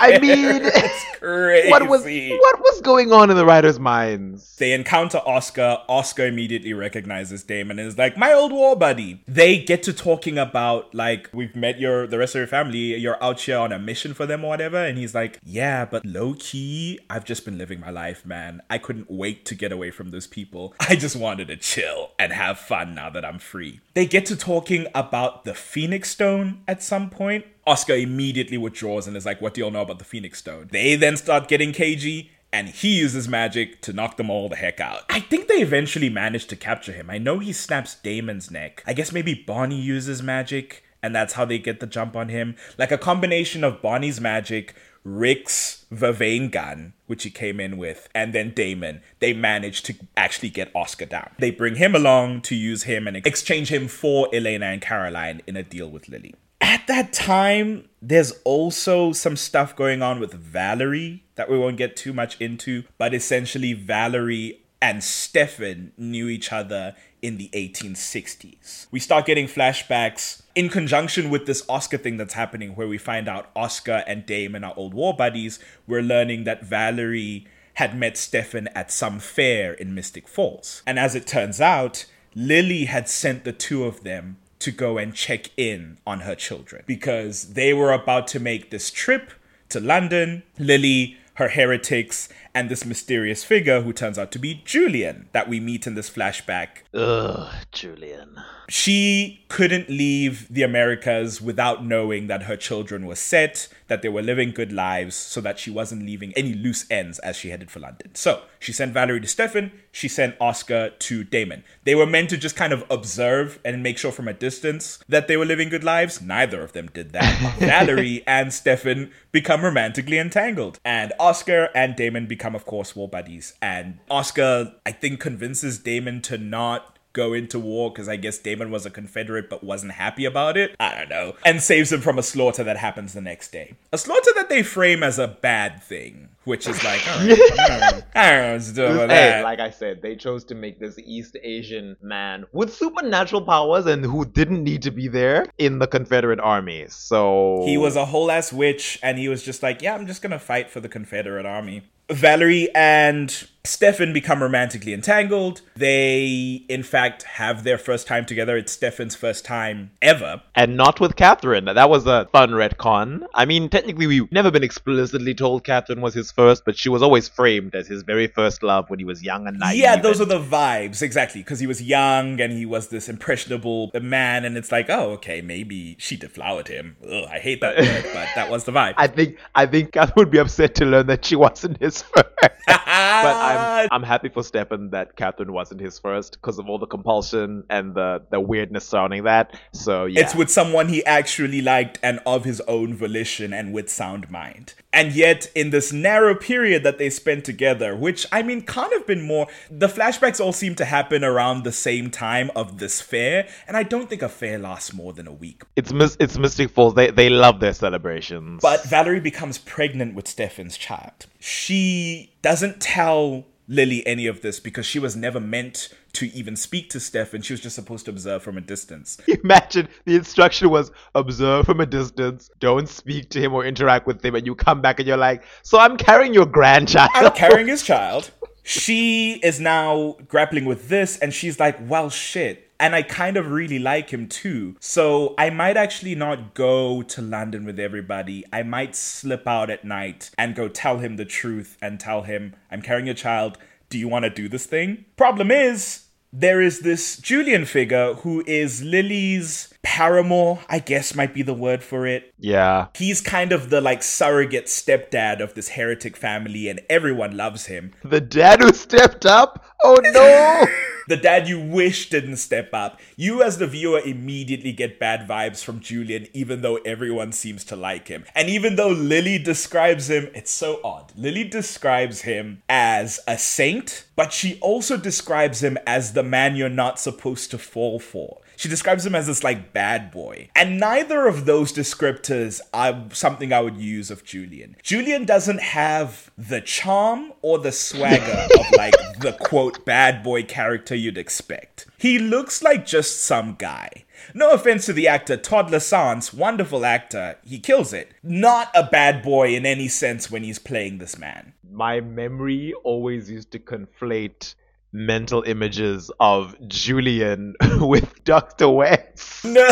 I mean, [LAUGHS] it's crazy. What was what was going on in the writers' minds? They encounter Oscar. Oscar immediately recognizes Damon and is like, "My old war buddy." They get to talking about like, "We've met your the rest of your family. You're out here on a mission for them or whatever." And he's like, "Yeah, but low key, I've just been living my life, man. I couldn't wait to get away from those people. I just wanted to chill and have fun now that I'm free." They get to talking about the Phoenix Stone at some point. Oscar immediately withdraws and is like, What do y'all know about the Phoenix Stone? They then start getting cagey, and he uses magic to knock them all the heck out. I think they eventually manage to capture him. I know he snaps Damon's neck. I guess maybe Bonnie uses magic, and that's how they get the jump on him. Like a combination of Bonnie's magic, Rick's Vervain gun, which he came in with, and then Damon, they managed to actually get Oscar down. They bring him along to use him and exchange him for Elena and Caroline in a deal with Lily. At that time, there's also some stuff going on with Valerie that we won't get too much into, but essentially, Valerie and Stefan knew each other in the 1860s. We start getting flashbacks in conjunction with this Oscar thing that's happening, where we find out Oscar and Damon are old war buddies. We're learning that Valerie had met Stefan at some fair in Mystic Falls. And as it turns out, Lily had sent the two of them to go and check in on her children because they were about to make this trip to London. Lily, her heretics, and this mysterious figure who turns out to be Julian that we meet in this flashback. Ugh, Julian. She couldn't leave the Americas without knowing that her children were set, that they were living good lives, so that she wasn't leaving any loose ends as she headed for London. So she sent Valerie to Stefan, she sent Oscar to Damon. They were meant to just kind of observe and make sure from a distance that they were living good lives. Neither of them did that. [LAUGHS] Valerie and Stefan become romantically entangled, and Oscar and Damon become, of course, war buddies. And Oscar, I think, convinces Damon to not go into war because I guess Damon was a Confederate but wasn't happy about it. I don't know. And saves him from a slaughter that happens the next day. A slaughter that they frame as a bad thing, which is like, all right, [LAUGHS] all right, I don't know what's doing with Hey, that. like I said, they chose to make this East Asian man with supernatural powers and who didn't need to be there in the Confederate army. So He was a whole ass witch, and he was just like, yeah, I'm just gonna fight for the Confederate army. Valerie and Stefan become romantically entangled. They, in fact, have their first time together. It's Stefan's first time ever. and not with Katherine. That was a fun retcon. I mean, technically, we've never been explicitly told Katherine was his first, but she was always framed as his very first love when he was young and naive. yeah, those are the vibes, exactly. Because he was young and he was this impressionable man, and it's like, oh, okay, maybe she deflowered him. Ugh, I hate that word, but that was the vibe. [LAUGHS] I think I think Katherine would be upset to learn that she wasn't his [LAUGHS] first. But I'm ah. I'm happy for Stefan that Katherine wasn't his first because of all the compulsion and the the weirdness surrounding that. So yeah, It's with someone he actually liked and of his own volition and with sound mind. And yet, in this narrow period that they spent together, which I mean, can't have been more, the flashbacks all seem to happen around the same time of this fair, and I don't think a fair lasts more than a week. it's it's Mystic Falls. They they love their celebrations. But Valerie becomes pregnant with Stefan's child. She doesn't tell Lily any of this because she was never meant to even speak to Stefan. She was just supposed to observe from a distance. [LAUGHS] Imagine the instruction was observe from a distance, don't speak to him or interact with him, and you come back and you're like, So I'm carrying your grandchild. I'm carrying [LAUGHS] his child. She is now grappling with this, and she's like, well, shit. And I kind of really like him too. So I might actually not go to London with everybody. I might slip out at night and go tell him the truth and tell him, I'm carrying a child. Do you want to do this thing? Problem is, there is this Julian figure who is Lily's paramour, I guess might be the word for it yeah. he's kind of the like surrogate stepdad of this heretic family and everyone loves him The dad who stepped up? Oh no! [LAUGHS] the dad you wish didn't step up. You as the viewer immediately get bad vibes from julian even though everyone seems to like him. And even though lily describes him it's so odd. Lily describes him as a saint but she also describes him as the man you're not supposed to fall for she describes him as this like bad boy. And neither of those descriptors are something I would use of Julian. Julian doesn't have the charm or the swagger [LAUGHS] of like the quote bad boy character you'd expect. He looks like just some guy. No offense to the actor Todd Lasance, wonderful actor, he kills it. Not a bad boy in any sense when he's playing this man. My memory always used to conflate mental images of Julian [LAUGHS] with Dr. Wes. No!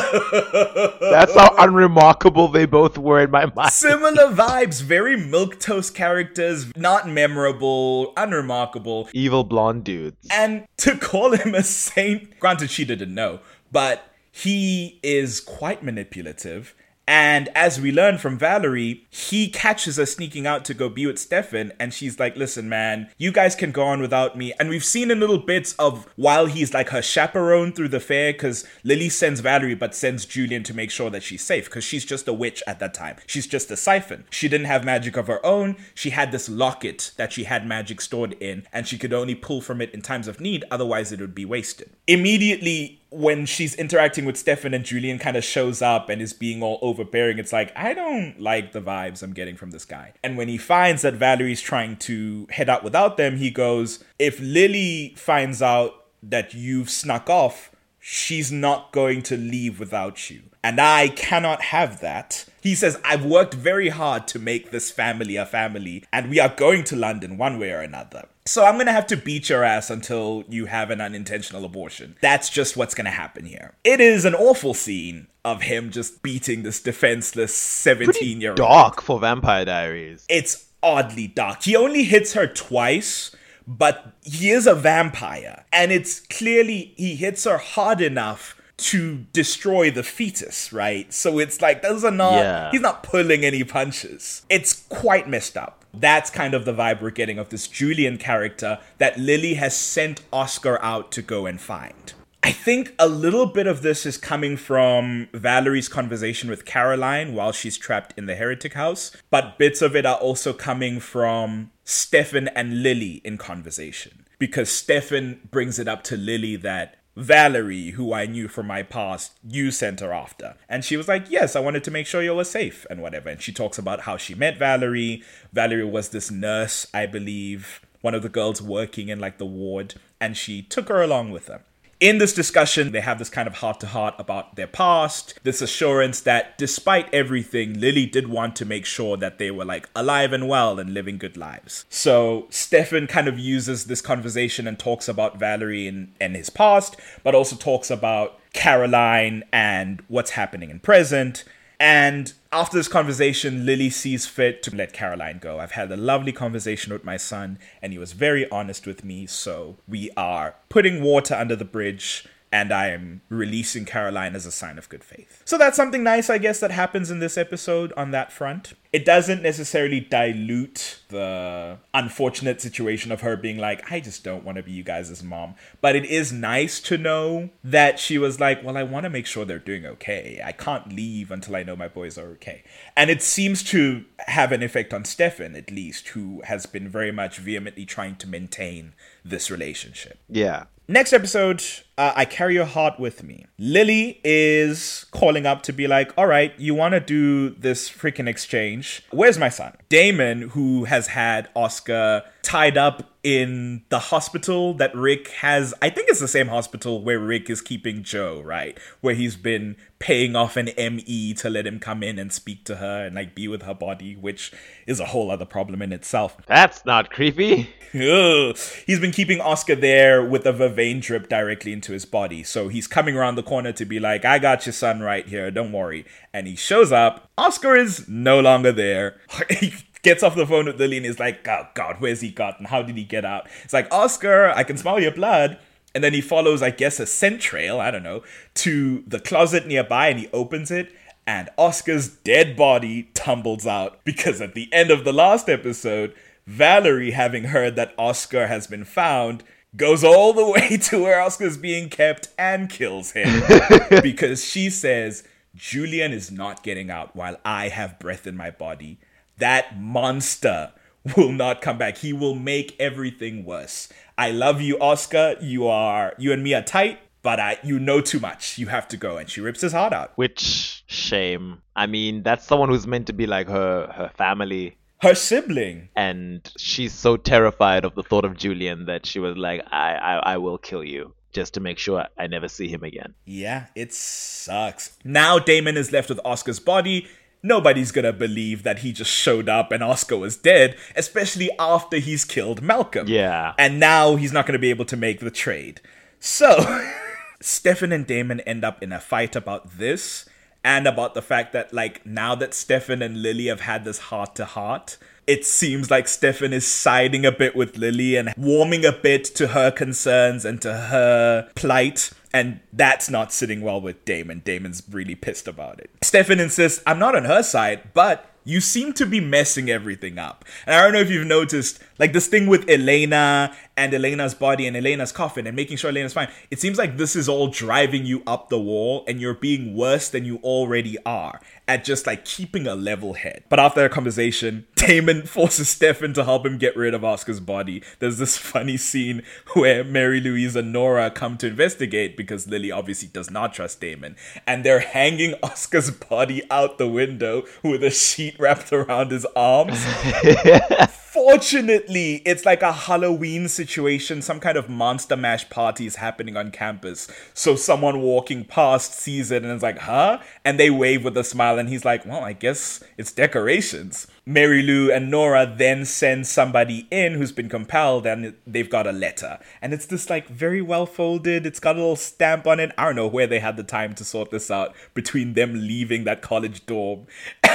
That's how unremarkable they both were in my mind. Similar vibes, very milquetoast characters, not memorable, unremarkable. Evil blonde dudes. And to call him a saint, granted she didn't know, but he is quite manipulative. And as we learn from Valerie, he catches her sneaking out to go be with Stefan, and she's like, Listen, man, you guys can go on without me. And we've seen in little bits of while he's like her chaperone through the fair, because Lily sends Valerie but sends Julian to make sure that she's safe, because she's just a witch at that time. She's just a siphon. She didn't have magic of her own. She had this locket that she had magic stored in, and she could only pull from it in times of need, otherwise, it would be wasted. Immediately, when she's interacting with Stefan and Julian kind of shows up and is being all overbearing, it's like, I don't like the vibes I'm getting from this guy. And when he finds that Valerie's trying to head out without them, he goes, If Lily finds out that you've snuck off, she's not going to leave without you. And I cannot have that. He says, I've worked very hard to make this family a family, and we are going to London one way or another. So I'm gonna have to beat your ass until you have an unintentional abortion. That's just what's gonna happen here. It is an awful scene of him just beating this defenseless 17 year old. Dark for Vampire Diaries. It's oddly dark. He only hits her twice, but he is a vampire. And it's clearly he hits her hard enough to destroy the fetus, right? So it's like those are not Yeah. he's not pulling any punches. It's quite messed up. That's kind of the vibe we're getting of this Julian character that Lily has sent Oscar out to go and find. I think a little bit of this is coming from Valerie's conversation with Caroline while she's trapped in the heretic house, but bits of it are also coming from Stefan and Lily in conversation. Because Stefan brings it up to Lily that Valerie, who I knew from my past, you sent her after. And she was like, Yes, I wanted to make sure you were safe and whatever. And she talks about how she met Valerie. Valerie was this nurse, I believe, one of the girls working in like the ward, and she took her along with her. In this discussion, they have this kind of heart to heart about their past, this assurance that despite everything, Lily did want to make sure that they were like alive and well and living good lives. So Stefan kind of uses this conversation and talks about Valerie and, and his past, but also talks about Caroline and what's happening in present. And after this conversation, Lily sees fit to let Caroline go. I've had a lovely conversation with my son, and he was very honest with me. So we are putting water under the bridge, and I am releasing Caroline as a sign of good faith. So that's something nice, I guess, that happens in this episode on that front. It doesn't necessarily dilute the unfortunate situation of her being like, I just don't want to be you guys' mom. But it is nice to know that she was like, Well, I want to make sure they're doing okay. I can't leave until I know my boys are okay. And it seems to have an effect on Stefan, at least, who has been very much vehemently trying to maintain this relationship. Yeah. Next episode, uh, I carry your heart with me. Lily is calling up to be like, all right, you want to do this freaking exchange. Where's my son? Damon, who has had Oscar tied up in the hospital that Rick has, I think it's the same hospital where Rick is keeping Jo, right? Where he's been paying off an ME to let him come in and speak to her and like be with her body, which is a whole other problem in itself. That's not creepy. [LAUGHS] He's been keeping Oscar there with a vervain drip directly into his body. So he's coming around the corner to be like, I got your son right here, don't worry. And he shows up. Oscar is no longer there. [LAUGHS] he gets off the phone with Lily and is like, Oh God, where's he gotten? How did he get out? It's like, Oscar, I can smell your blood. And then he follows, I guess, a scent trail, I don't know, to the closet nearby and he opens it. And Oscar's dead body tumbles out because at the end of the last episode, Valerie, having heard that Oscar has been found, goes all the [LAUGHS] way to where Oscar's being kept and kills him [LAUGHS] because she says, Julian is not getting out while I have breath in my body. That monster will not come back. He will make everything worse. I love you, Oscar. You are you and me are tight, but I you know too much. You have to go. And she rips his heart out. Which shame. I mean, that's someone who's meant to be like her her family. Her sibling. And she's so terrified of the thought of Julian that she was like, I, I, I will kill you just to make sure I never see him again. Yeah, it sucks. Now Damon is left with Oscar's body. Nobody's gonna believe that he just showed up and Oscar was dead, especially after he's killed Malcolm. Yeah. And now he's not gonna be able to make the trade. So, [LAUGHS] Stefan and Damon end up in a fight about this and about the fact that, like, now that Stefan and Lily have had this heart to heart, it seems like Stefan is siding a bit with Lily and warming a bit to her concerns and to her plight. And that's not sitting well with Damon. Damon's really pissed about it. Stefan insists, I'm not on her side, but you seem to be messing everything up. And I don't know if you've noticed, like this thing with Elena and Elena's body and Elena's coffin and making sure Elena's fine. It seems like this is all driving you up the wall and you're being worse than you already are at just like keeping a level head. But after their conversation, [LAUGHS] Damon forces Stefan to help him get rid of Oscar's body. There's this funny scene where Mary Louise and Nora come to investigate because Lily obviously does not trust Damon. And they're hanging [LAUGHS] Oscar's body out the window with a sheet wrapped around his arms. [LAUGHS] Fortunately, it's like a Halloween situation. Some kind of monster mash party is happening on campus. So someone walking past sees it and is like, huh? And they wave with a smile, and he's like, well, I guess it's decorations. Mary Lou and Nora then send somebody in who's been compelled, and they've got a letter. And it's this like very well folded, it's got a little stamp on it. I don't know where they had the time to sort this out between them leaving that college dorm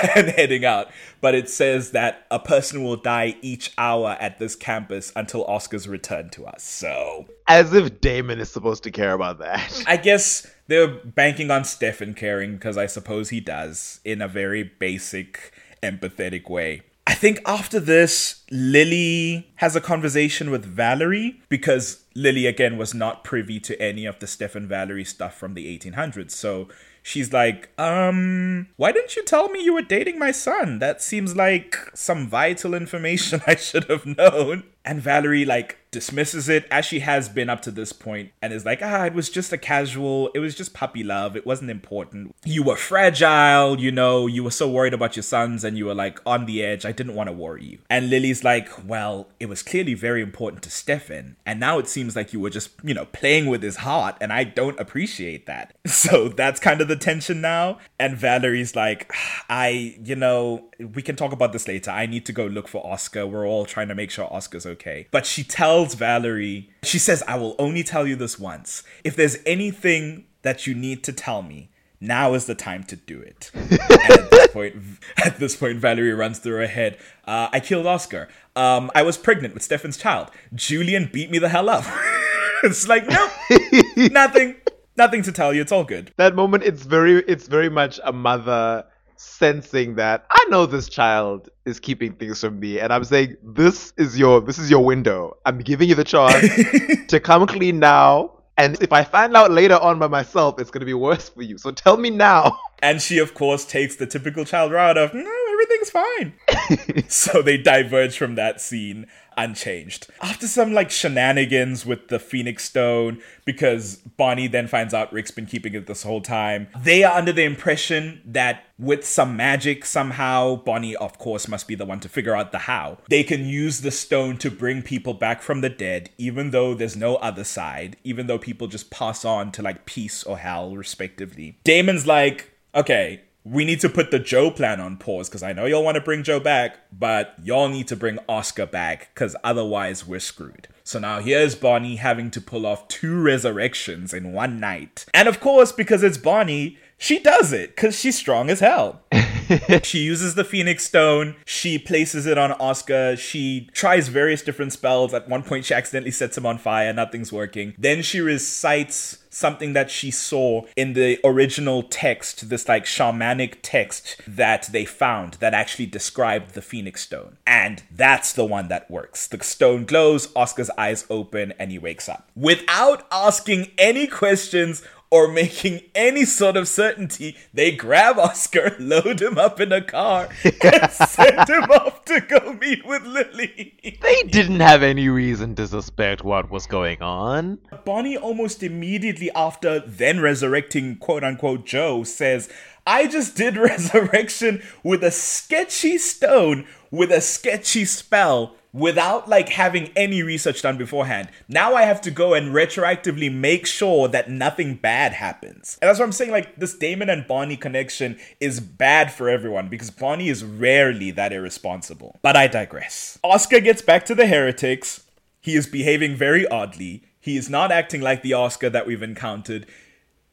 [LAUGHS] and heading out. But it says that a person will die each hour at this campus until Oscar's return to us. So As if Damon is supposed to care about that. [LAUGHS] I guess they're banking on Stefan caring because I suppose he does in a very basic, empathetic way. I think after this, Lily has a conversation with Valerie because Lily, again, was not privy to any of the Stefan Valerie stuff from the 1800s. So she's like, um, why didn't you tell me you were dating my son? That seems like some vital [LAUGHS] information I should have known. And Valerie, like, dismisses it as she has been up to this point and is like, ah, it was just a casual, it was just puppy love. It wasn't important. You were fragile, you know, you were so worried about your sons and you were like on the edge. I didn't want to worry you. And Lily's like, well, it was clearly very important to Stefan. And now it seems like you were just, you know, playing with his heart. And I don't appreciate that. [LAUGHS] So that's kind of the tension now. And Valerie's like, I, you know, we can talk about this later. I need to go look for Oscar. We're all trying to make sure Oscar's okay. But she tells Valerie, she says, I will only tell you this once. If there's anything that you need to tell me, now is the time to do it. [LAUGHS] at this point, at this point, Valerie runs through her head. Uh, I killed Oscar. Um, I was pregnant with Stefan's child. Julian beat me the hell up. [LAUGHS] it's like no, [LAUGHS] nothing, nothing to tell you. It's all good. That moment, it's very, it's very much a mother sensing that I know this child is keeping things from me, and I'm saying this is your, this is your window. I'm giving you the chance [LAUGHS] to come clean now. And if I find out later on by myself, it's going to be worse for you. So tell me now. [LAUGHS] And she, of course, takes the typical child route of, no, everything's fine. [LAUGHS] so they diverge from that scene unchanged. After some like shenanigans with the Phoenix Stone, because Bonnie then finds out Rick's been keeping it this whole time, they are under the impression that with some magic, somehow, Bonnie, of course, must be the one to figure out the how. They can use the stone to bring people back from the dead, even though there's no other side, even though people just pass on to like peace or hell, respectively. Damon's like, okay, we need to put the Jo plan on pause because I know y'all want to bring Jo back, but y'all need to bring Oscar back because otherwise we're screwed. So now here's Bonnie having to pull off two resurrections in one night. And of course, because it's Bonnie, she does it because she's strong as hell. [LAUGHS] she uses the Phoenix Stone. She places it on Oscar. She tries various different spells. At one point, she accidentally sets him on fire. Nothing's working. Then she recites something that she saw in the original text, this like shamanic text that they found that actually described the Phoenix Stone. And that's the one that works. The stone glows, Oscar's eyes open, and he wakes up. Without asking any questions or making any sort of certainty, they grab Oscar, [LAUGHS] load him up in a car, [LAUGHS] and send him off to go meet with Lily. They didn't have any reason to suspect what was going on. Bonnie almost immediately after then resurrecting quote unquote Jo says, I just did [LAUGHS] resurrection with a sketchy stone with a sketchy spell without like having any research done beforehand. Now I have to go and retroactively make sure that nothing bad happens. And that's what I'm saying like this Damon and Bonnie connection is bad for everyone because Bonnie is rarely that irresponsible. But I digress. Oscar gets back to the heretics. He is behaving very oddly. He is not acting like the Oscar that we've encountered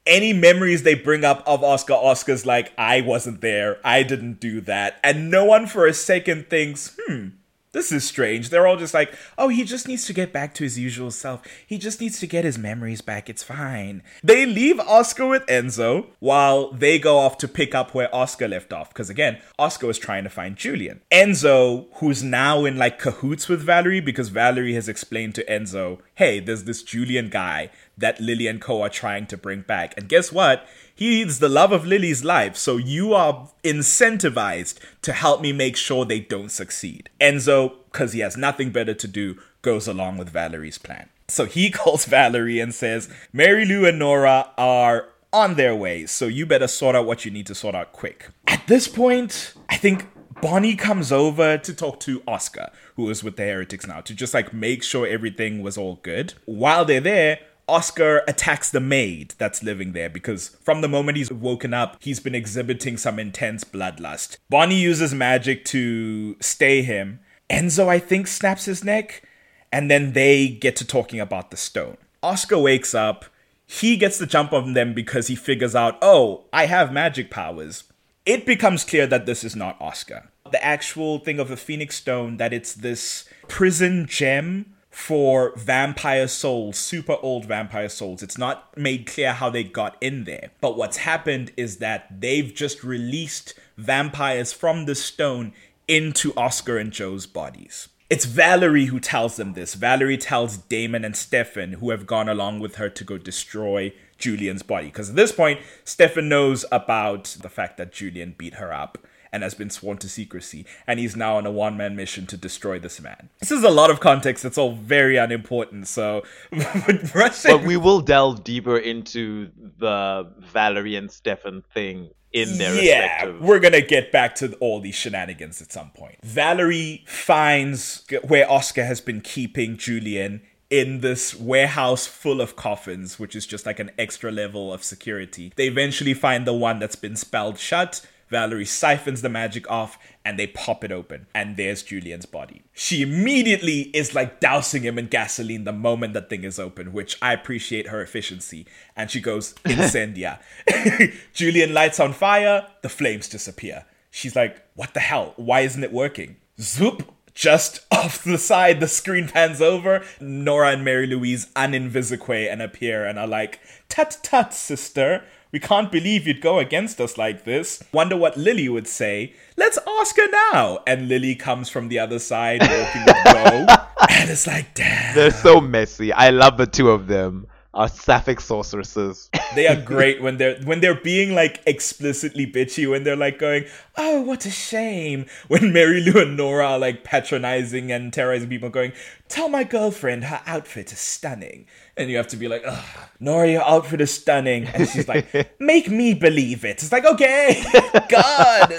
any memories they bring up of Oscar, Oscar's like, I wasn't there, I didn't do that. And no one for a second thinks, hmm, this is strange. They're all just like, oh, he just needs to get back to his usual self. He just needs to get his memories back. It's fine. They leave Oscar with Enzo while they go off to pick up where Oscar left off. Because again, Oscar was trying to find Julian. Enzo, who's now in like cahoots with Valerie because Valerie has explained to Enzo, hey, there's this Julian guy that Lily and Co are trying to bring back. And guess what? He's the love of Lily's life, so you are incentivized to help me make sure they don't succeed. Enzo, because he has nothing better to do, goes along with Valerie's plan. So he [LAUGHS] calls Valerie and says, Mary Lou and Nora are on their way, so you better sort out what you need to sort out quick. At this point, I think Bonnie comes over to talk to Oscar, who is with the heretics now, to just like make sure everything was all good. While they're there, Oscar attacks the maid that's living there because from the moment he's woken up, he's been exhibiting some intense bloodlust. Bonnie uses magic to stay him. Enzo, I think, snaps his neck, and then they get to talking about the stone. Oscar wakes up. He gets the jump on them because he figures out, oh, I have magic powers. It becomes clear that this is not Oscar. The actual thing of the Phoenix Stone, that it's this prison gem for vampire souls, super old vampire souls. It's not made clear how they got in there. But what's happened is that they've just released vampires from the stone into Oscar and Jo's bodies. It's Valerie who tells them this. Valerie tells Damon and Stefan, who have gone along with her to go destroy Julian's body. Because at this point, Stefan knows about the fact that Julian beat her up and has been sworn to secrecy, and he's now on a one man mission to destroy this man. This is a lot of context that's all very unimportant, so. [LAUGHS] But we will delve deeper into the Valerie and Stefan thing in their yeah, respective. we're gonna get back to all these shenanigans at some point. Valerie finds where Oscar has been keeping Julian in this warehouse full of coffins, which is just like an extra level of security. They eventually find the one that's been spelled shut. Valerie siphons the magic off and they pop it open, and there's Julian's body. She immediately is like dousing him in gasoline the moment that thing is open, which I appreciate her efficiency. And she goes, incendia. [LAUGHS] Julian lights on fire, the flames disappear. She's like, what the hell? Why isn't it working? Zoop! Just [LAUGHS] off the side, the screen pans over. Nora and Mary Louise uninvisique and appear and are like, Tut tut, sister. We can't believe you'd go against us like this. Wonder what Lily would say. Let's ask her now. And Lily comes from the other side, walking with Beau. [LAUGHS] And it's like, damn. They're so messy. I love the two of them. Our sapphic sorceresses. [LAUGHS] They are [LAUGHS] great when they're when they're being like explicitly bitchy when they're like going, "Oh, what a shame." [LAUGHS] When Mary Lou and Nora are like patronizing and terrorizing people, going, "Tell my girlfriend her outfit is stunning," and you have to be like, Ugh, "Nora, your outfit is stunning," and she's like, "Make me believe it." It's like, okay, God,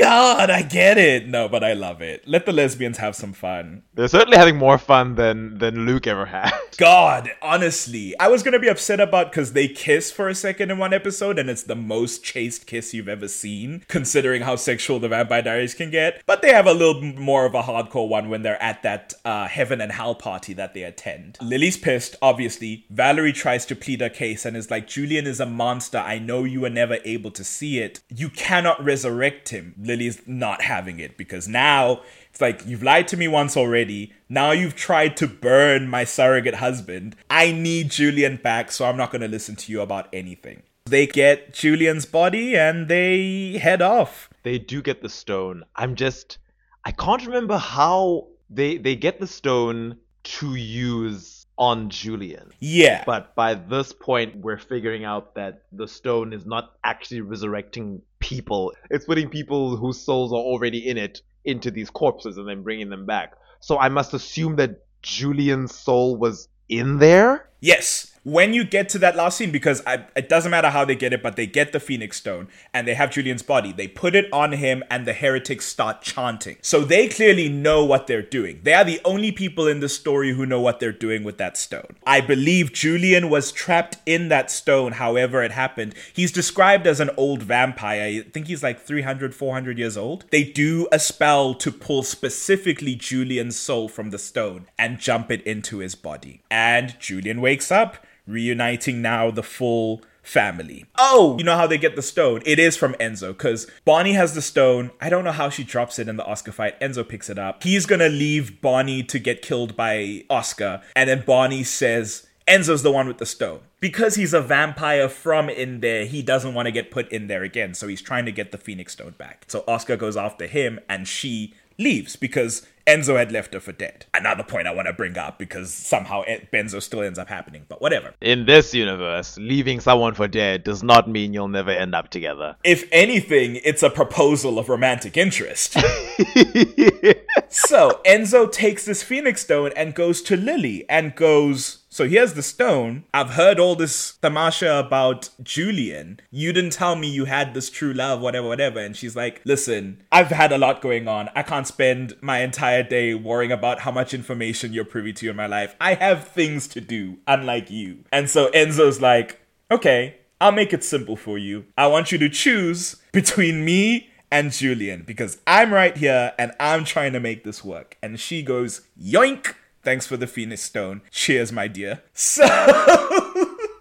God, I get it. No, but I love it. Let the lesbians have some fun. They're certainly having more fun than than Luke ever had. [LAUGHS] God, honestly, I was gonna be upset about because they kiss for a second in one episode, and it's the most chaste kiss you've ever seen, considering how sexual the Vampire Diaries can get. But they have a little more of a hardcore one when they're at that uh, heaven and hell party that they attend. Lily's pissed, obviously. Valerie tries to plead her case and is like, "Julian is a monster. I know you were never able to see it. You cannot resurrect him." Lily's not having it because now it's like, you've lied to me once already. Now you've tried to burn my surrogate husband. I need Julian back, so I'm not going to listen to you about anything. They get Julian's body and they head off. They do get the stone. I'm just I can't remember how they they get the stone to use on Julian. Yeah. But by this point, we're figuring out that the stone is not actually resurrecting people. It's putting people whose souls are already in it into these corpses and then bringing them back. So I must assume that Julian's soul was in there? Yes. When you get to that last scene, because I, it doesn't matter how they get it, but they get the Phoenix Stone and they have Julian's body. They put it on him and the heretics start chanting. So they clearly know what they're doing. They are the only people in the story who know what they're doing with that stone. I believe Julian was trapped in that stone, however it happened. He's described as an old vampire. I think he's like 300, 400 years old. They do a spell to pull specifically Julian's soul from the stone and jump it into his body. And Julian wakes up reuniting now the full family. Oh, you know how they get the stone? It is from Enzo because Bonnie has the stone. I don't know how she drops it in the Oscar fight. Enzo picks it up. He's gonna leave Bonnie to get killed by Oscar, and then Bonnie says, Enzo's the one with the stone. Because he's a vampire from in there, he doesn't want to get put in there again. So he's trying to get the Phoenix Stone back. So Oscar goes after him and she leaves because Enzo had left her for dead. Another point I want to bring up because somehow Benzo still ends up happening, but whatever. In this universe, leaving someone for dead does not mean you'll never end up together. If anything, it's a proposal of romantic interest. [LAUGHS] so Enzo takes this Phoenix Stone and goes to Lily and goes, So here's the stone. I've heard all this tamasha about Julian. You didn't tell me you had this true love, whatever, whatever. And she's like, Listen, I've had a lot going on. I can't spend my entire day worrying about how much information you're privy to in my life. I have things to do, unlike you. And so Enzo's like, Okay, I'll make it simple for you. I want you to choose between me and Julian because I'm right here and I'm trying to make this work. And she goes, Yoink! Thanks for the Phoenix Stone. Cheers, my dear. [LAUGHS] So.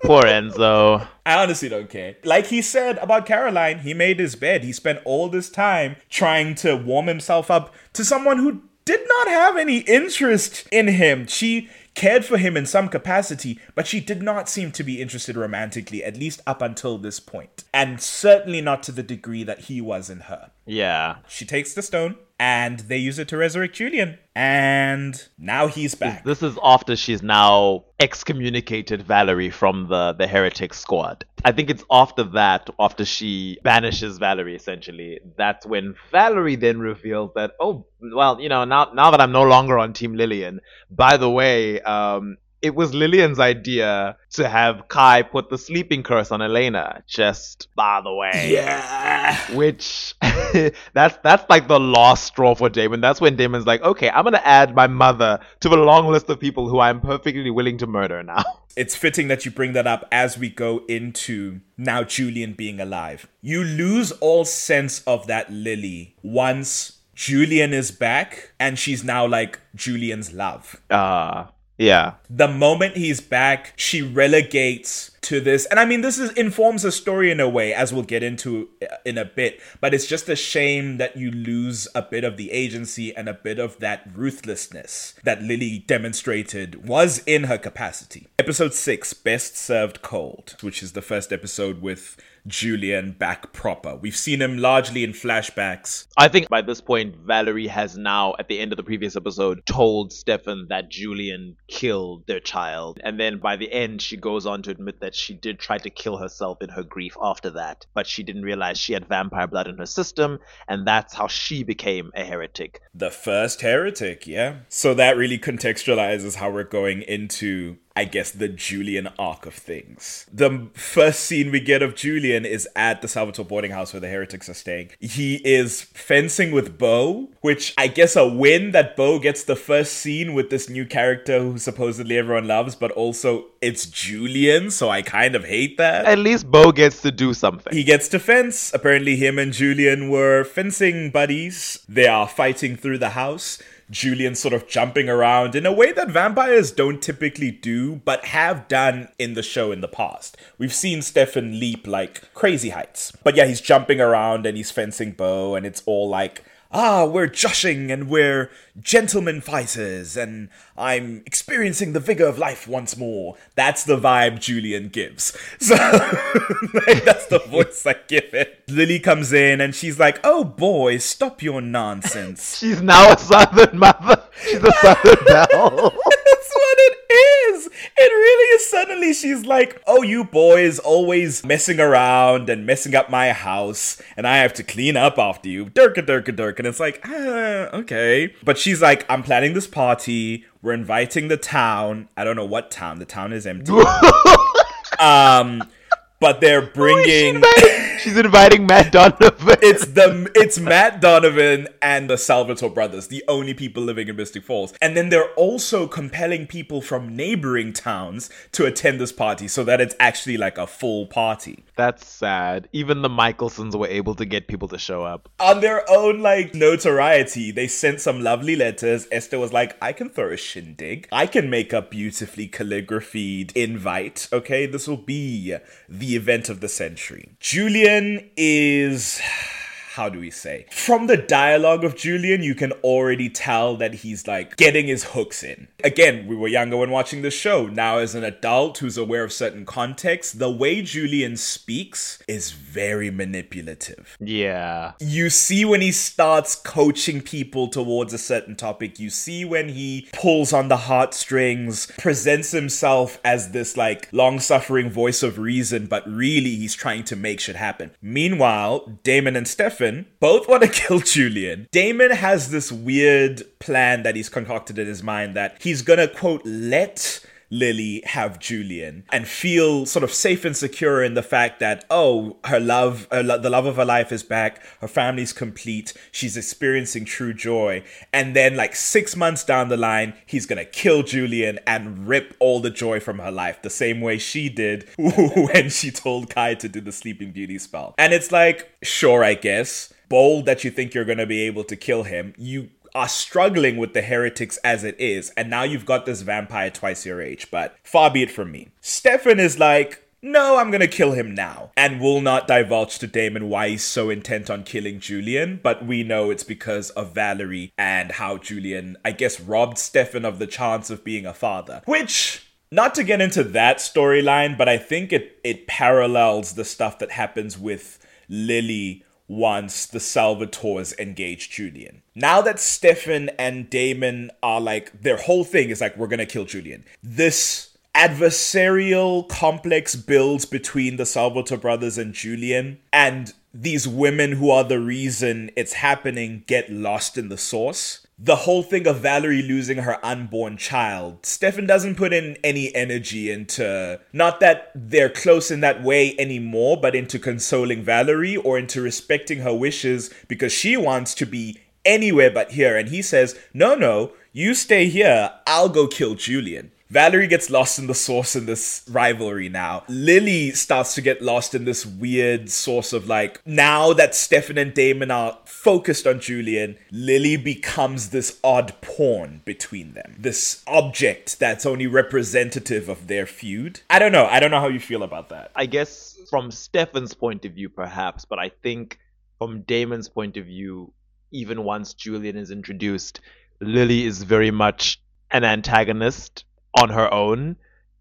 Poor Enzo. I honestly don't care. Like he said about Caroline, he made his bed. He spent all this time trying to warm himself up to someone who did not have any interest in him. She cared for him in some capacity, but she did not seem to be interested romantically, at least up until this point. And certainly not to the degree that he was in her. Yeah. She takes the stone and they use it to resurrect Julian. And now he's back. This is after she's now excommunicated Valerie from the the heretic squad. I think it's after that, after she banishes Valerie essentially, that's when Valerie then reveals that, oh well, you know, now now that I'm no longer on Team Lillian, by the way, um, it was Lillian's idea to have Kai put the sleeping curse on Elena. Just by the way, yeah. which [LAUGHS] that's that's like the last straw for Damon. That's when Damon's like, okay, I'm gonna add my mother to the long list of people who I'm perfectly willing to murder now. [LAUGHS] It's fitting that you bring that up as we go into now Julian being alive. You lose all sense of that Lily once Julian is back and she's now like Julian's love. Uh yeah. The moment he's back, she relegates to this. And I mean, this is informs the story in a way, as we'll get into uh, in a bit. But it's just a shame that you lose a bit of the agency and a bit of that ruthlessness that Lily demonstrated was in her capacity. Episode 6, Best Served Cold, which is the first episode with Julian back proper. We've seen him largely in flashbacks. I think by this point, Valerie has now, at the end of the previous episode, told Stefan that Julian killed their child. And then by the end, she goes on to admit that she did try to kill herself in her grief after that, but she didn't realize she had vampire blood in her system, and that's how she became a heretic. The first heretic, yeah. So that really contextualizes how we're going into I guess, the Julian arc of things. The first scene we get of Julian is at the Salvatore boarding house where the heretics are staying. He is fencing with Beau, which I guess a win that Beau gets the first scene with this new character who supposedly everyone loves, but also it's Julian, so I kind of hate that. At least Beau gets to do something. He gets to fence. Apparently, him and Julian were fencing buddies. They are fighting through the house. Julian sort of jumping around in a way that vampires don't typically do, but have done in the show in the past. We've seen Stefan leap like crazy heights. But yeah, he's jumping around and he's fencing Beau, and it's all like ah, we're joshing and we're gentlemen fighters and I'm experiencing the vigor of life once more. That's the vibe Julian gives. [LAUGHS] So like, that's the voice I give it. Lily comes in and she's like, oh boy, stop your nonsense. [LAUGHS] She's now a southern mother. She's a southern [LAUGHS] belle. That's what it is. It really is. Suddenly, she's like, "Oh, you boys always messing around and messing up my house, and I have to clean up after you." Durka, durka, durka. And it's like, ah, okay. But she's like, "I'm planning this party. We're inviting the town. I don't know what town. The town is empty." [LAUGHS] um, but they're bringing. [LAUGHS] She's inviting Matt Donovan. it's the it's Matt Donovan and the Salvatore brothers, the only people living in Mystic Falls. And then they're also compelling people from neighboring towns to attend this party so that it's actually like a full party. That's sad. Even the Mikaelsons were able to get people to show up. On their own like notoriety, they sent some lovely letters. Esther was like, I can throw a shindig. I can make a beautifully calligraphied invite. Okay, this will be the event of the century. Julian is [SIGHS] how do we say? From the dialogue of Julian, you can already tell that he's like getting his hooks in. Again, we were younger when watching the show. Now, as an adult who's aware of certain context, the way Julian speaks is very manipulative. Yeah. You see when he starts coaching people towards a certain topic, you see when he pulls on the heartstrings, presents himself as this like long suffering voice of reason, but really he's trying to make shit happen. Meanwhile, Damon and Stefan both want to [LAUGHS] kill Julian. Damon has this weird plan that he's concocted in his mind that he's gonna, quote, let Lily have Julian and feel sort of safe and secure in the fact that, oh, her love, her lo- the love of her life is back, her family's complete, she's experiencing true joy. And then, like six months down the line, he's gonna kill Julian and rip all the joy from her life, the same way she did [LAUGHS] when she told Kai to do the Sleeping Beauty spell. And it's like, sure, I guess. Bold that you think you're gonna be able to kill him. You are struggling with the heretics as it is, and now you've got this vampire twice your age, but far be it from me. Stefan is like, no, I'm gonna kill him now. And will not divulge to Damon why he's so intent on killing Julian, but we know it's because of Valerie and how Julian, I guess, robbed Stefan of the chance of being a father. Which not to get into that storyline, but I think it it parallels the stuff that happens with Lily once the Salvatores engage Julian. Now that Stefan and Damon are like, their whole thing is like, we're gonna kill Julian. This adversarial complex builds between the Salvatore brothers and Julian, and these women who are the reason it's happening get lost in the source. The whole thing of Valerie losing her unborn child, Stefan doesn't put in any energy into not that they're close in that way anymore, but into consoling Valerie or into respecting her wishes because she wants to be anywhere but here. And he says, No, no, you stay here, I'll go kill Julian. Valerie gets lost in the source in this rivalry now. Lily starts to get lost in this weird source of like, now that Stefan and Damon are focused on Julian, Lily becomes this odd pawn between them. This object that's only representative of their feud. I don't know. I don't know how you feel about that. I guess from Stefan's point of view, perhaps, but I think from Damon's point of view, even once Julian is introduced, Lily is very much an antagonist on her own.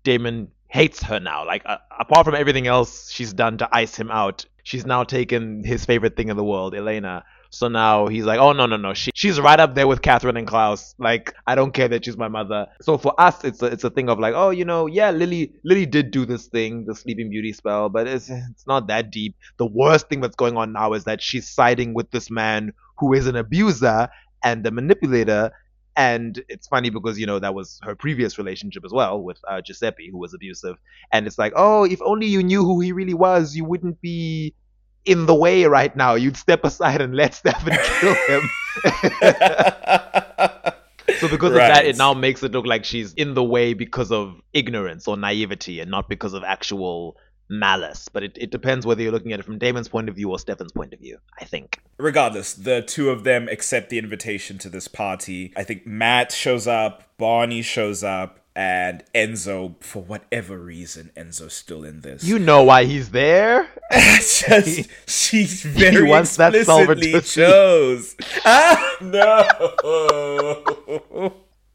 Damon hates her now. Like uh, apart from everything else she's done to ice him out, she's now taken his favorite thing in the world, Elena. So now he's like, oh no no no, she, she's right up there with Katherine and Klaus. Like I don't care that she's my mother. So for us, it's a, it's a thing of like, oh you know, yeah, Lily Lily did do this thing, the Sleeping Beauty spell, but it's it's not that deep. The worst thing that's going on now is that she's siding with this man who is an abuser and a manipulator and it's funny because you know that was her previous relationship as well with uh, Giuseppe, who was abusive. And it's like, oh, if only you knew who he really was, you wouldn't be in the way right now. You'd step aside and let Stefan kill him. [LAUGHS] so because right. of that, it now makes it look like she's in the way because of ignorance or naivety, and not because of actual malice, but it, it depends whether you're looking at it from Damon's point of view or Stefan's point of view, I think. Regardless, the two of them accept the invitation to this party. I think Matt shows up, Bonnie shows up, and Enzo, for whatever reason, Enzo's still in this. You know why he's there? [LAUGHS] Just she [LAUGHS] very he wants explicitly that chose. [LAUGHS] Ah, no.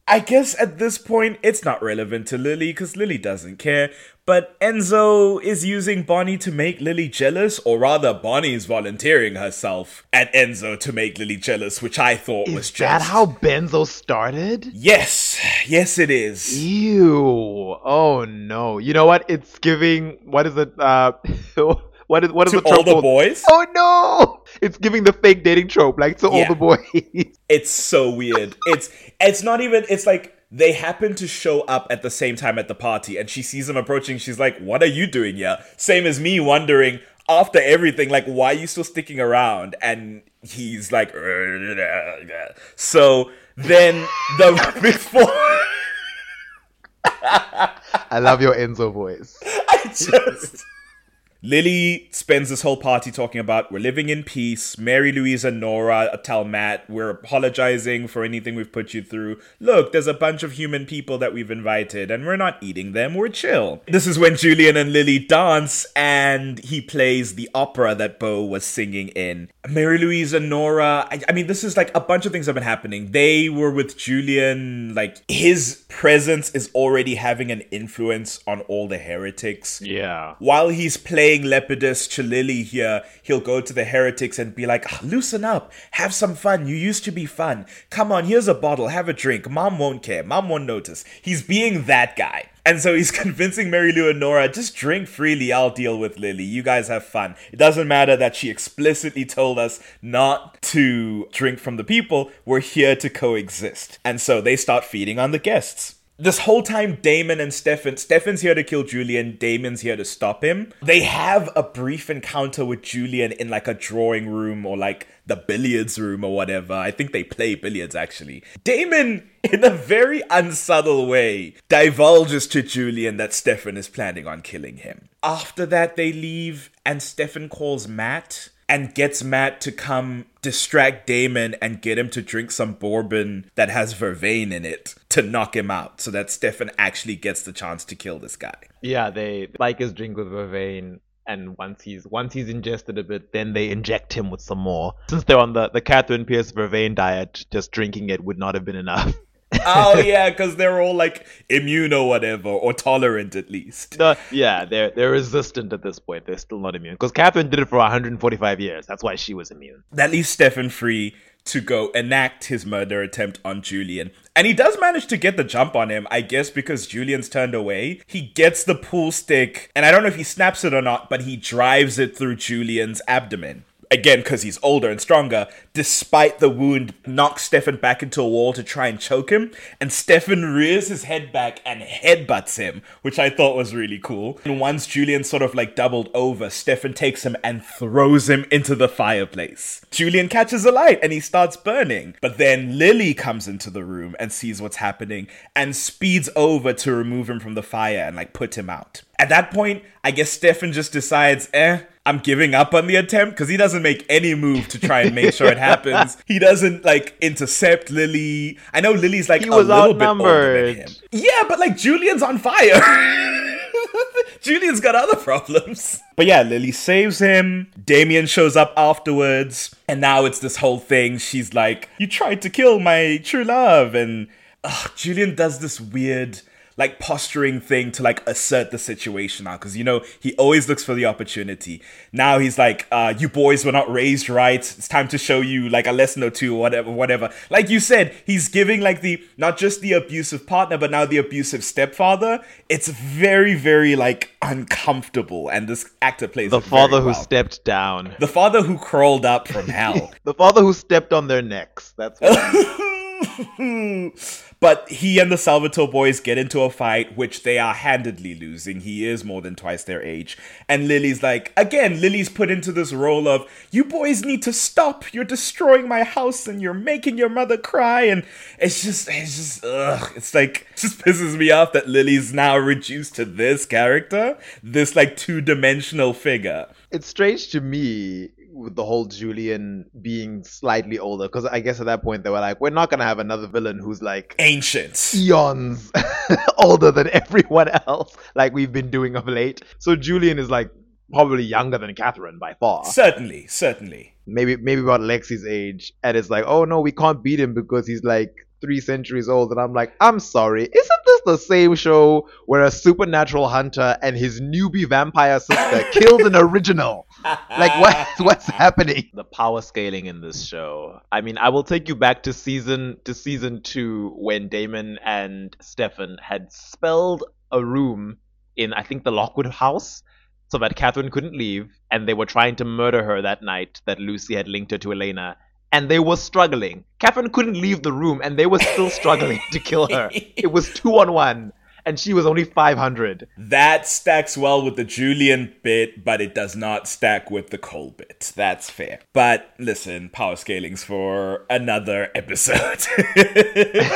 I guess at this point it's not relevant to Lily because Lily doesn't care. But Enzo is using Bonnie to make Lily jealous, or rather, Bonnie is volunteering herself at Enzo to make Lily jealous, which I thought is was just. Is that how Benzo started? Yes, yes, it is. Ew! Oh no! You know what? It's giving. What is it? Uh, [LAUGHS] what is what is to the trope? all the boys? Oh no! It's giving the fake dating trope, like to yeah. all the boys. [LAUGHS] it's so weird. It's it's not even. It's like they happen to show up at the same time at the party and she sees them approaching she's like what are you doing here same as me wondering after everything like why are you still sticking around and he's like [LAUGHS] so then the [LAUGHS] before I love your Enzo voice. I just Lily spends this whole party talking about we're living in peace. Mary Louise and Nora tell Matt we're apologizing for anything we've put you through. Look, there's a bunch of human people that we've invited and we're not eating them, we're chill. This is when Julian and Lily dance and he plays the opera that Beau was singing in. Mary Louise and Nora, I, I mean, this is like a bunch of things have been happening. They were with Julian, like his presence is already having an influence on all the heretics. Yeah. While he's playing playing Lepidus Lily here, he'll go to the heretics and be like, ah, loosen up, have some fun. You used to be fun. Come on, here's a bottle, have a drink. Mom won't care, mom won't notice. He's being that guy. And so he's [LAUGHS] convincing Mary Lou and Nora, just drink freely, I'll deal with Lily. You guys have fun. It doesn't matter that she explicitly told us not to drink from the people, we're here to coexist. And so they start feeding on the guests this whole time Damon and Stefan Stefan's here to kill Julian, Damon's here to stop him. They have a brief encounter with Julian in like a drawing room or like the billiards room or whatever. I think they play billiards actually. Damon in a very unsubtle way divulges to Julian that Stefan is planning on killing him. After that they leave and Stefan calls Matt and gets Matt to come distract Damon and get him to drink some bourbon that has vervain in it to knock him out so that Stefan actually gets the chance to kill this guy. Yeah, they like his drink with vervain and once he's once he's ingested a bit, then they inject him with some more. Since they're on the the Katherine Pierce vervain diet, just drinking it would not have been enough. [LAUGHS] oh yeah, because they're all like immune or whatever, or tolerant at least. No, yeah, they're they're resistant at this point. They're still not immune because Katherine did it for 145 years. That's why she was immune. That leaves Stefan free to go enact his murder attempt on Julian. And he does manage to get the jump on him, I guess because Julian's turned away. He gets the pool stick, and I don't know if he snaps it or not, but he drives it through Julian's abdomen. Again, because he's older and stronger, despite the wound, knocks Stefan back into a wall to try and choke him. And Stefan rears his head back and headbutts him, which I thought was really cool. And once Julian sort of like doubled over, Stefan takes him and throws him into the fireplace. Julian catches a light and he starts burning. But then Lily comes into the room and sees what's happening and speeds over to remove him from the fire and like put him out. At that point, I guess Stefan just decides, eh, I'm giving up on the attempt because he doesn't make any move to try and make sure it happens. [LAUGHS] He doesn't like intercept Lily. I know Lily's like He a was little bit older than outnumbered. him. Yeah, but like Julian's on fire. [LAUGHS] Julian's got other problems. But yeah, Lily saves him. Damon shows up afterwards. And now it's this whole thing. She's like, You tried to kill my true love. And ugh, Julian does this weird like posturing thing to like assert the situation now. Because you know he always looks for the opportunity. Now he's like uh you boys were not raised right. It's time to show you like a lesson or two or whatever whatever. Like you said he's giving like the not just the abusive partner but now the abusive stepfather. It's very very like uncomfortable and this actor plays The father who well. stepped down. the father who crawled up from [LAUGHS] hell. The father who stepped on their necks. That's what [LAUGHS] but he and the Salvatore boys get into a fight, which they are handedly losing. He is more than twice their age. And Lily's like, again, Lily's put into this role of, you boys need to stop. You're destroying my house and you're making your mother cry. And it's just, it's just, ugh. It's like, it just pisses me off that Lily's now reduced to this character, this like two dimensional figure. it's strange to me with the whole Julian being slightly older because I guess at that point they were like, we're not gonna have another villain who's like Ancient. eons [LAUGHS] older than everyone else, like we've been doing of late. So Julian is like probably younger than Katherine by far. Certainly, certainly. Maybe maybe about Lexi's age, and it's like, oh no, we can't beat him because he's like three centuries old. And I'm like, I'm sorry, isn't this the same show where a supernatural hunter and his newbie vampire sister [LAUGHS] killed an original? like what's [LAUGHS] what's happening the power scaling in this show i mean i will take you back to season to season two when damon and stefan had spelled a room in i think the lockwood house so that katherine couldn't leave and they were trying to murder her that night that lucy had linked her to elena and they were struggling katherine couldn't leave the room and they were still struggling to kill her it was two on one and she was only 500 That stacks well with the Julian bit, but it does not stack with the Kol bit. That's fair. But listen, power scaling's for another episode. [LAUGHS]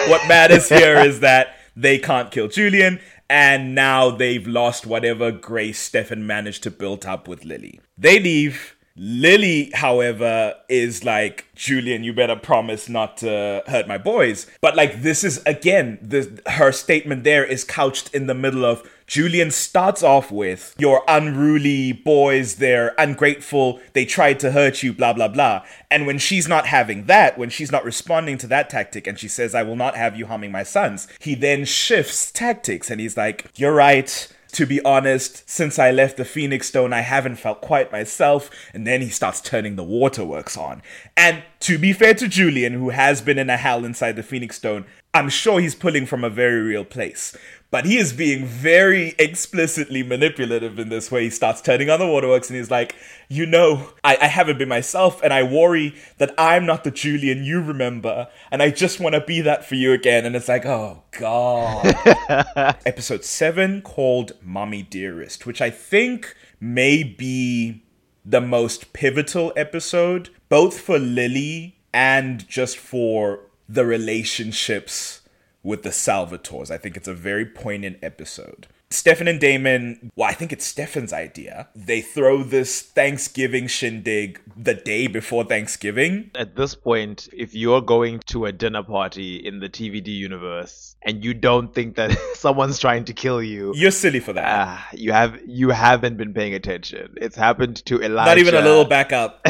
what matters here is that they can't kill Julian, and now they've lost whatever grace Stefan managed to build up with Lily. They leave. Lily, however, is like, Julian, you better promise not to hurt my boys. But like, this is again, her statement there is couched in the middle of Julian starts off with, Your unruly boys, they're ungrateful, they tried to hurt you, blah, blah, blah. And when she's not having that, when she's not responding to that tactic, and she says, I will not have you harming my sons, he then shifts tactics and he's like, You're right. To be honest, since I left the Phoenix Stone, I haven't felt quite myself. And then he starts turning the waterworks on. And to be fair to Julian, who has been in a hell inside the Phoenix Stone, I'm sure he's pulling from a very real place. But he is being very explicitly manipulative in this way. He starts turning on the waterworks and he's like, You know, I, I haven't been myself, and I worry that I'm not the Julian you remember, and I just want to be that for you again. And it's like, Oh, God. [LAUGHS] Episode 7 called Mommy Dearest, which I think may be the most pivotal episode, both for Lily and just for the relationships with the Salvatores. I think it's a very poignant episode. Stefan and Damon, well, I think it's Stefan's idea. They throw this Thanksgiving shindig the day before Thanksgiving. At this point, if you're going to a dinner party in the TVD universe and you don't think that [LAUGHS] someone's trying to kill you, You're silly for that. ah, you have you haven't been paying attention. It's happened to Elijah. Not even a little backup.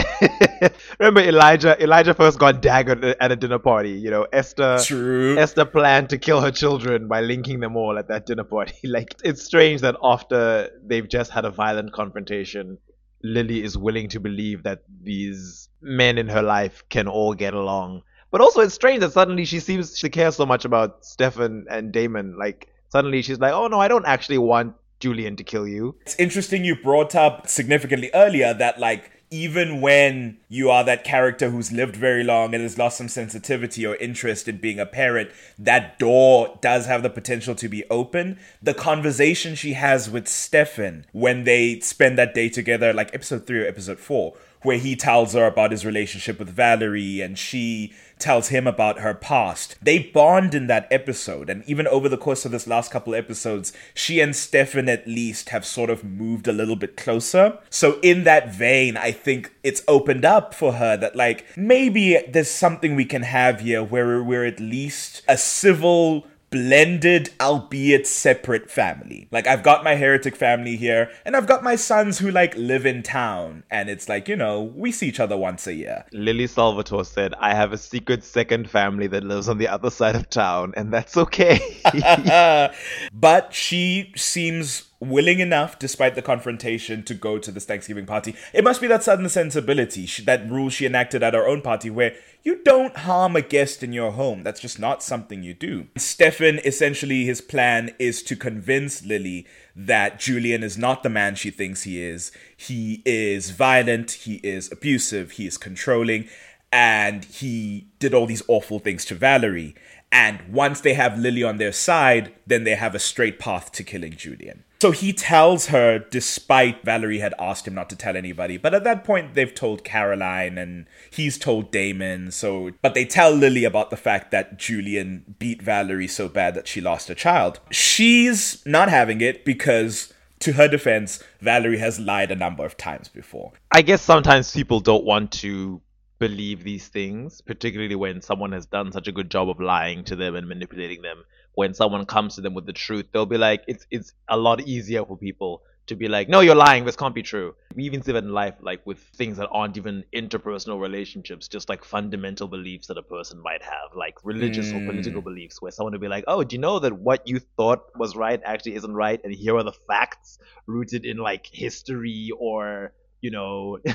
[LAUGHS] Remember Elijah? Elijah first got daggered at a dinner party. You know, Esther. True. Esther planned to kill her children by linking them all at that dinner party. [LAUGHS] Like, it's strange that after they've just had a violent confrontation, Lily is willing to believe that these men in her life can all get along. But also, it's strange that suddenly she seems to care so much about Stefan and Damon. Like, suddenly she's like, oh no, I don't actually want Julian to kill you. It's interesting you brought up significantly earlier that, like, even when you are that character who's lived very long and has lost some sensitivity or interest in being a parent, that door does have the potential to be open. The conversation she has with Stefan when they spend that day together, like episode three or episode four, where he tells her about his relationship with Valerie and she tells him about her past. They bond in that episode, and even over the course of this last couple episodes, she and Stefan at least have sort of moved a little bit closer. So, in that vein, I think it's opened up for her that, like, maybe there's something we can have here where we're at least a civil blended albeit separate family like i've got my heretic family here and i've got my sons who like live in town and it's like you know we see each other once a year Lily Salvatore said, I have a secret second family that lives on the other side of town, and that's okay. [LAUGHS] [LAUGHS] but she seems willing enough, despite the confrontation, to go to this Thanksgiving party. It must be that sudden sensibility, she, that rule she enacted at her own party, where you don't harm a guest in your home. That's just not something you do. Stefan, essentially, his plan is to convince Lily that Julian is not the man she thinks he is. He is violent, he is abusive, he is controlling, and he did all these awful things to Valerie. And once they have Lily on their side, then they have a straight path to killing Julian. So he tells her, despite Valerie had asked him not to tell anybody. But at that point, they've told Caroline and he's told Damon. So, but they tell Lily about the fact that Julian beat Valerie so bad that she lost a child. She's not having it because, to her defense, Valerie has lied a number of times before. I guess sometimes people don't want to believe these things, particularly when someone has done such a good job of lying to them and manipulating them. When someone comes to them with the truth, they'll be like, it's it's a lot easier for people to be like, no, you're lying. This can't be true. We even see that in life, like with things that aren't even interpersonal relationships, just like fundamental beliefs that a person might have, like religious or political mm. beliefs, where someone would be like, oh, do you know that what you thought was right actually isn't right, and here are the facts rooted in like history or you know. [LAUGHS]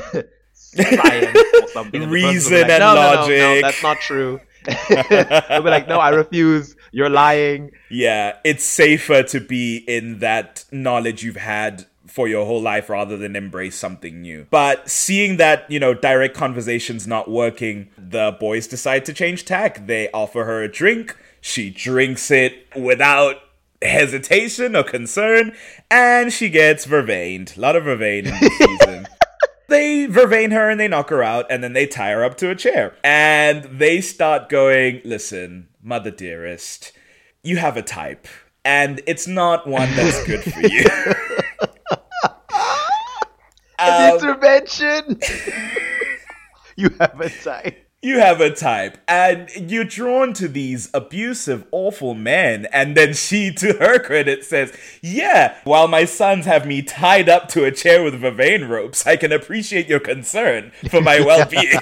science or something. and the person will be Reason like, and no, no, no, no, logic." that's not true. They'll be like, no, I refuse. You're lying. Yeah, it's safer to be in that knowledge you've had for your whole life rather than embrace something new. But seeing that, you know, direct conversations not working, the boys decide to change tack. They offer her a drink. She drinks it without hesitation or concern, and she gets vervained. A lot of vervain in this [LAUGHS] season. They vervain her and they knock her out, and then they tie her up to a chair. And they start going, Listen, mother dearest, you have a type, and it's not one that's good for you. [LAUGHS] Um, Intervention. [LAUGHS] you have a type. You have a type, and you're drawn to these abusive, awful men. And then she, to her credit, says, Yeah, while my sons have me tied up to a chair with vervain ropes, I can appreciate your concern for my [LAUGHS] well being.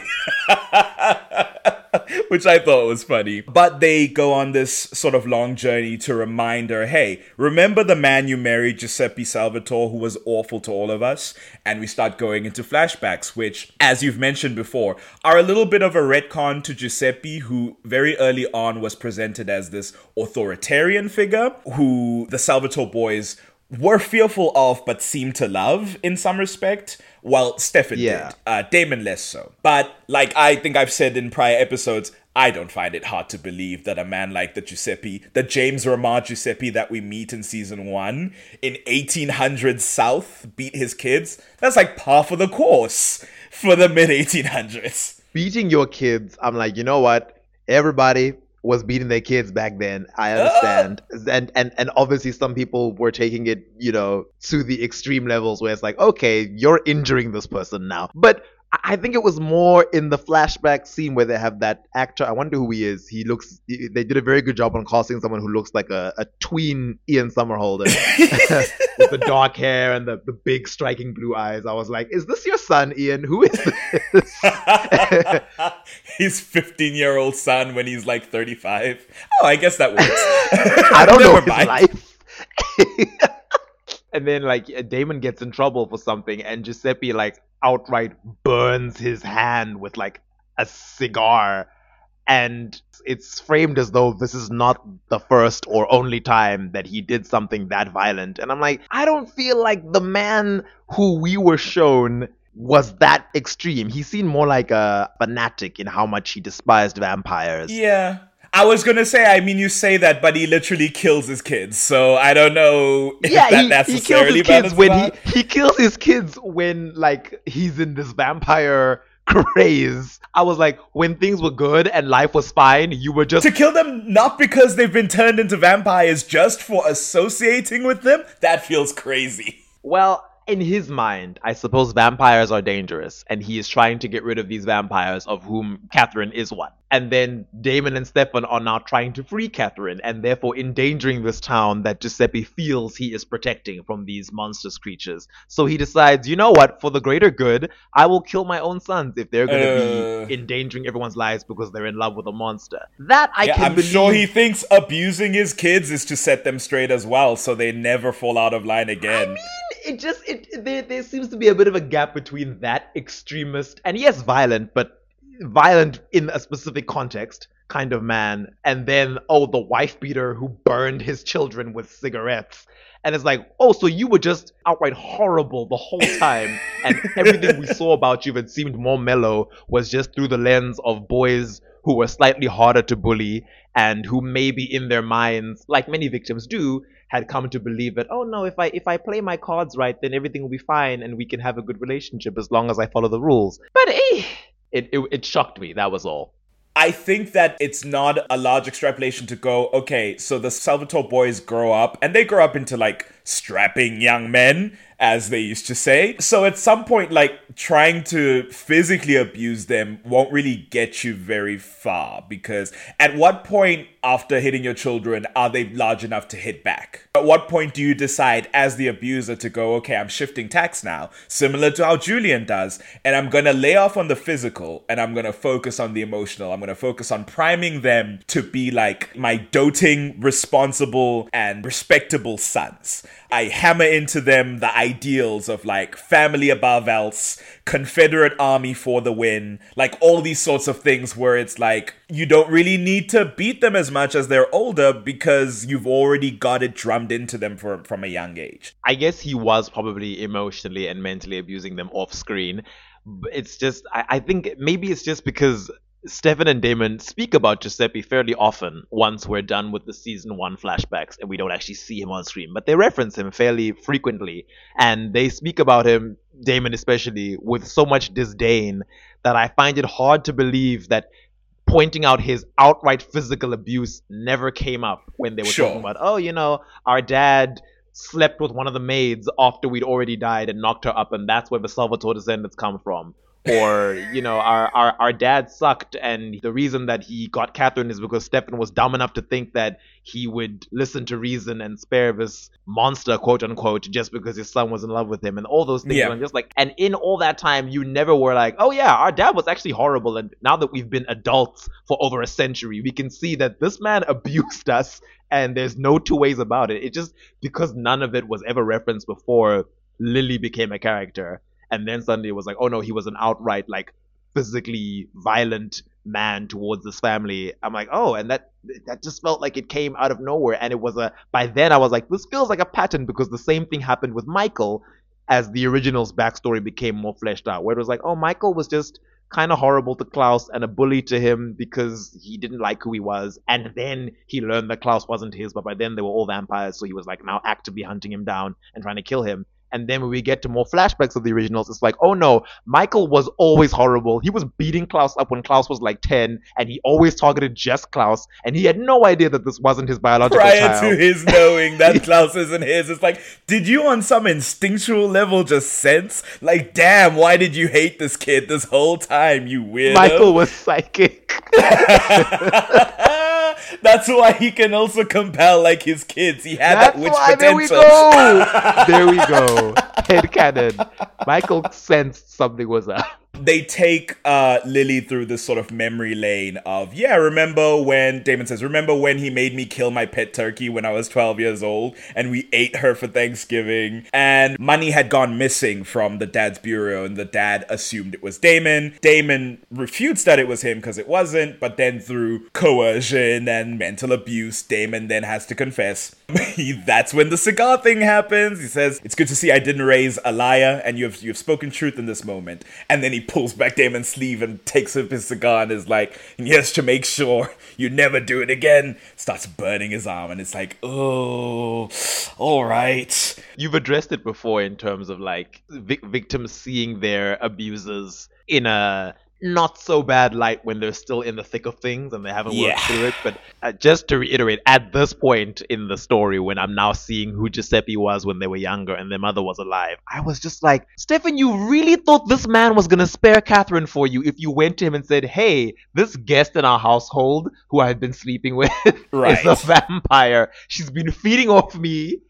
[LAUGHS] [LAUGHS] Which I thought was funny. But they go on this sort of long journey to remind her hey, remember the man you married, Giuseppe Salvatore, who was awful to all of us? And we start going into flashbacks, which, as you've mentioned before, are a little bit of a retcon to Giuseppe, who very early on was presented as this authoritarian figure who the Salvatore boys were fearful of but seemed to love in some respect. Well, Stefan Yeah. did. Uh, Damon less so. But like I think I've said in prior episodes, I don't find it hard to believe that a man like the Giuseppe, the James Remar Giuseppe that we meet in season one in 1800 South, beat his kids. That's like par for the course for the mid 1800s. Beating your kids, I'm like, you know what? Everybody, was beating their kids back then. I understand, [LAUGHS] and and and obviously some people were taking it, you know, to the extreme levels where it's like, okay, you're injuring this person now, but. I- think it was more in the flashback scene where they have that actor. I wonder who he is. He looks. They did a very good job on casting someone who looks like a, a tween Ian Somerhalder [LAUGHS] with the dark hair and the, the big striking blue eyes. I was like, is this your son, Ian? Who is this? [LAUGHS] His 15 year old son when he's like 35. Oh, I guess that works. [LAUGHS] I don't know his life. And then like Damon gets in trouble for something, and Giuseppe like outright burns his hand with like a cigar, and it's framed as though this is not the first or only time that he did something that violent. And I'm like, I don't feel like the man who we were shown was that extreme. He seemed more like a fanatic in how much he despised vampires. Yeah. I was gonna say, I mean, you say that, but he literally kills his kids, so I don't know [LAUGHS] if yeah, that he, he kills his kids when he, he kills his kids when like he's in this vampire [LAUGHS] craze. I was like, when things were good and life was fine, you were just To kill them not because they've been turned into vampires, just for associating with them, that feels crazy. well. In his mind, I suppose vampires are dangerous, and he is trying to get rid of these vampires, of whom Katherine is one. And then Damon and Stefan are now trying to free Katherine, and therefore endangering this town that Giuseppe feels he is protecting from these monstrous creatures. So he decides, you know what, for the greater good, I will kill my own sons if they're going to Uh. be endangering everyone's lives because they're in love with a monster. That I yeah, can I'm believe. sure he thinks abusing his kids is to set them straight as well, so they never fall out of line again. It just it there, there seems to be a bit of a gap between that extremist and yes violent but violent in a specific context kind of man and then oh the wife beater who burned his children with cigarettes. And it's like oh so you were just outright horrible the whole time and [LAUGHS] everything we saw about you that seemed more mellow was just through the lens of boys who were slightly harder to bully and who maybe in their minds like many victims do had come to believe that oh no if i if i play my cards right then everything will be fine and we can have a good relationship as long as i follow the rules. But eh, it, it it shocked me. That was all. I think that it's not a large extrapolation to go, okay, so the Salvatore boys grow up and they grow up into like strapping young men, as they used to say. So at some point, like trying to physically abuse them won't really get you very far because at what point after hitting your children are they large enough to hit back? At what point do you decide as the abuser to go, okay, I'm shifting tax now, similar to how Julian does, and I'm gonna lay off on the physical and I'm gonna focus on the emotional. I'm gonna focus on priming them to be like my doting, responsible, and respectable sons. I hammer into them the ideals of like family above else, Confederate army for the win, like all these sorts of things where it's like you don't really need to beat them as much as they're older because you've already got it drummed into them from, from a young age. i guess he was probably emotionally and mentally abusing them off screen it's just I, I think maybe it's just because Stefan and Damon speak about Giuseppe fairly often once we're done with the season one flashbacks and we don't actually see him on screen, but they reference him fairly frequently and they speak about him, Damon especially, with so much disdain that I find it hard to believe that pointing out his outright physical abuse never came up when they were Sure. talking about, oh, you know, our dad slept with one of the maids after we'd already died and knocked her up, and that's where the Salvatore descendants come from. Or, you know, our, our, our dad sucked, and the reason that he got Katherine is because Stefan was dumb enough to think that he would listen to reason and spare this monster, quote unquote, just because his son was in love with him, and all those things. Yeah. And I'm just like, and in all that time, you never were like, oh yeah, our dad was actually horrible, and now that we've been adults for over a century, we can see that this man [LAUGHS] abused us, and there's no two ways about it. It just because none of it was ever referenced before Lily became a character, and then suddenly it was like, oh no, he was an outright like physically violent man towards this family. I'm like, oh, and that that just felt like it came out of nowhere, and it was a. By then, I was like, this feels like a pattern because the same thing happened with Mikael as the original's backstory became more fleshed out, where it was like, oh, Mikael was just kind of horrible to Klaus and a bully to him because he didn't like who he was. And then he learned that Klaus wasn't his, but by then they were all vampires, so he was like now actively hunting him down and trying to kill him. And then when we get to more flashbacks of the originals, it's like, oh no, Mikael was always horrible. He was beating Klaus up when Klaus was like 10, and he always targeted just Klaus, and he had no idea that this wasn't his biological Prior child. to his [LAUGHS] knowing that Klaus isn't his, it's like, did you on some instinctual level just sense? Like, damn, why did you hate this kid this whole time, you weirdo? Mikael was psychic. [LAUGHS] [LAUGHS] That's why he can also compel like his kids. He had That's that witch why, there we potential. go. [LAUGHS] there we go. Head canon. Mikael sensed something was up. They take uh, Lily through this sort of memory lane of, yeah, remember when Damon says, remember when he made me kill my pet turkey when I was 12 years old and we ate her for Thanksgiving and money had gone missing from the dad's bureau and the dad assumed it was Damon. Damon refutes that it was him because it wasn't, but then through coercion and mental abuse, Damon then has to confess. [LAUGHS] That's when the cigar thing happens. He says, "It's good to see I didn't raise a liar, and you have you have spoken truth in this moment." And then he pulls back Damon's sleeve and takes up his cigar and is like, "Yes, to make sure you never do it again." Starts burning his arm, and it's like, "Oh, all right." You've addressed it before in terms of like vic- victims seeing their abusers in a not so bad light when they're still in the thick of things and they haven't Yeah. worked through it. But uh, just to reiterate, at this point in the story, when I'm now seeing who Giuseppe was when they were younger and their mother was alive, I was just like, Stefan, you really thought this man was gonna spare Katherine for you if you went to him and said, "Hey, this guest in our household who I've been sleeping with Right. [LAUGHS] is a vampire. She's been feeding off me."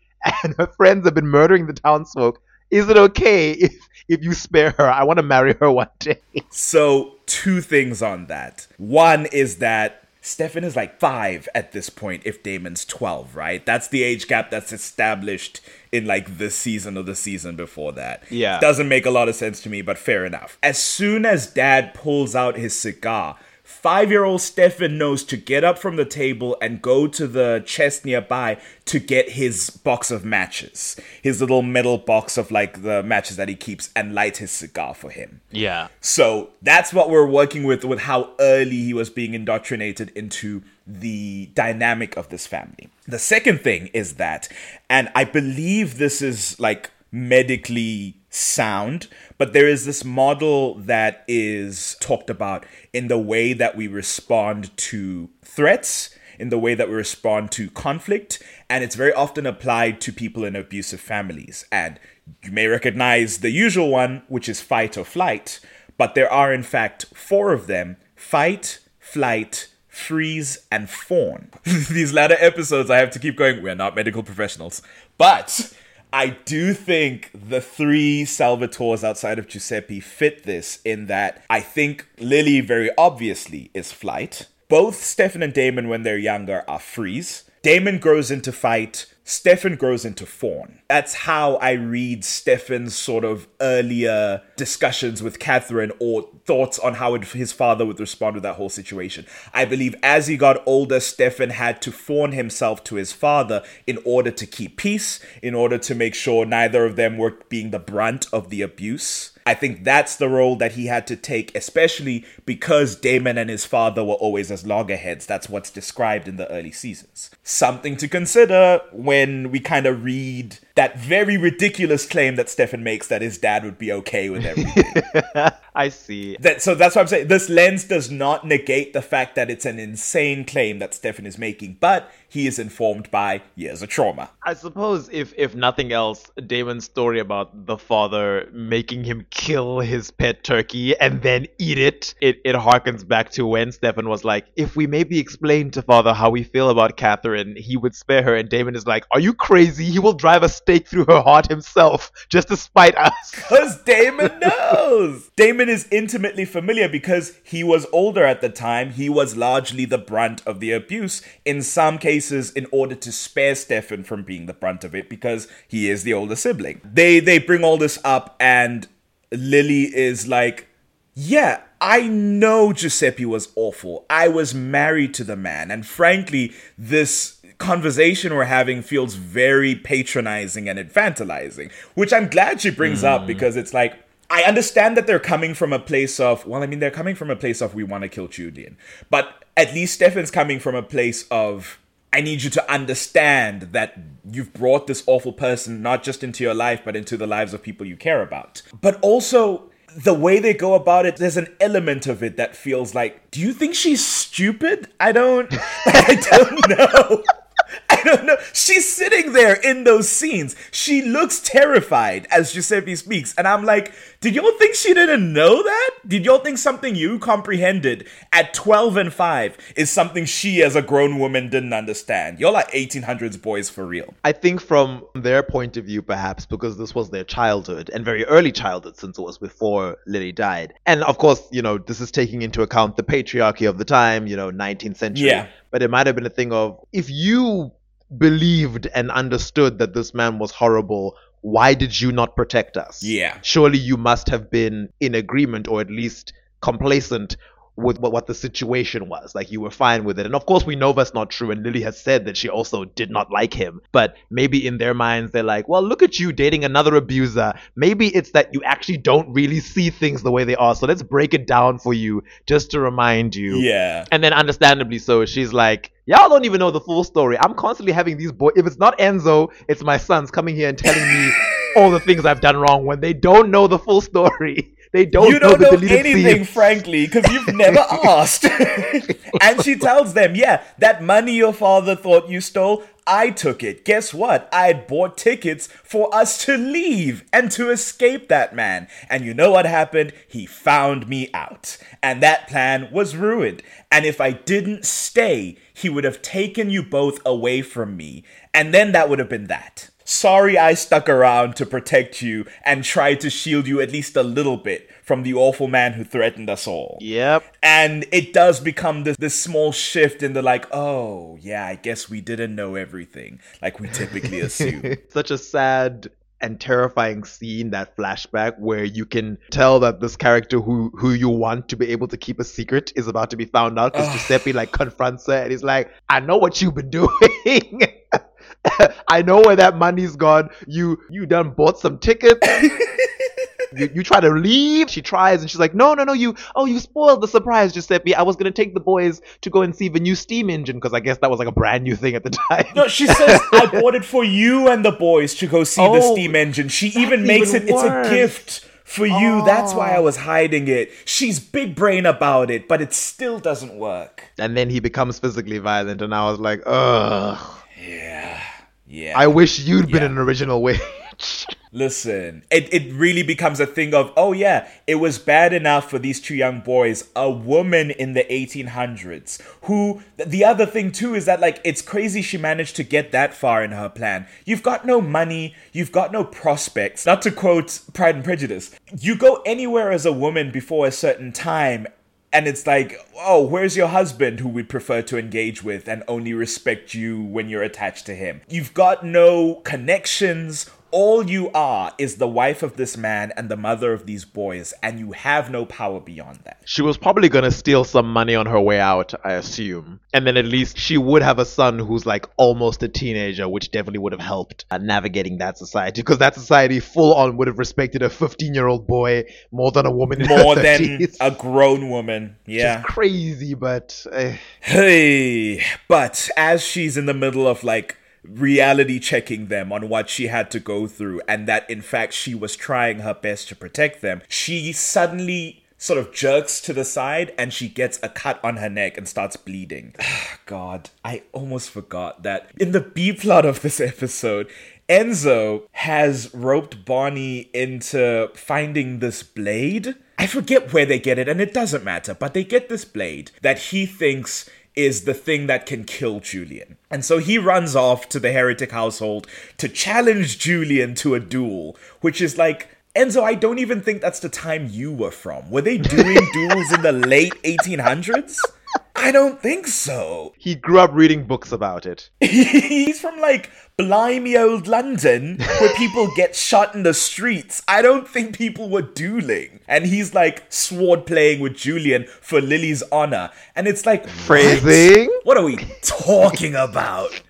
and her friends have been murdering the townsfolk. Is it okay if if you spare her? I want to marry her one day. [LAUGHS] So, two things on that. One is that Stefan is like five at this point, if Damon's 12, right? That's the age gap that's established in like this season or the season before that. Yeah. Doesn't make a lot of sense to me, but fair enough. As soon as dad pulls out his cigar, Five year old Stefan knows to get up from the table and go to the chest nearby to get his box of matches. His little metal box of like the matches that he keeps and light his cigar for him. Yeah. So that's what we're working with with how early he was being indoctrinated into the dynamic of this family. The second thing is that, and I believe this is like medically sound, but there is this model that is talked about in the way that we respond to threats in the way that we respond to conflict, and it's very often applied to people in abusive families. And you may recognize the usual one, which is fight or flight, but there are in fact four of them fight, flight, freeze, and fawn. [LAUGHS] These latter episodes, I have to keep going. We're not medical professionals, but I do think the three Salvatores outside of Giuseppe fit this in that I think Lily very obviously is flight. Both Stefan and Damon, when they're younger, are freeze. Damon grows into fight. Stefan grows into fawn. That's how I read Stefan's sort of earlier discussions with Katherine or thoughts on how his father would respond to that whole situation. I believe as he got older, Stefan had to fawn himself to his father in order to keep peace, in order to make sure neither of them were being the brunt of the abuse. I think that's the role that he had to take, especially because Damon and his father were always as loggerheads. That's what's described in the early seasons. Something to consider when we kind of read that very ridiculous claim that Stefan makes that his dad would be okay with everything. [LAUGHS] I see. that, so that's what I'm saying. This lens does not negate the fact that it's an insane claim that Stefan is making, but he is informed by years of trauma. I suppose if if nothing else, Damon's story about the father making him kill his pet turkey and then eat it, it, it harkens back to when Stefan was like, if we maybe explain to father how we feel about Katherine, he would spare her. And Damon is like, are you crazy? He will drive a stake through her heart himself just to spite us. [LAUGHS] Because Damon knows. Damon is intimately familiar because he was older at the time. He was largely the brunt of the abuse. In some cases, in order to spare Stefan from being the brunt of it, because he is the older sibling. They they bring all this up, and Lily is like, yeah, I know Giuseppe was awful. I was married to the man. And frankly, this conversation we're having feels very patronizing and infantilizing, which I'm glad she brings up hmm. because it's like, I understand that they're coming from a place of, well, I mean, they're coming from a place of, we want to kill Julian. But at least Stefan's coming from a place of, I need you to understand that you've brought this awful person not just into your life, but into the lives of people you care about. But also, the way they go about it, there's an element of it that feels like, do you think she's stupid? I don't, [LAUGHS] I don't know. [LAUGHS] [LAUGHS] I don't know. She's sitting there in those scenes. She looks terrified as Giuseppe speaks. And I'm like, did y'all think she didn't know that? Did y'all think something you comprehended at 12 and 5 is something she as a grown woman didn't understand? Y'all are 1800s boys for real. I think from their point of view, perhaps because this was their childhood and very early childhood, since it was before Lily died. And of course, you know, this is taking into account the patriarchy of the time, you know, 19th century. Yeah. But it might have been a thing of if you believed and understood that this man was horrible, why did you not protect us? Yeah. Surely you must have been in agreement or at least complacent with what, what the situation was. Like you were fine with it. And of course, we know that's not true. And Lily has said that she also did not like him. But maybe in their minds, they're like, well, look at you dating another abuser. Maybe it's that you actually don't really see things the way they are. So let's break it down for you just to remind you. Yeah. And then, understandably so, she's like, Y'all don't even know the full story. I'm constantly having these boys. If it's not Enzo, it's my sons coming here and telling me [LAUGHS] all the things I've done wrong when they don't know the full story. They don't you don't the know anything, scenes. frankly, because you've never [LAUGHS] asked. [LAUGHS] and she tells them, yeah, that money your father thought you stole, I took it. Guess what? I had bought tickets for us to leave and to escape that man. And you know what happened? He found me out. And that plan was ruined. And if I didn't stay, he would have taken you both away from me. And then that would have been that. Sorry I stuck around to protect you and tried to shield you at least a little bit from the awful man who threatened us all. Yep. And it does become this this small shift in the like, oh yeah, I guess we didn't know everything like we typically [LAUGHS] assume. Such a sad and terrifying scene that flashback where you can tell that this character who who you want to be able to keep a secret is about to be found out because Giuseppe like confronts her and he's like, I know what you've been [LAUGHS] doing. [LAUGHS] I know where that money's gone. You you done bought some tickets. [LAUGHS] you, you try to leave. She tries and she's like, no, no, no. You oh you spoiled the surprise, Giuseppe. I was gonna take the boys to go and see the new steam engine because I guess that was like a brand new thing at the [LAUGHS] time. No, she says I bought it for you and the boys to go see the Oh, steam engine. She even makes even it it's a gift for you. That's why I oh. was hiding it. She's big brain about it, but it still doesn't work. and then he becomes physically violent, and I was like, ugh. Yeah. Yeah. I wish you'd been an original witch. [LAUGHS] Listen, it, it really becomes a thing of, oh yeah, it was bad enough for these two young boys, a woman in the 1800s, who, the other thing too is that, like, it's crazy she managed to get that far in her plan. You've got no money, you've got no prospects. Not to quote Pride and Prejudice, you go anywhere as a woman before a certain time, and it's like, oh, where's your husband who we'd prefer to engage with and only respect you when you're attached to him? You've got no connections. All you are is the wife of this man and the mother of these boys, and you have no power beyond that. She was probably gonna steal some money on her way out, I assume. And then at least she would have a son who's like almost a teenager, which definitely would have helped uh, navigating that society. Because that society full on would have respected a 15 year old boy more than a woman More than 30s. a grown woman. Yeah. Crazy, but eh. Hey, but as she's in the middle of like reality checking them on what she had to go through, and that in fact she was trying her best to protect them, she suddenly sort of jerks to the side and she gets a cut on her neck and starts bleeding. [SIGHS] God, I almost forgot that in the B plot of this episode, Enzo has roped Bonnie into finding this blade. I forget where they get it, and it doesn't matter, but they get this blade that he thinks is the thing that can kill Julian. And so he runs off to the heretic household to challenge Julian to a duel, which is like, Enzo, I don't even think that's the time you were from. Were they doing [LAUGHS] duels in the late 1800s? I don't think so. he grew up reading books about it. [LAUGHS] He's from like blimey old London where people [LAUGHS] get shot in the streets. I don't think people were dueling. And he's like sword playing with Julian for Lily's honor. And it's like what? What are we talking about?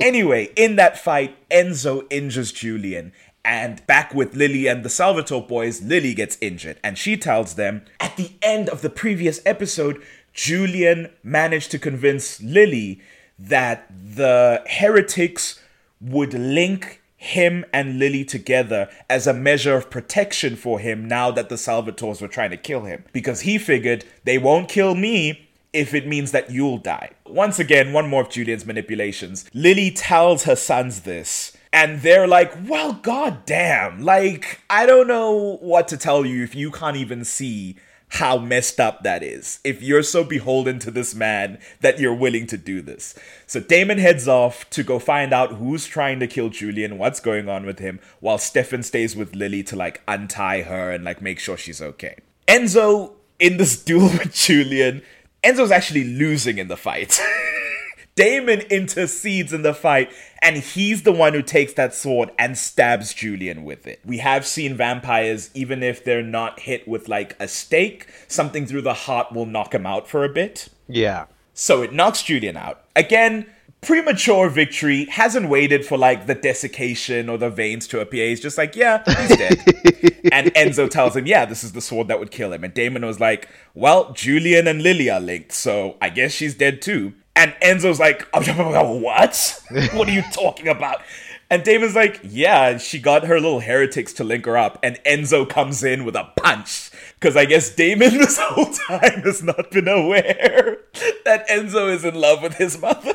anyway, in that fight, Enzo injures Julian. And back with Lily and the Salvatore boys, Lily gets injured. And she tells them at the end of the previous episode, Julian managed to convince Lily that the heretics would link him and Lily together as a measure of protection for him now that the Salvatores were trying to kill him. Because he figured they won't kill me if it means that you'll die. Once again, one more of Julian's manipulations. Lily tells her sons this. And they're like, well, goddamn. Like, I don't know what to tell you if you can't even see how messed up that is. If you're so beholden to this man that you're willing to do this. So Damon heads off to go find out who's trying to kill Julian, what's going on with him, while Stefan stays with Lily to like untie her and like make sure she's okay. Enzo in this [LAUGHS] duel with Julian, Enzo's actually losing in the fight. [LAUGHS] Damon intercedes in the fight, and he's the one who takes that sword and stabs Julian with it. We have seen vampires, even if they're not hit with like a stake, something through the heart will knock him out for a bit. Yeah. So it knocks Julian out. Again, premature victory, hasn't waited for like the desiccation or the veins to appear. He's just like, yeah, he's dead. [LAUGHS] and Enzo tells him, yeah, this is the sword that would kill him. And Damon was like, well, Julian and Lily are linked, so I guess she's dead too. And Enzo's like, [LAUGHS] what? What are you talking about? And Damon's like, yeah, she got her little heretics to link her up. And Enzo comes in with a punch. Because I guess Damon [LAUGHS] this whole time has not been aware that Enzo is in love with his mother.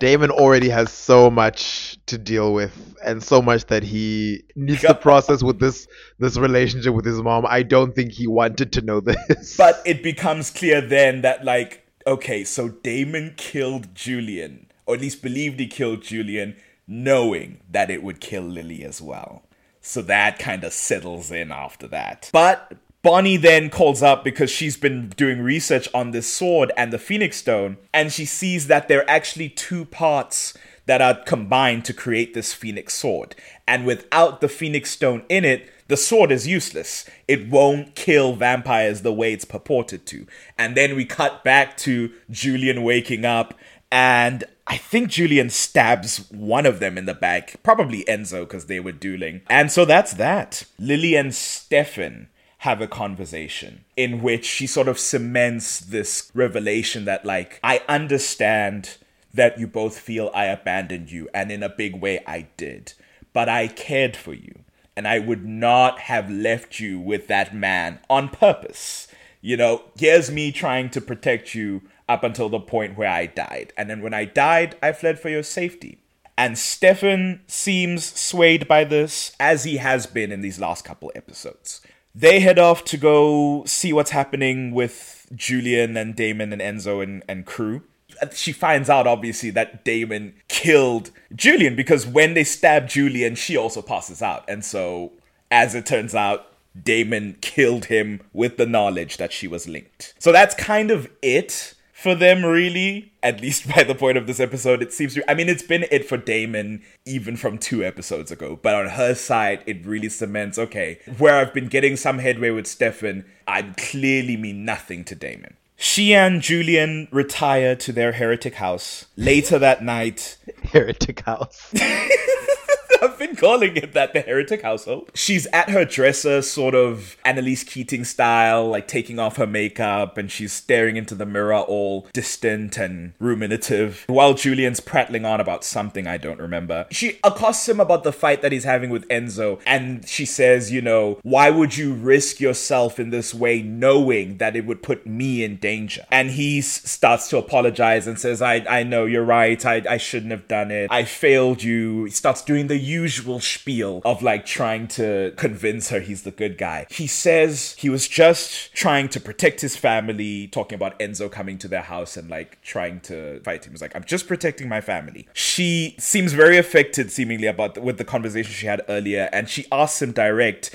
Damon already has so much to deal with and so much that he needs to [LAUGHS] process with this this relationship with his mom. I don't think he wanted to know this. But it becomes clear then that like okay, so Damon killed Julian, or at least believed he killed Julian, knowing that it would kill Lily as well. So that kind of settles in after that. But Bonnie then calls up because she's been doing research on this sword and the Phoenix Stone, and she sees that there are actually two parts that are combined to create this Phoenix sword. And without the Phoenix Stone in it, the sword is useless. It won't kill vampires the way it's purported to. And then we cut back to Julian waking up, and I think Julian stabs one of them in the back, probably Enzo, because they were dueling. And so that's that. Lily and Stefan have a conversation in which she sort of cements this revelation that, like, I understand that you both feel I abandoned you, and in a big way I did, but I cared for you and I would not have left you with that man on purpose. You know, here's me trying to protect you up until the point where I died. And then when I died, I fled for your safety. And Stefan seems swayed by this, as he has been in these last couple episodes. They head off to go see what's happening with Julian and Damon and Enzo and, and crew Uh, she finds out obviously that Damon killed Julian because when they stab Julian, she also passes out. And so, as it turns out, Damon killed him with the knowledge that she was linked. So that's kind of it for them, really. At least [LAUGHS] by the point of this episode, it seems. To, I mean, it's been it for Damon even from two episodes ago. But on her side, it really cements okay, where I've been getting some headway with Stefan, I clearly mean nothing to Damon. She and Julian retire to their heretic house. Later that night, [LAUGHS] heretic house. [LAUGHS] I've been calling it that, the heretic household. She's at her dresser, sort of Annalise Keating style, like taking off her makeup, and she's staring into the mirror, all distant and ruminative, while Julian's prattling on about something I don't remember. She accosts him about the fight that he's having with Enzo, and she says, you know, why would you risk yourself in this way knowing that it would put me in danger? And he starts to apologize and says, I, I know, you're right, I, I shouldn't have done it. I failed you. He starts doing the usual spiel of like trying to convince her he's the good guy. He says he was just trying to protect his family, talking about Enzo coming to their house and like trying to fight him. He's like, I'm just protecting my family. She seems very affected, seemingly, about the, with the conversation she had earlier, and she asks him direct.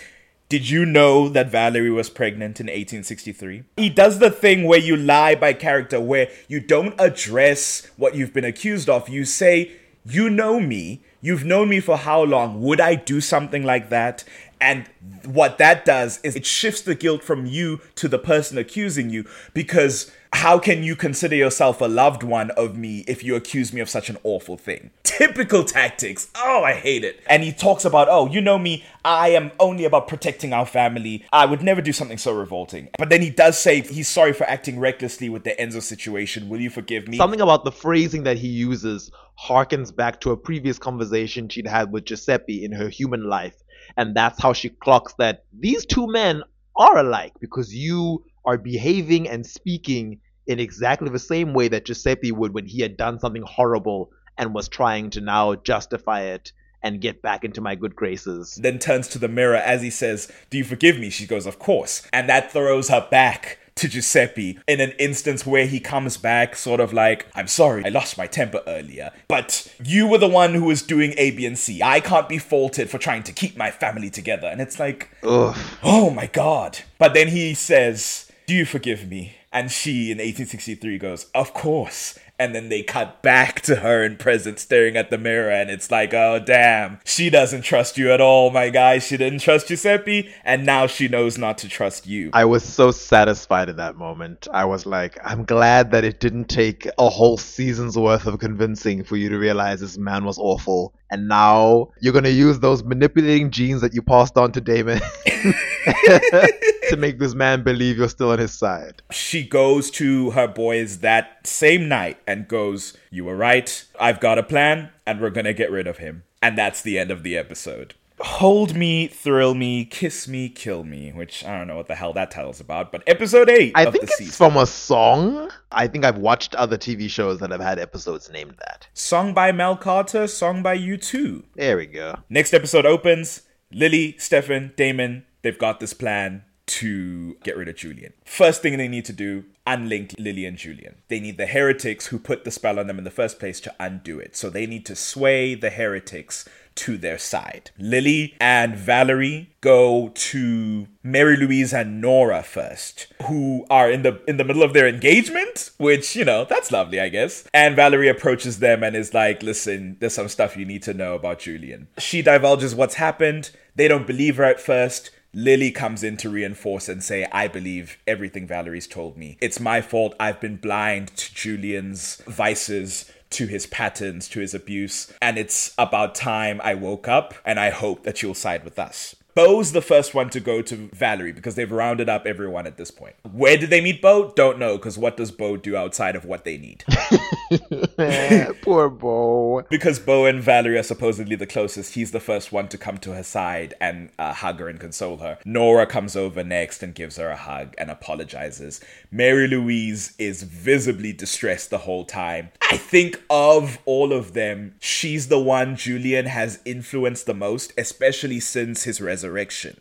Did you know that Valerie was pregnant in 1863? He does the thing where you lie by character, where you don't address what you've been accused of. You say, You know me, You've known me for how long? Would I do something like that? And what that does is it shifts the guilt from you to the person accusing you because how can you consider yourself a loved one of me if you accuse me of such an awful thing? [LAUGHS] Typical tactics. Oh, I hate it. And he talks about, oh, you know me, I am only about protecting our family. I would never do something so revolting. But then he does say he's sorry for acting recklessly with the Enzo situation. Will you forgive me? Something about the phrasing that he uses harkens back to a previous conversation she'd had with Giuseppe in her human life. And that's how she clocks that these two men are alike because you are behaving and speaking in exactly the same way that Giuseppe would when he had done something horrible and was trying to now justify it and get back into my good graces. then turns to the mirror as he says, Do you forgive me? She goes, Of course. And that throws her back to Giuseppe in an instance where he comes back, sort of like, I'm sorry, I lost my temper earlier, but you were the one who was doing A, B, and C. I can't be faulted for trying to keep my family together. And it's like, Ugh. oh my god. But then he says, Do you forgive me? And she in 1863 goes, Of course. And then they cut back to her in present staring at the mirror, and it's like, oh damn, she doesn't trust you at all, my guy. She didn't trust Giuseppe, and now she knows not to trust you. I was so satisfied at that moment. I was like, I'm glad that it didn't take a whole season's worth of convincing for you to realize this man was awful. And now you're going to use those manipulating genes that you passed on to Damon [LAUGHS] [LAUGHS] to make this man believe you're still on his side. she goes to her boys that same night and goes, You were right. I've got a plan, and we're gonna get rid of him. And that's the end of the episode. Hold me, thrill me, kiss me, kill me, which I don't know what the hell that title's about, but episode 8 I of think the it's season. from a song. I think I've watched other TV shows that have had episodes named that. Song by Mel Carter, song by U2. There we go. Next episode opens. Lily, Stefan, Damon, they've got this plan to get rid of Julian. First thing they need to do, unlink Lily and Julian. They need the heretics who put the spell on them in the first place to undo it. So they need to sway the heretics to their side. Lily and Valerie go to Mary Louise and Nora first, who are in the in the middle of their engagement, which, you know, that's lovely, I guess. And Valerie approaches them and is like, "Listen, there's some stuff you need to know about Julian." She divulges what's happened. They don't believe her at first. Lily comes in to reinforce and say, I believe everything Valerie's told me. It's my fault. I've been blind to Julian's vices, to his patterns, to his abuse. And it's about time I woke up, and I hope that you'll side with us. Beau's the first one to go to Valerie because they've rounded up everyone at this point. Where did they meet Beau? Don't know, because what does Beau do outside of what they need? [LAUGHS] Poor Beau. because Beau and Valerie are supposedly the closest, he's the first one to come to her side and uh, hug her and console her. Nora comes over next and gives her a hug and apologizes. Mary Louise is visibly distressed the whole time. I think of all of them, she's the one Julian has influenced the most, especially since his resurrection.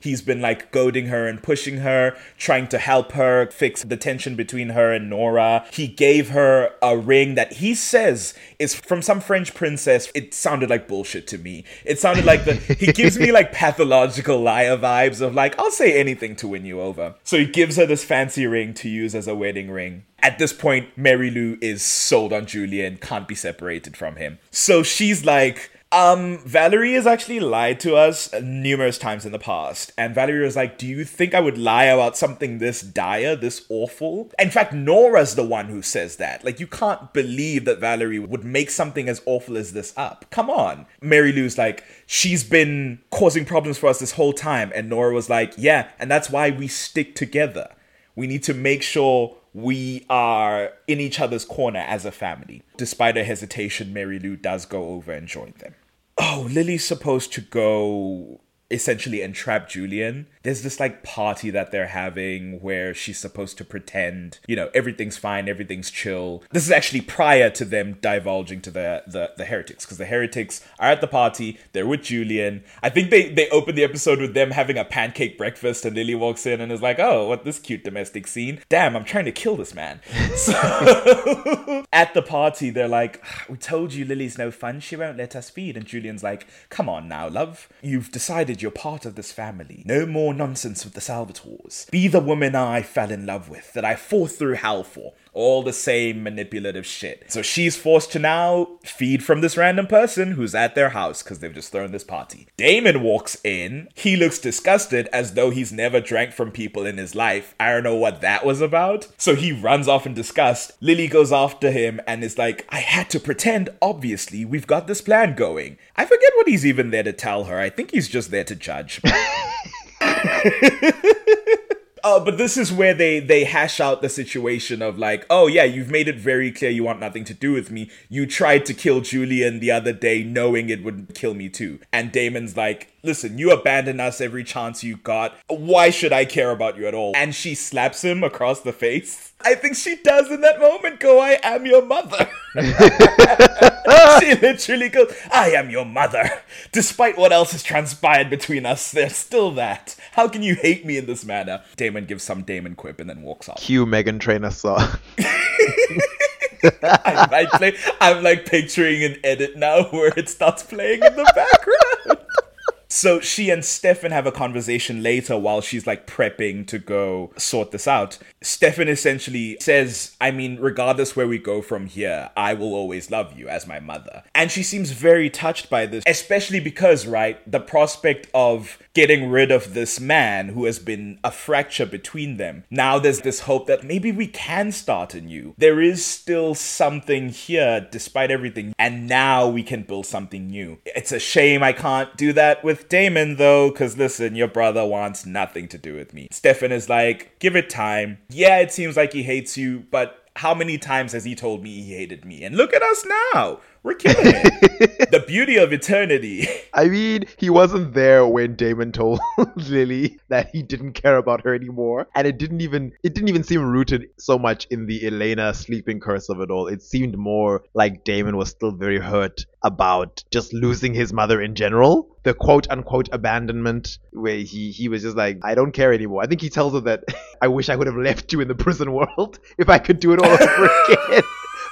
He's been like goading her and pushing her, trying to help her fix the tension between her and Nora. He gave her a ring that he says is from some French princess. It sounded like bullshit to me. It sounded like the [LAUGHS] he gives me like pathological liar vibes of like I'll say anything to win you over. So he gives her this fancy ring to use as a wedding ring. At this point, Mary Lou is sold on Julian, can't be separated from him. So she's like, um, Valerie has actually lied to us numerous times in the past. And Valerie was like, Do you think I would lie about something this dire, this awful? In fact, Nora's the one who says that. Like, you can't believe that Valerie would make something as awful as this up. Come on. Mary Lou's like, She's been causing problems for us this whole time. And Nora was like, Yeah, and that's why we stick together. We need to make sure we are in each other's corner as a family. Despite her hesitation, Mary Lou does go over and join them. Oh, Lily's supposed to go essentially entrap Julian. There's this like party that they're having where she's supposed to pretend, you know, everything's fine, everything's chill. This is actually prior to them divulging to the the, the heretics, because the heretics are at the party, they're with Julian. I think they they open the episode with them having a pancake breakfast and Lily walks in and is like, Oh, what this cute domestic scene. Damn, I'm trying to kill this man. [LAUGHS] So at the party, they're like, We told you Lily's no fun, she won't let us feed. And Julian's like, Come on now, love. You've decided you're part of this family. No more nonsense with the Salvatores. Be the woman I fell in love with, that I fought through hell for. All the same manipulative shit. So she's forced to now feed from this random person who's at their house because they've just thrown this party. Damon walks in. He looks disgusted as though he's never drank from people in his life. I don't know what that was about. So he runs off in disgust. Lily goes after him and is like, I had to pretend, obviously, we've got this plan going. I forget what he's even there to tell her. I think he's just there to judge. [LAUGHS] [LAUGHS] Uh, but this is where they they hash out the situation of like, oh yeah, you've made it very clear you want nothing to do with me. You tried to kill Julian the other day, knowing it would kill me too. And Damon's like, listen, you abandoned us every chance you got. Why should I care about you at all? And she slaps him across the face. I think she does in that moment go, I am your mother. [LAUGHS] she literally goes, I am your mother. Despite what else has transpired between us, there's still that. How can you hate me in this manner? Damon gives some Damon quip and then walks off. Cue Meghan Trainor song. I might play, I'm like picturing an edit now [LAUGHS] where it starts playing in the background. So she and Stefan have a conversation later while she's like prepping to go sort this out. Stefan essentially says, I mean, regardless where we go from here, I will always love you as my mother. And she seems very touched by this, especially because, right, the prospect of getting rid of this man who has been a fracture between them. Now there's this hope that maybe we can start anew. There is still something here despite everything, and now we can build something new. It's a shame I can't do that with Damon though, because listen, your brother wants nothing to do with me. Stefan is like, give it time. Yeah, it seems like he hates you, but how many times has he told me he hated me? And look at us now. We're killing it. [LAUGHS] the beauty of eternity. [LAUGHS] I mean, he wasn't there when Damon told [LAUGHS] Lily that he didn't care about her anymore, and it didn't even it didn't even seem rooted so much in the Elena sleeping curse of it all. It seemed more like Damon was still very hurt about just losing his mother in general. The quote unquote abandonment, where he he was just like, I don't care anymore. I think he tells her that I wish I would have left you in the prison world if I could do it all over again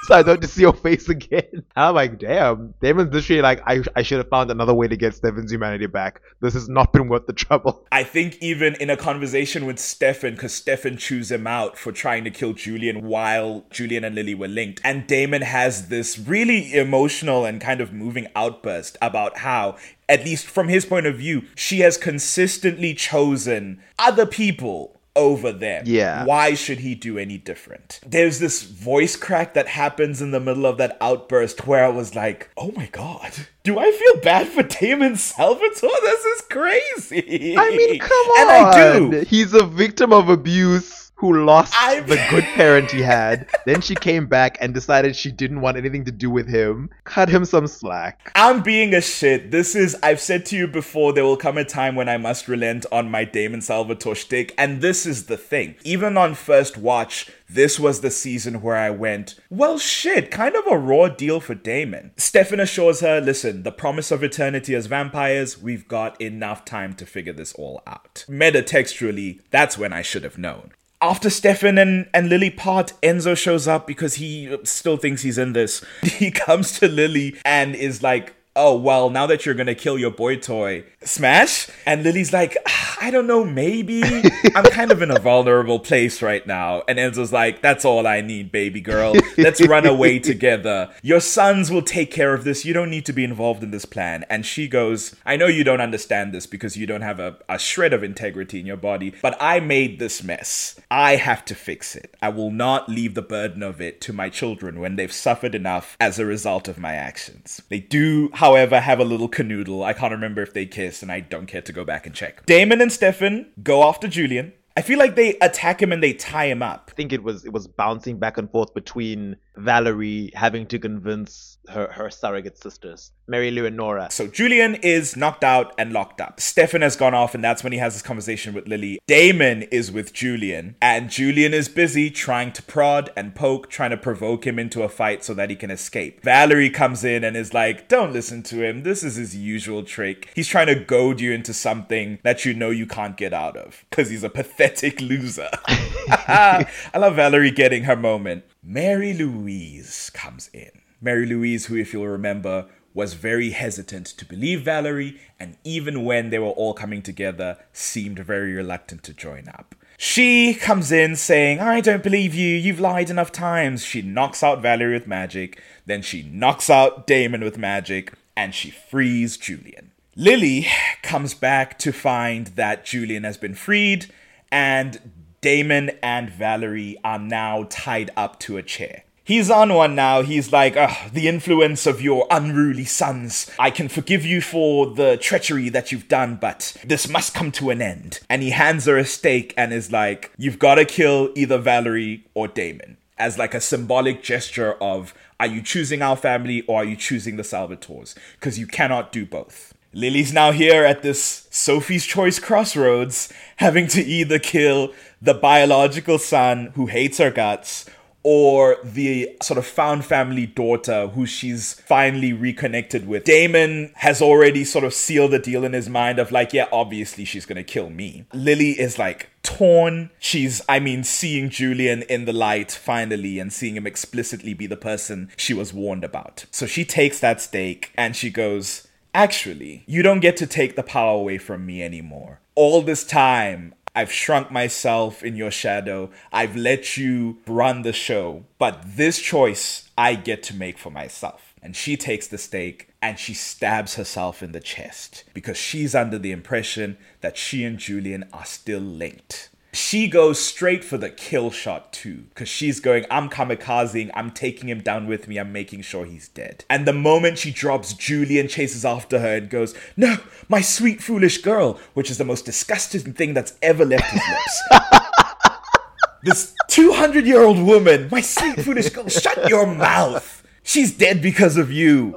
so I don't to see your face again. [LAUGHS] I'm like, damn, Damon's literally like, I, I should have found another way to get Stefan's humanity back. This has not been worth the trouble. [LAUGHS] I think even in a conversation with Stefan, because Stefan chews him out for trying to kill Julian while Julian and Lily were linked. And Damon has this really emotional and kind of moving outburst about how at least from his point of view, she has consistently chosen other people over them. Yeah. Why should he do any different? There's this voice crack that happens in the middle of that outburst where I was like, oh my god. Do I feel bad for Damon Salvatore? This is crazy. I mean, come on. And I do. He's a victim of abuse who lost I'm- the good [LAUGHS] parent he had. then she came back and decided she didn't want anything to do with him. Cut him some slack. I'm being a shit. This is, I've said to you before, there will come a time when I must relent on my Damon Salvatore shtick, and this is the thing. Even on first watch, this was the season where I went, well, shit, kind of a raw deal for Damon. Stefan assures her, listen, the promise of eternity as vampires, we've got enough time to figure this all out. Meta textually, that's when I should have known after Stefan and, and Lily part, Enzo shows up because he still thinks he's in this. [LAUGHS] He comes to Lily and is like, oh, well, now that you're gonna kill your boy toy, smash? And Lily's like, "Ah, I don't know, maybe. [LAUGHS] I'm kind of in a vulnerable place right now. And Enzo's like, that's all I need, baby girl. Let's run away [LAUGHS] together. Your sons will take care of this. You don't need to be involved in this plan. And she goes, I know you don't understand this because you don't have a, a shred of integrity in your body, but I made this mess. I have to fix it. I will not leave the burden of it to my children when they've suffered enough as a result of my actions. They do, however, have a little canoodle. I can't remember if they kiss, and I don't care to go back and check. Damon and Stefan go after Julian. I feel like they attack him and they tie him up. I think it was it was bouncing back and forth between Valerie having to convince her, her surrogate sisters, Mary Lou and Nora. So Julian is knocked out and locked up. Stefan has gone off, and that's when he has this conversation with Lily. Damon is with Julian, and Julian is busy trying to prod and poke, trying to provoke him into a fight so that he can escape. Valerie comes in and is like, Don't listen to him. This is his usual trick. He's trying to goad you into something that you know you can't get out of because he's a pathetic loser. [LAUGHS] [LAUGHS] I love Valerie getting her moment. Mary Louise comes in. Mary Louise, who, if you'll remember, was very hesitant to believe Valerie, and even when they were all coming together, seemed very reluctant to join up. She comes in saying, I don't believe you, you've lied enough times. She knocks out Valerie with magic, then she knocks out Damon with magic, and she frees Julian. Lily comes back to find that Julian has been freed, and Damon and Valerie are now tied up to a chair. He's on one now. He's like, the influence of your unruly sons. I can forgive you for the treachery that you've done, but this must come to an end. And he hands her a stake and is like, You've got to kill either Valerie or Damon. As like a symbolic gesture of, are you choosing our family or are you choosing the Salvatores? Because you cannot do both. Lily's now here at this Sophie's Choice crossroads, having to either kill the biological son who hates her guts or the sort of found family daughter who she's finally reconnected with. Damon has already sort of sealed the deal in his mind of like, yeah, obviously she's gonna kill me. Lily is like torn. She's, I mean, seeing Julian in the light finally and seeing him explicitly be the person she was warned about. So she takes that stake and she goes, Actually, you don't get to take the power away from me anymore. All this time, I've shrunk myself in your shadow. I've let you run the show. But this choice I get to make for myself. And she takes the stake and she stabs herself in the chest because she's under the impression that she and Julian are still linked. She goes straight for the kill shot too, because she's going, I'm kamikazing, I'm taking him down with me, I'm making sure he's dead. And the moment she drops, Julian chases after her and goes, No, my sweet, foolish girl, which is the most disgusting thing that's ever left his lips. [LAUGHS] this 200 year old woman, my sweet, foolish girl, shut your mouth. She's dead because of you.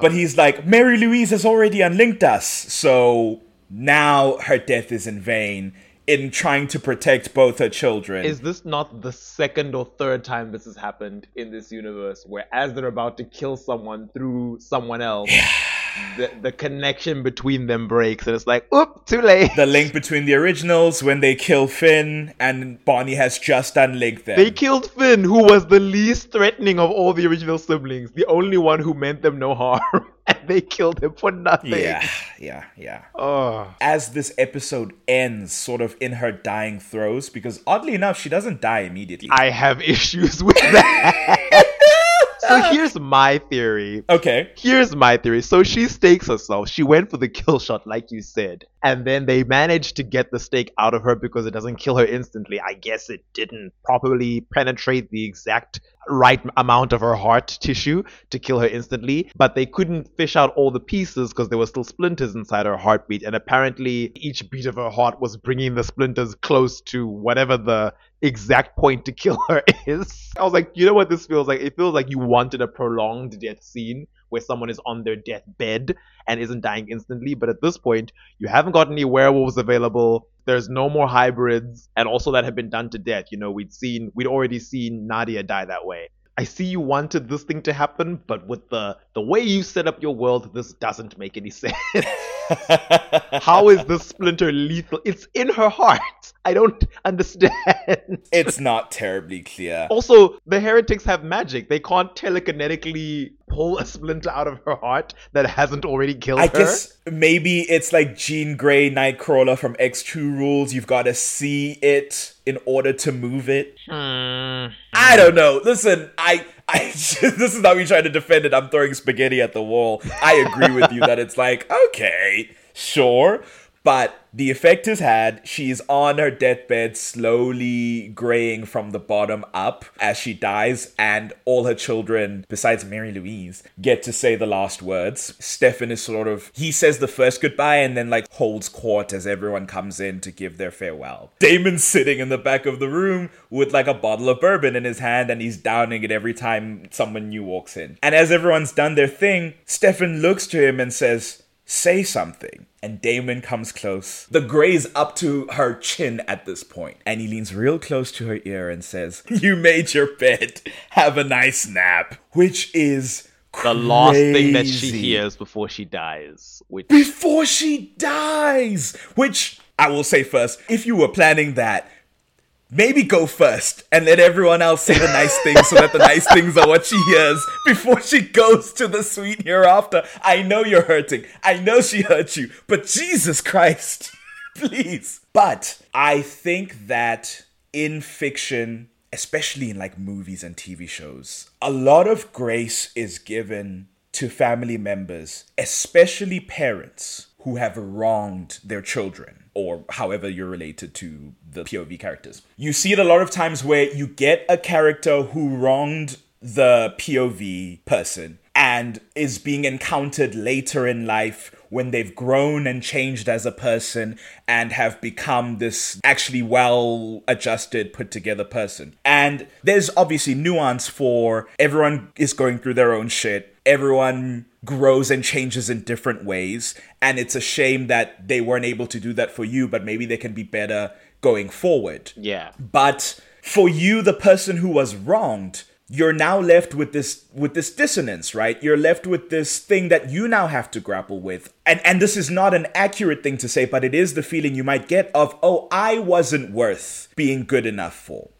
But he's like, Mary Louise has already unlinked us. So now her death is in vain in trying to protect both her children. Is this not the second or third time this has happened in this universe where as they're about to kill someone through someone else, the, the connection between them breaks and it's like, oop, too late. the link between the originals when they kill Finn and Bonnie has just unlinked them. They killed Finn, who was the least threatening of all the original siblings, the only one who meant them no harm, [LAUGHS] and they killed him for nothing. yeah, yeah, yeah. Oh. As this episode ends, sort of in her dying throes, because oddly enough, she doesn't die immediately. I have issues with that. [LAUGHS] so oh. here's my theory. okay. Here's my theory. So she stakes herself. She went for the kill shot, like you said. And then they managed to get the stake out of her because it doesn't kill her instantly. I guess it didn't properly penetrate the exact right amount of her heart tissue to kill her instantly. But they couldn't fish out all the pieces because there were still splinters inside her heartbeat. And apparently, each beat of her heart was bringing the splinters close to whatever the exact point to kill her [LAUGHS] is. I was like, you know what this feels like? It feels like you wanted a prolonged death scene where someone is on their deathbed and isn't dying instantly. But at this point, you haven't got any werewolves available. There's no more hybrids, and also that have been done to death. You know, we'd seen, we'd already seen Nadia die that way. I see you wanted this thing to happen, but with the the way you set up your world, this doesn't make any [LAUGHS] sense. How is this splinter lethal? It's in her heart. I don't understand. it's not terribly clear. Also, the heretics have magic. They can't telekinetically pull a splinter out of her heart that hasn't already killed I her. I guess maybe it's like Jean Grey Nightcrawler from X2 rules. You've got to see it in order to move it. Hmm. I don't know. Listen, I, I [LAUGHS] this is not me trying to defend it. I'm throwing spaghetti at the wall. I agree with you that it's like okay, sure, but the effect is had. She's on her deathbed, slowly graying from the bottom up as she dies, and all her children, besides Mary Louise, get to say the last words. Stefan is sort of he says the first goodbye and then like holds court as everyone comes in to give their farewell. Damon's sitting in the back of the room with like a bottle of bourbon in his hand and he's downing it every time someone new walks in. And as everyone's done their thing, Stefan looks to him and says, Say something. And Damon comes close. The gray's up to her chin at this point, And he leans real close to her ear and says, [LAUGHS] You made your bed. Have a nice nap. Which is the last thing that she hears before she dies. Which Before she dies! Which, I will say first, if you were planning that, maybe go first and let everyone else say the nice things so that the nice things are what she hears before she goes to the sweet hereafter. I know you're hurting. I know she hurt you, but Jesus Christ, [LAUGHS] please. But I think that in fiction, especially in like movies and TV shows, a lot of grace is given to family members, especially parents who have wronged their children or however you're related to the POV characters. You see it a lot of times where you get a character who wronged the POV person and is being encountered later in life when they've grown and changed as a person and have become this actually well adjusted, put together person. And there's obviously nuance for everyone is going through their own shit. Everyone grows and changes in different ways. And it's a shame that they weren't able to do that for you, but maybe they can be better going forward. Yeah. But for you, the person who was wronged, you're now left with this with this dissonance right you're left with this thing that you now have to grapple with and and this is not an accurate thing to say but it is the feeling you might get of oh i wasn't worth being good enough for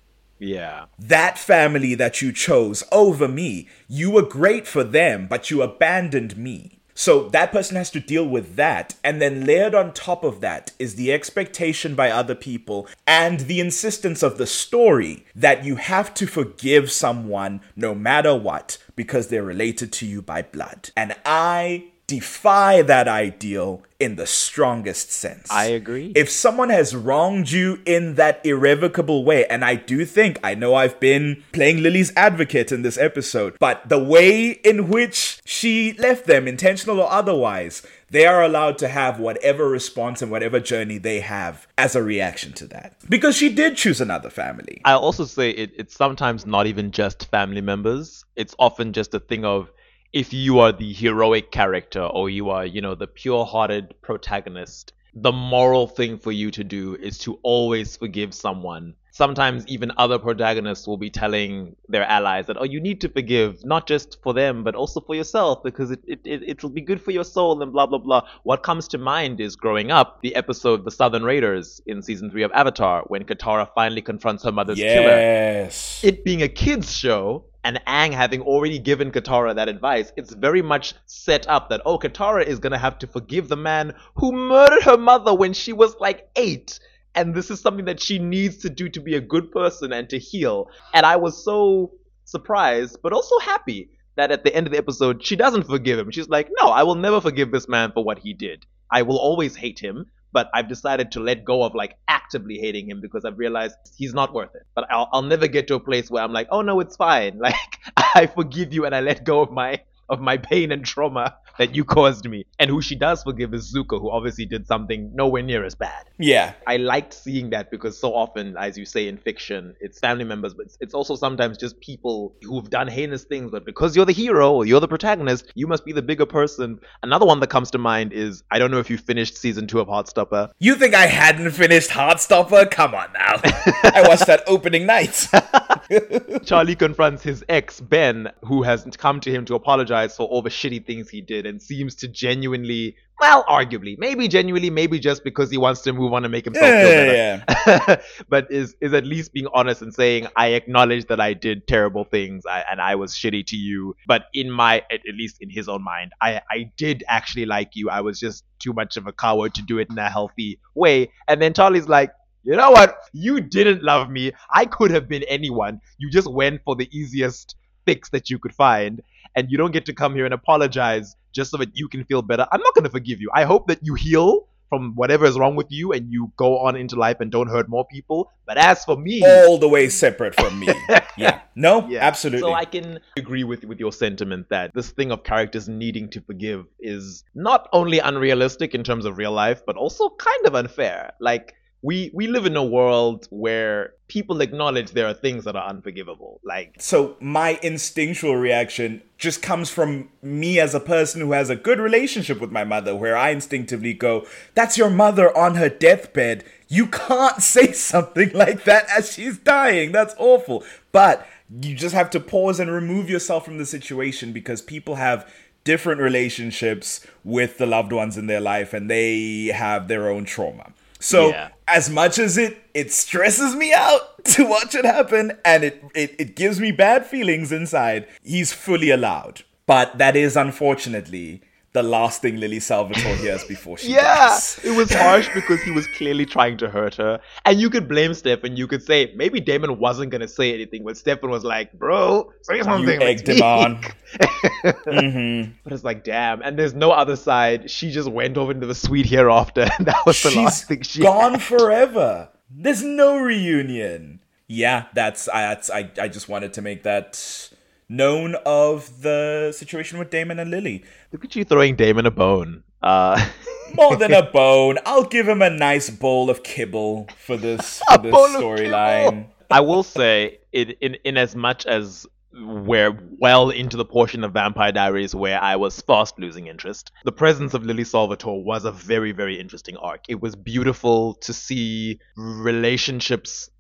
Yeah. that family that you chose over me you were great for them but you abandoned me so that person has to deal with that. And then layered on top of that is the expectation by other people and the insistence of the story that you have to forgive someone no matter what because they're related to you by blood. And I defy that ideal in the strongest sense. I agree. If someone has wronged you in that irrevocable way, and I do think, I know I've been playing Lily's advocate in this episode, but the way in which she left them, intentional or otherwise, they are allowed to have whatever response and whatever journey they have as a reaction to that. Because she did choose another family. I'll also say it, it's sometimes not even just family members. It's often just a thing of if you are the heroic character or you are, you know, the pure hearted protagonist, the moral thing for you to do is to always forgive someone. Sometimes even other protagonists will be telling their allies that, oh, you need to forgive, not just for them, but also for yourself, because it, it, it, it'll be good for your soul and blah, blah, blah. What comes to mind is growing up, the episode The Southern Raiders in season three of Avatar, when Katara finally confronts her mother's killer Yes. it being a kids show and Aang having already given Katara that advice, it's very much set up that oh Katara is gonna have to forgive the man who murdered her mother when she was like eight. And this is something that she needs to do to be a good person and to heal. And I was so surprised, but also happy that at the end of the episode, she doesn't forgive him. She's like, no, I will never forgive this man for what he did. I will always hate him, but I've decided to let go of like actively hating him because I've realized he's not worth it. But I'll, I'll never get to a place where I'm like, oh no, it's fine. [LAUGHS] Like I forgive you and I let go of my of my pain and trauma that you [LAUGHS] caused me. And who she does forgive is Zuko, who obviously did something nowhere near as bad. Yeah. I liked seeing that because so often, as you say in fiction, it's family members, but it's, it's also sometimes just people who've done heinous things. But because you're the hero or you're the protagonist, you must be the bigger person. Another one that comes to mind is I don't know if you finished season two of Heartstopper. You think I hadn't finished Heartstopper? Come on now. [LAUGHS] I watched that opening night. [LAUGHS] Charlie confronts his ex, Ben, who has come to him to apologize for all the shitty things he did and seems to genuinely, well, arguably, maybe genuinely, maybe just because he wants to move on and make himself feel Yeah, better. [LAUGHS] but is is at least being honest and saying, I acknowledge that I did terrible things I, and I was shitty to you. But in my, at, at least in his own mind, I, I did actually like you. I was just too much of a coward to do it in a healthy way. And then Charlie's like, you know what? You didn't love me. I could have been anyone. You just went for the easiest fix that you could find. And you don't get to come here and apologize just so that you can feel better. I'm not going to forgive you. I hope that you heal from whatever is wrong with you and you go on into life and don't hurt more people. But as for me, All the way separate from me. [LAUGHS] Yeah. No, yeah. absolutely. So I can agree with with your sentiment that this thing of characters needing to forgive is not only unrealistic in terms of real life, but also kind of unfair. Like we we live in a world where people acknowledge there are things that are unforgivable. Like so my instinctual reaction just comes from me as a person who has a good relationship with my mother where I instinctively go, that's your mother on her deathbed. You can't [LAUGHS] say something like that as she's dying. That's awful. But you just have to pause and remove yourself from the situation because people have different relationships with the loved ones in their life and they have their own trauma. So Yeah. as much as it it stresses me out [LAUGHS] to watch it happen and it, it it gives me bad feelings inside, he's fully allowed. But that is unfortunately the last thing Lily Salvatore hears before she Yeah, dies. it was harsh because he was clearly trying to hurt her. And you could blame Stefan. You could say maybe Damon wasn't gonna say anything, but Stefan was like, "Bro, say something." You egged him on. speak." [LAUGHS] hmm But it's like, damn. And there's no other side. She just went over into the sweet hereafter, [LAUGHS] and that was the last thing she gone had. forever. There's no reunion. Yeah, that's I, that's I. I just wanted to make that known of the situation with Damon and Lily. Look at you throwing Damon a bone. Uh, [LAUGHS] More than a bone, I'll give him a nice bowl of kibble for this [LAUGHS] for this storyline. I will say, in, in in as much as we're well into the portion of Vampire Diaries where I was fast losing interest, the presence of Lily Salvatore was a very very interesting arc. It was beautiful to see relationships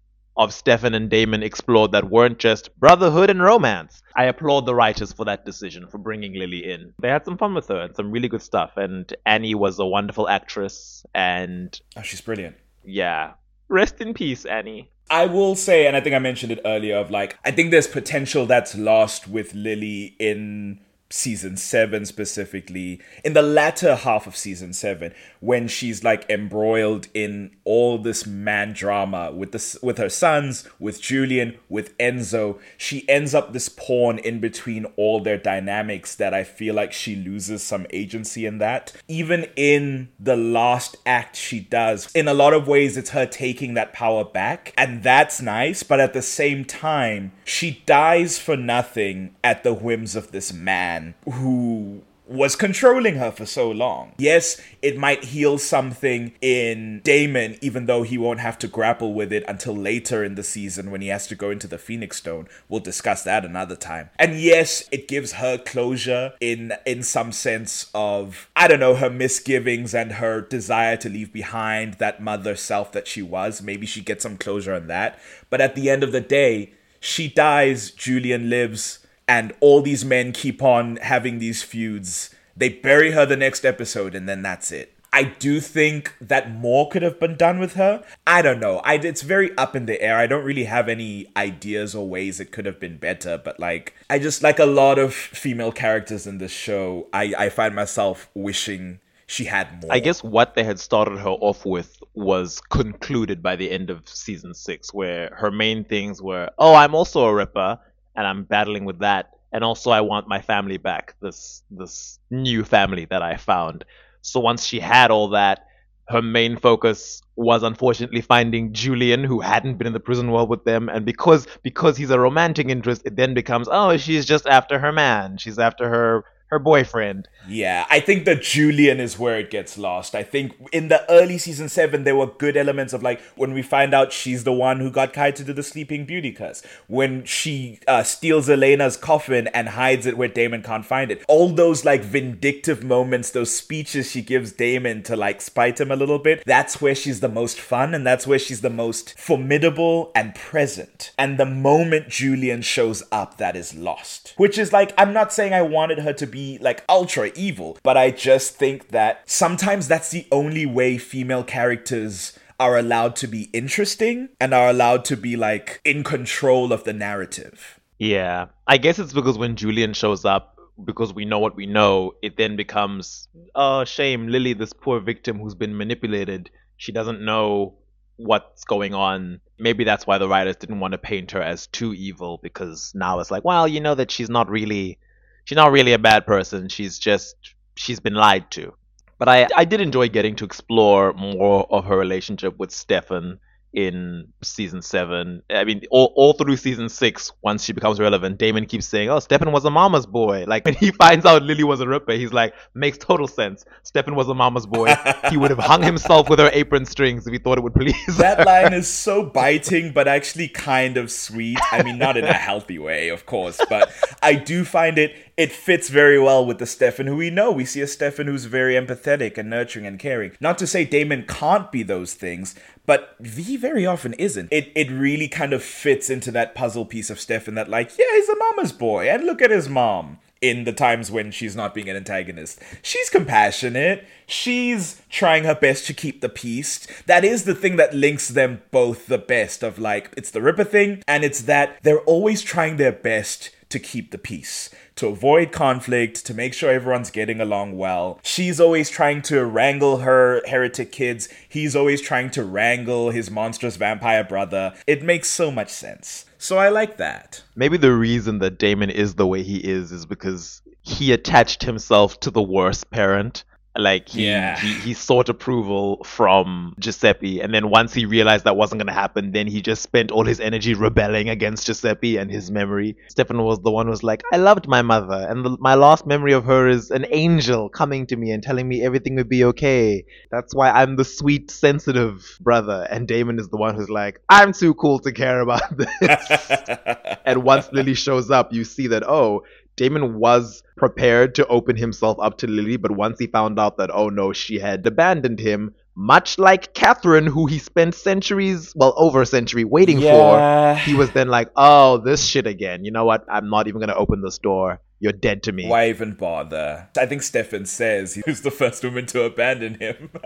of Stefan and Damon explored that weren't just brotherhood and romance. I applaud the writers for that decision, for bringing Lily in. They had some fun with her and some really good stuff, and Annie was a wonderful actress, and Oh, she's brilliant. yeah. Rest in peace, Annie. I will say, and I think I mentioned it earlier, of like, I think there's potential that's lost with Lily in season seven specifically, in the latter half of season seven, when she's like embroiled in all this man drama with this with her sons, with Julian, with Enzo. She ends up this pawn in between all their dynamics that I feel like she loses some agency in that. Even in the last act she does, in a lot of ways it's her taking that power back, and that's nice, but at the same time, she dies for nothing at the whims of this man who was controlling her for so long. Yes, it might heal something in Damon, even though he won't have to grapple with it until later in the season when he has to go into the Phoenix Stone. We'll discuss that another time. And yes, it gives her closure in in some sense of I don't know her misgivings and her desire to leave behind that mother self that she was. Maybe she gets some closure on that. But at the end of the day, she dies, Julian lives and all these men keep on having these feuds. They bury her the next episode, and then that's it. I do think that more could have been done with her. I don't know. I it's very up in the air. I don't really have any ideas or ways it could have been better. But like, I just like a lot of female characters in this show. I I find myself wishing she had more. I guess what they had started her off with was concluded by the end of season six, where her main things were, oh, I'm also a Ripper, and I'm battling with that, and also I want my family back, this this new family that I found. So once she had all that, her main focus was unfortunately finding Julian, who hadn't been in the prison world with them, and because because he's a romantic interest, it then becomes, oh, she's just after her man, she's after her her boyfriend. Yeah, I think that Julian is where it gets lost. I think in the early season seven, there were good elements of like when we find out she's the one who got Kai to do the Sleeping Beauty curse, when she uh, steals Elena's coffin and hides it where Damon can't find it. All those like vindictive moments, those speeches she gives Damon to like spite him a little bit, that's where she's the most fun and that's where she's the most formidable and present. And the moment Julian shows up, that is lost. Which is like, I'm not saying I wanted her to be like ultra evil, but I just think that sometimes that's the only way female characters are allowed to be interesting and are allowed to be like in control of the narrative. Yeah, I guess it's because when Julian shows up, because we know what we know, it then becomes, oh, shame, Lily, this poor victim who's been manipulated. She doesn't know what's going on. Maybe that's why the writers didn't want to paint her as too evil, because now it's like, well, you know that she's not really, she's not really a bad person. She's just, she's been lied to. But I, I did enjoy getting to explore more of her relationship with Stefan in season seven. I mean, all, all through season six, once she becomes relevant, Damon keeps saying, "Oh, Stefan was a mama's boy." Like when he [LAUGHS] finds out Lily was a ripper, he's like, "Makes total sense. Stefan was a mama's boy. he would have hung himself with her apron strings if he thought it would please." That line is [LAUGHS] so biting, but actually kind of sweet. I mean, not in a healthy way, of course, but I do find it it fits very well with the Stefan who we know. We see a Stefan who's very empathetic and nurturing and caring. Not to say Damon can't be those things, but V very often isn't. It it really kind of fits into that puzzle piece of Stefan that like, yeah, he's a mama's boy, and look at his mom. In the times when she's not being an antagonist, she's compassionate. She's trying her best to keep the peace. That is the thing that links them both the best. Of like, it's the Ripper thing, and it's that they're always trying their best to keep the peace, to avoid conflict, to make sure everyone's getting along well. She's always trying to wrangle her heretic kids. He's always trying to wrangle his monstrous vampire brother. It makes so much sense. So I like that. Maybe the reason that Damon is the way he is is because he attached himself to the worst parent. Like he, Yeah. he he sought approval from Giuseppe, and then once he realized that wasn't gonna happen, then he just spent all his energy rebelling against Giuseppe and his memory. Stefan was the one who was like, "I loved my mother, and the, my last memory of her is an angel coming to me and telling me everything would be okay. That's why I'm the sweet, sensitive brother." And Damon is the one who's like, "I'm too cool to care about this." [LAUGHS] and once Lily shows up, you see that oh, Damon was prepared to open himself up to Lily, but once he found out that oh no, she had abandoned him, much like Katherine, who he spent centuries, well over a century, waiting Yeah. for, he was then like, oh, this shit again. You know what? I'm not even gonna open this door. You're dead to me. Why even bother? I think Stefan says he was the first woman to abandon him. [LAUGHS] [LAUGHS]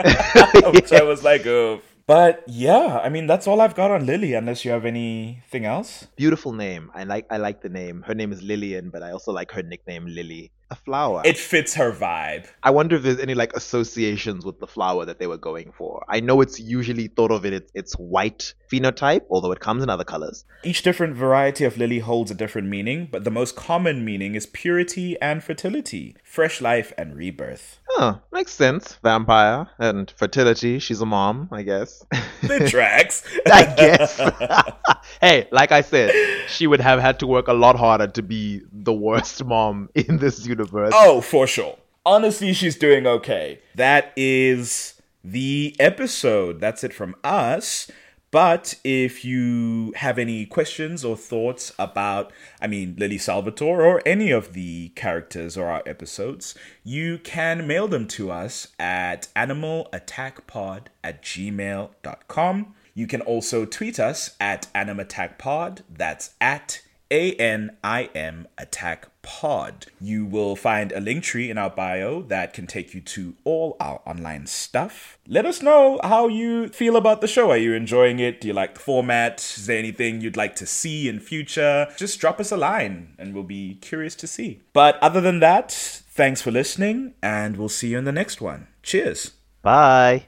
Which I was like, oh. But yeah, I mean, that's all I've got on Lily, unless you have anything else. Beautiful name. I like I like the name. Her name is Lillian, but I also like her nickname Lily. A flower. It fits her vibe. I wonder if there's any like associations with the flower that they were going for. I know it's usually thought of it its, its white phenotype, although it comes in other colors. Each different variety of lily holds a different meaning, but the most common meaning is purity and fertility, fresh life and rebirth. Huh, makes sense. Vampire and fertility. She's a mom, I guess. [LAUGHS] The tracks. [LAUGHS] I guess. [LAUGHS] hey, like I said, she would have had to work a lot harder to be the worst mom in this universe. Oh, for sure. Honestly, she's doing okay. That is the episode. That's it from us. But if you have any questions or thoughts about, I mean, Lily Salvatore or any of the characters or our episodes, you can mail them to us at animalattackpod at gmail.com. You can also tweet us at animattackpod. That's at a N I M Attack Pod. You will find a link tree in our bio that can take you to all our online stuff. Let us know how you feel about the show. Are you enjoying it? Do you like the format? Is there anything you'd like to see in future? Just drop us a line and we'll be curious to see. But other than that, thanks for listening and we'll see you in the next one. Cheers. Bye.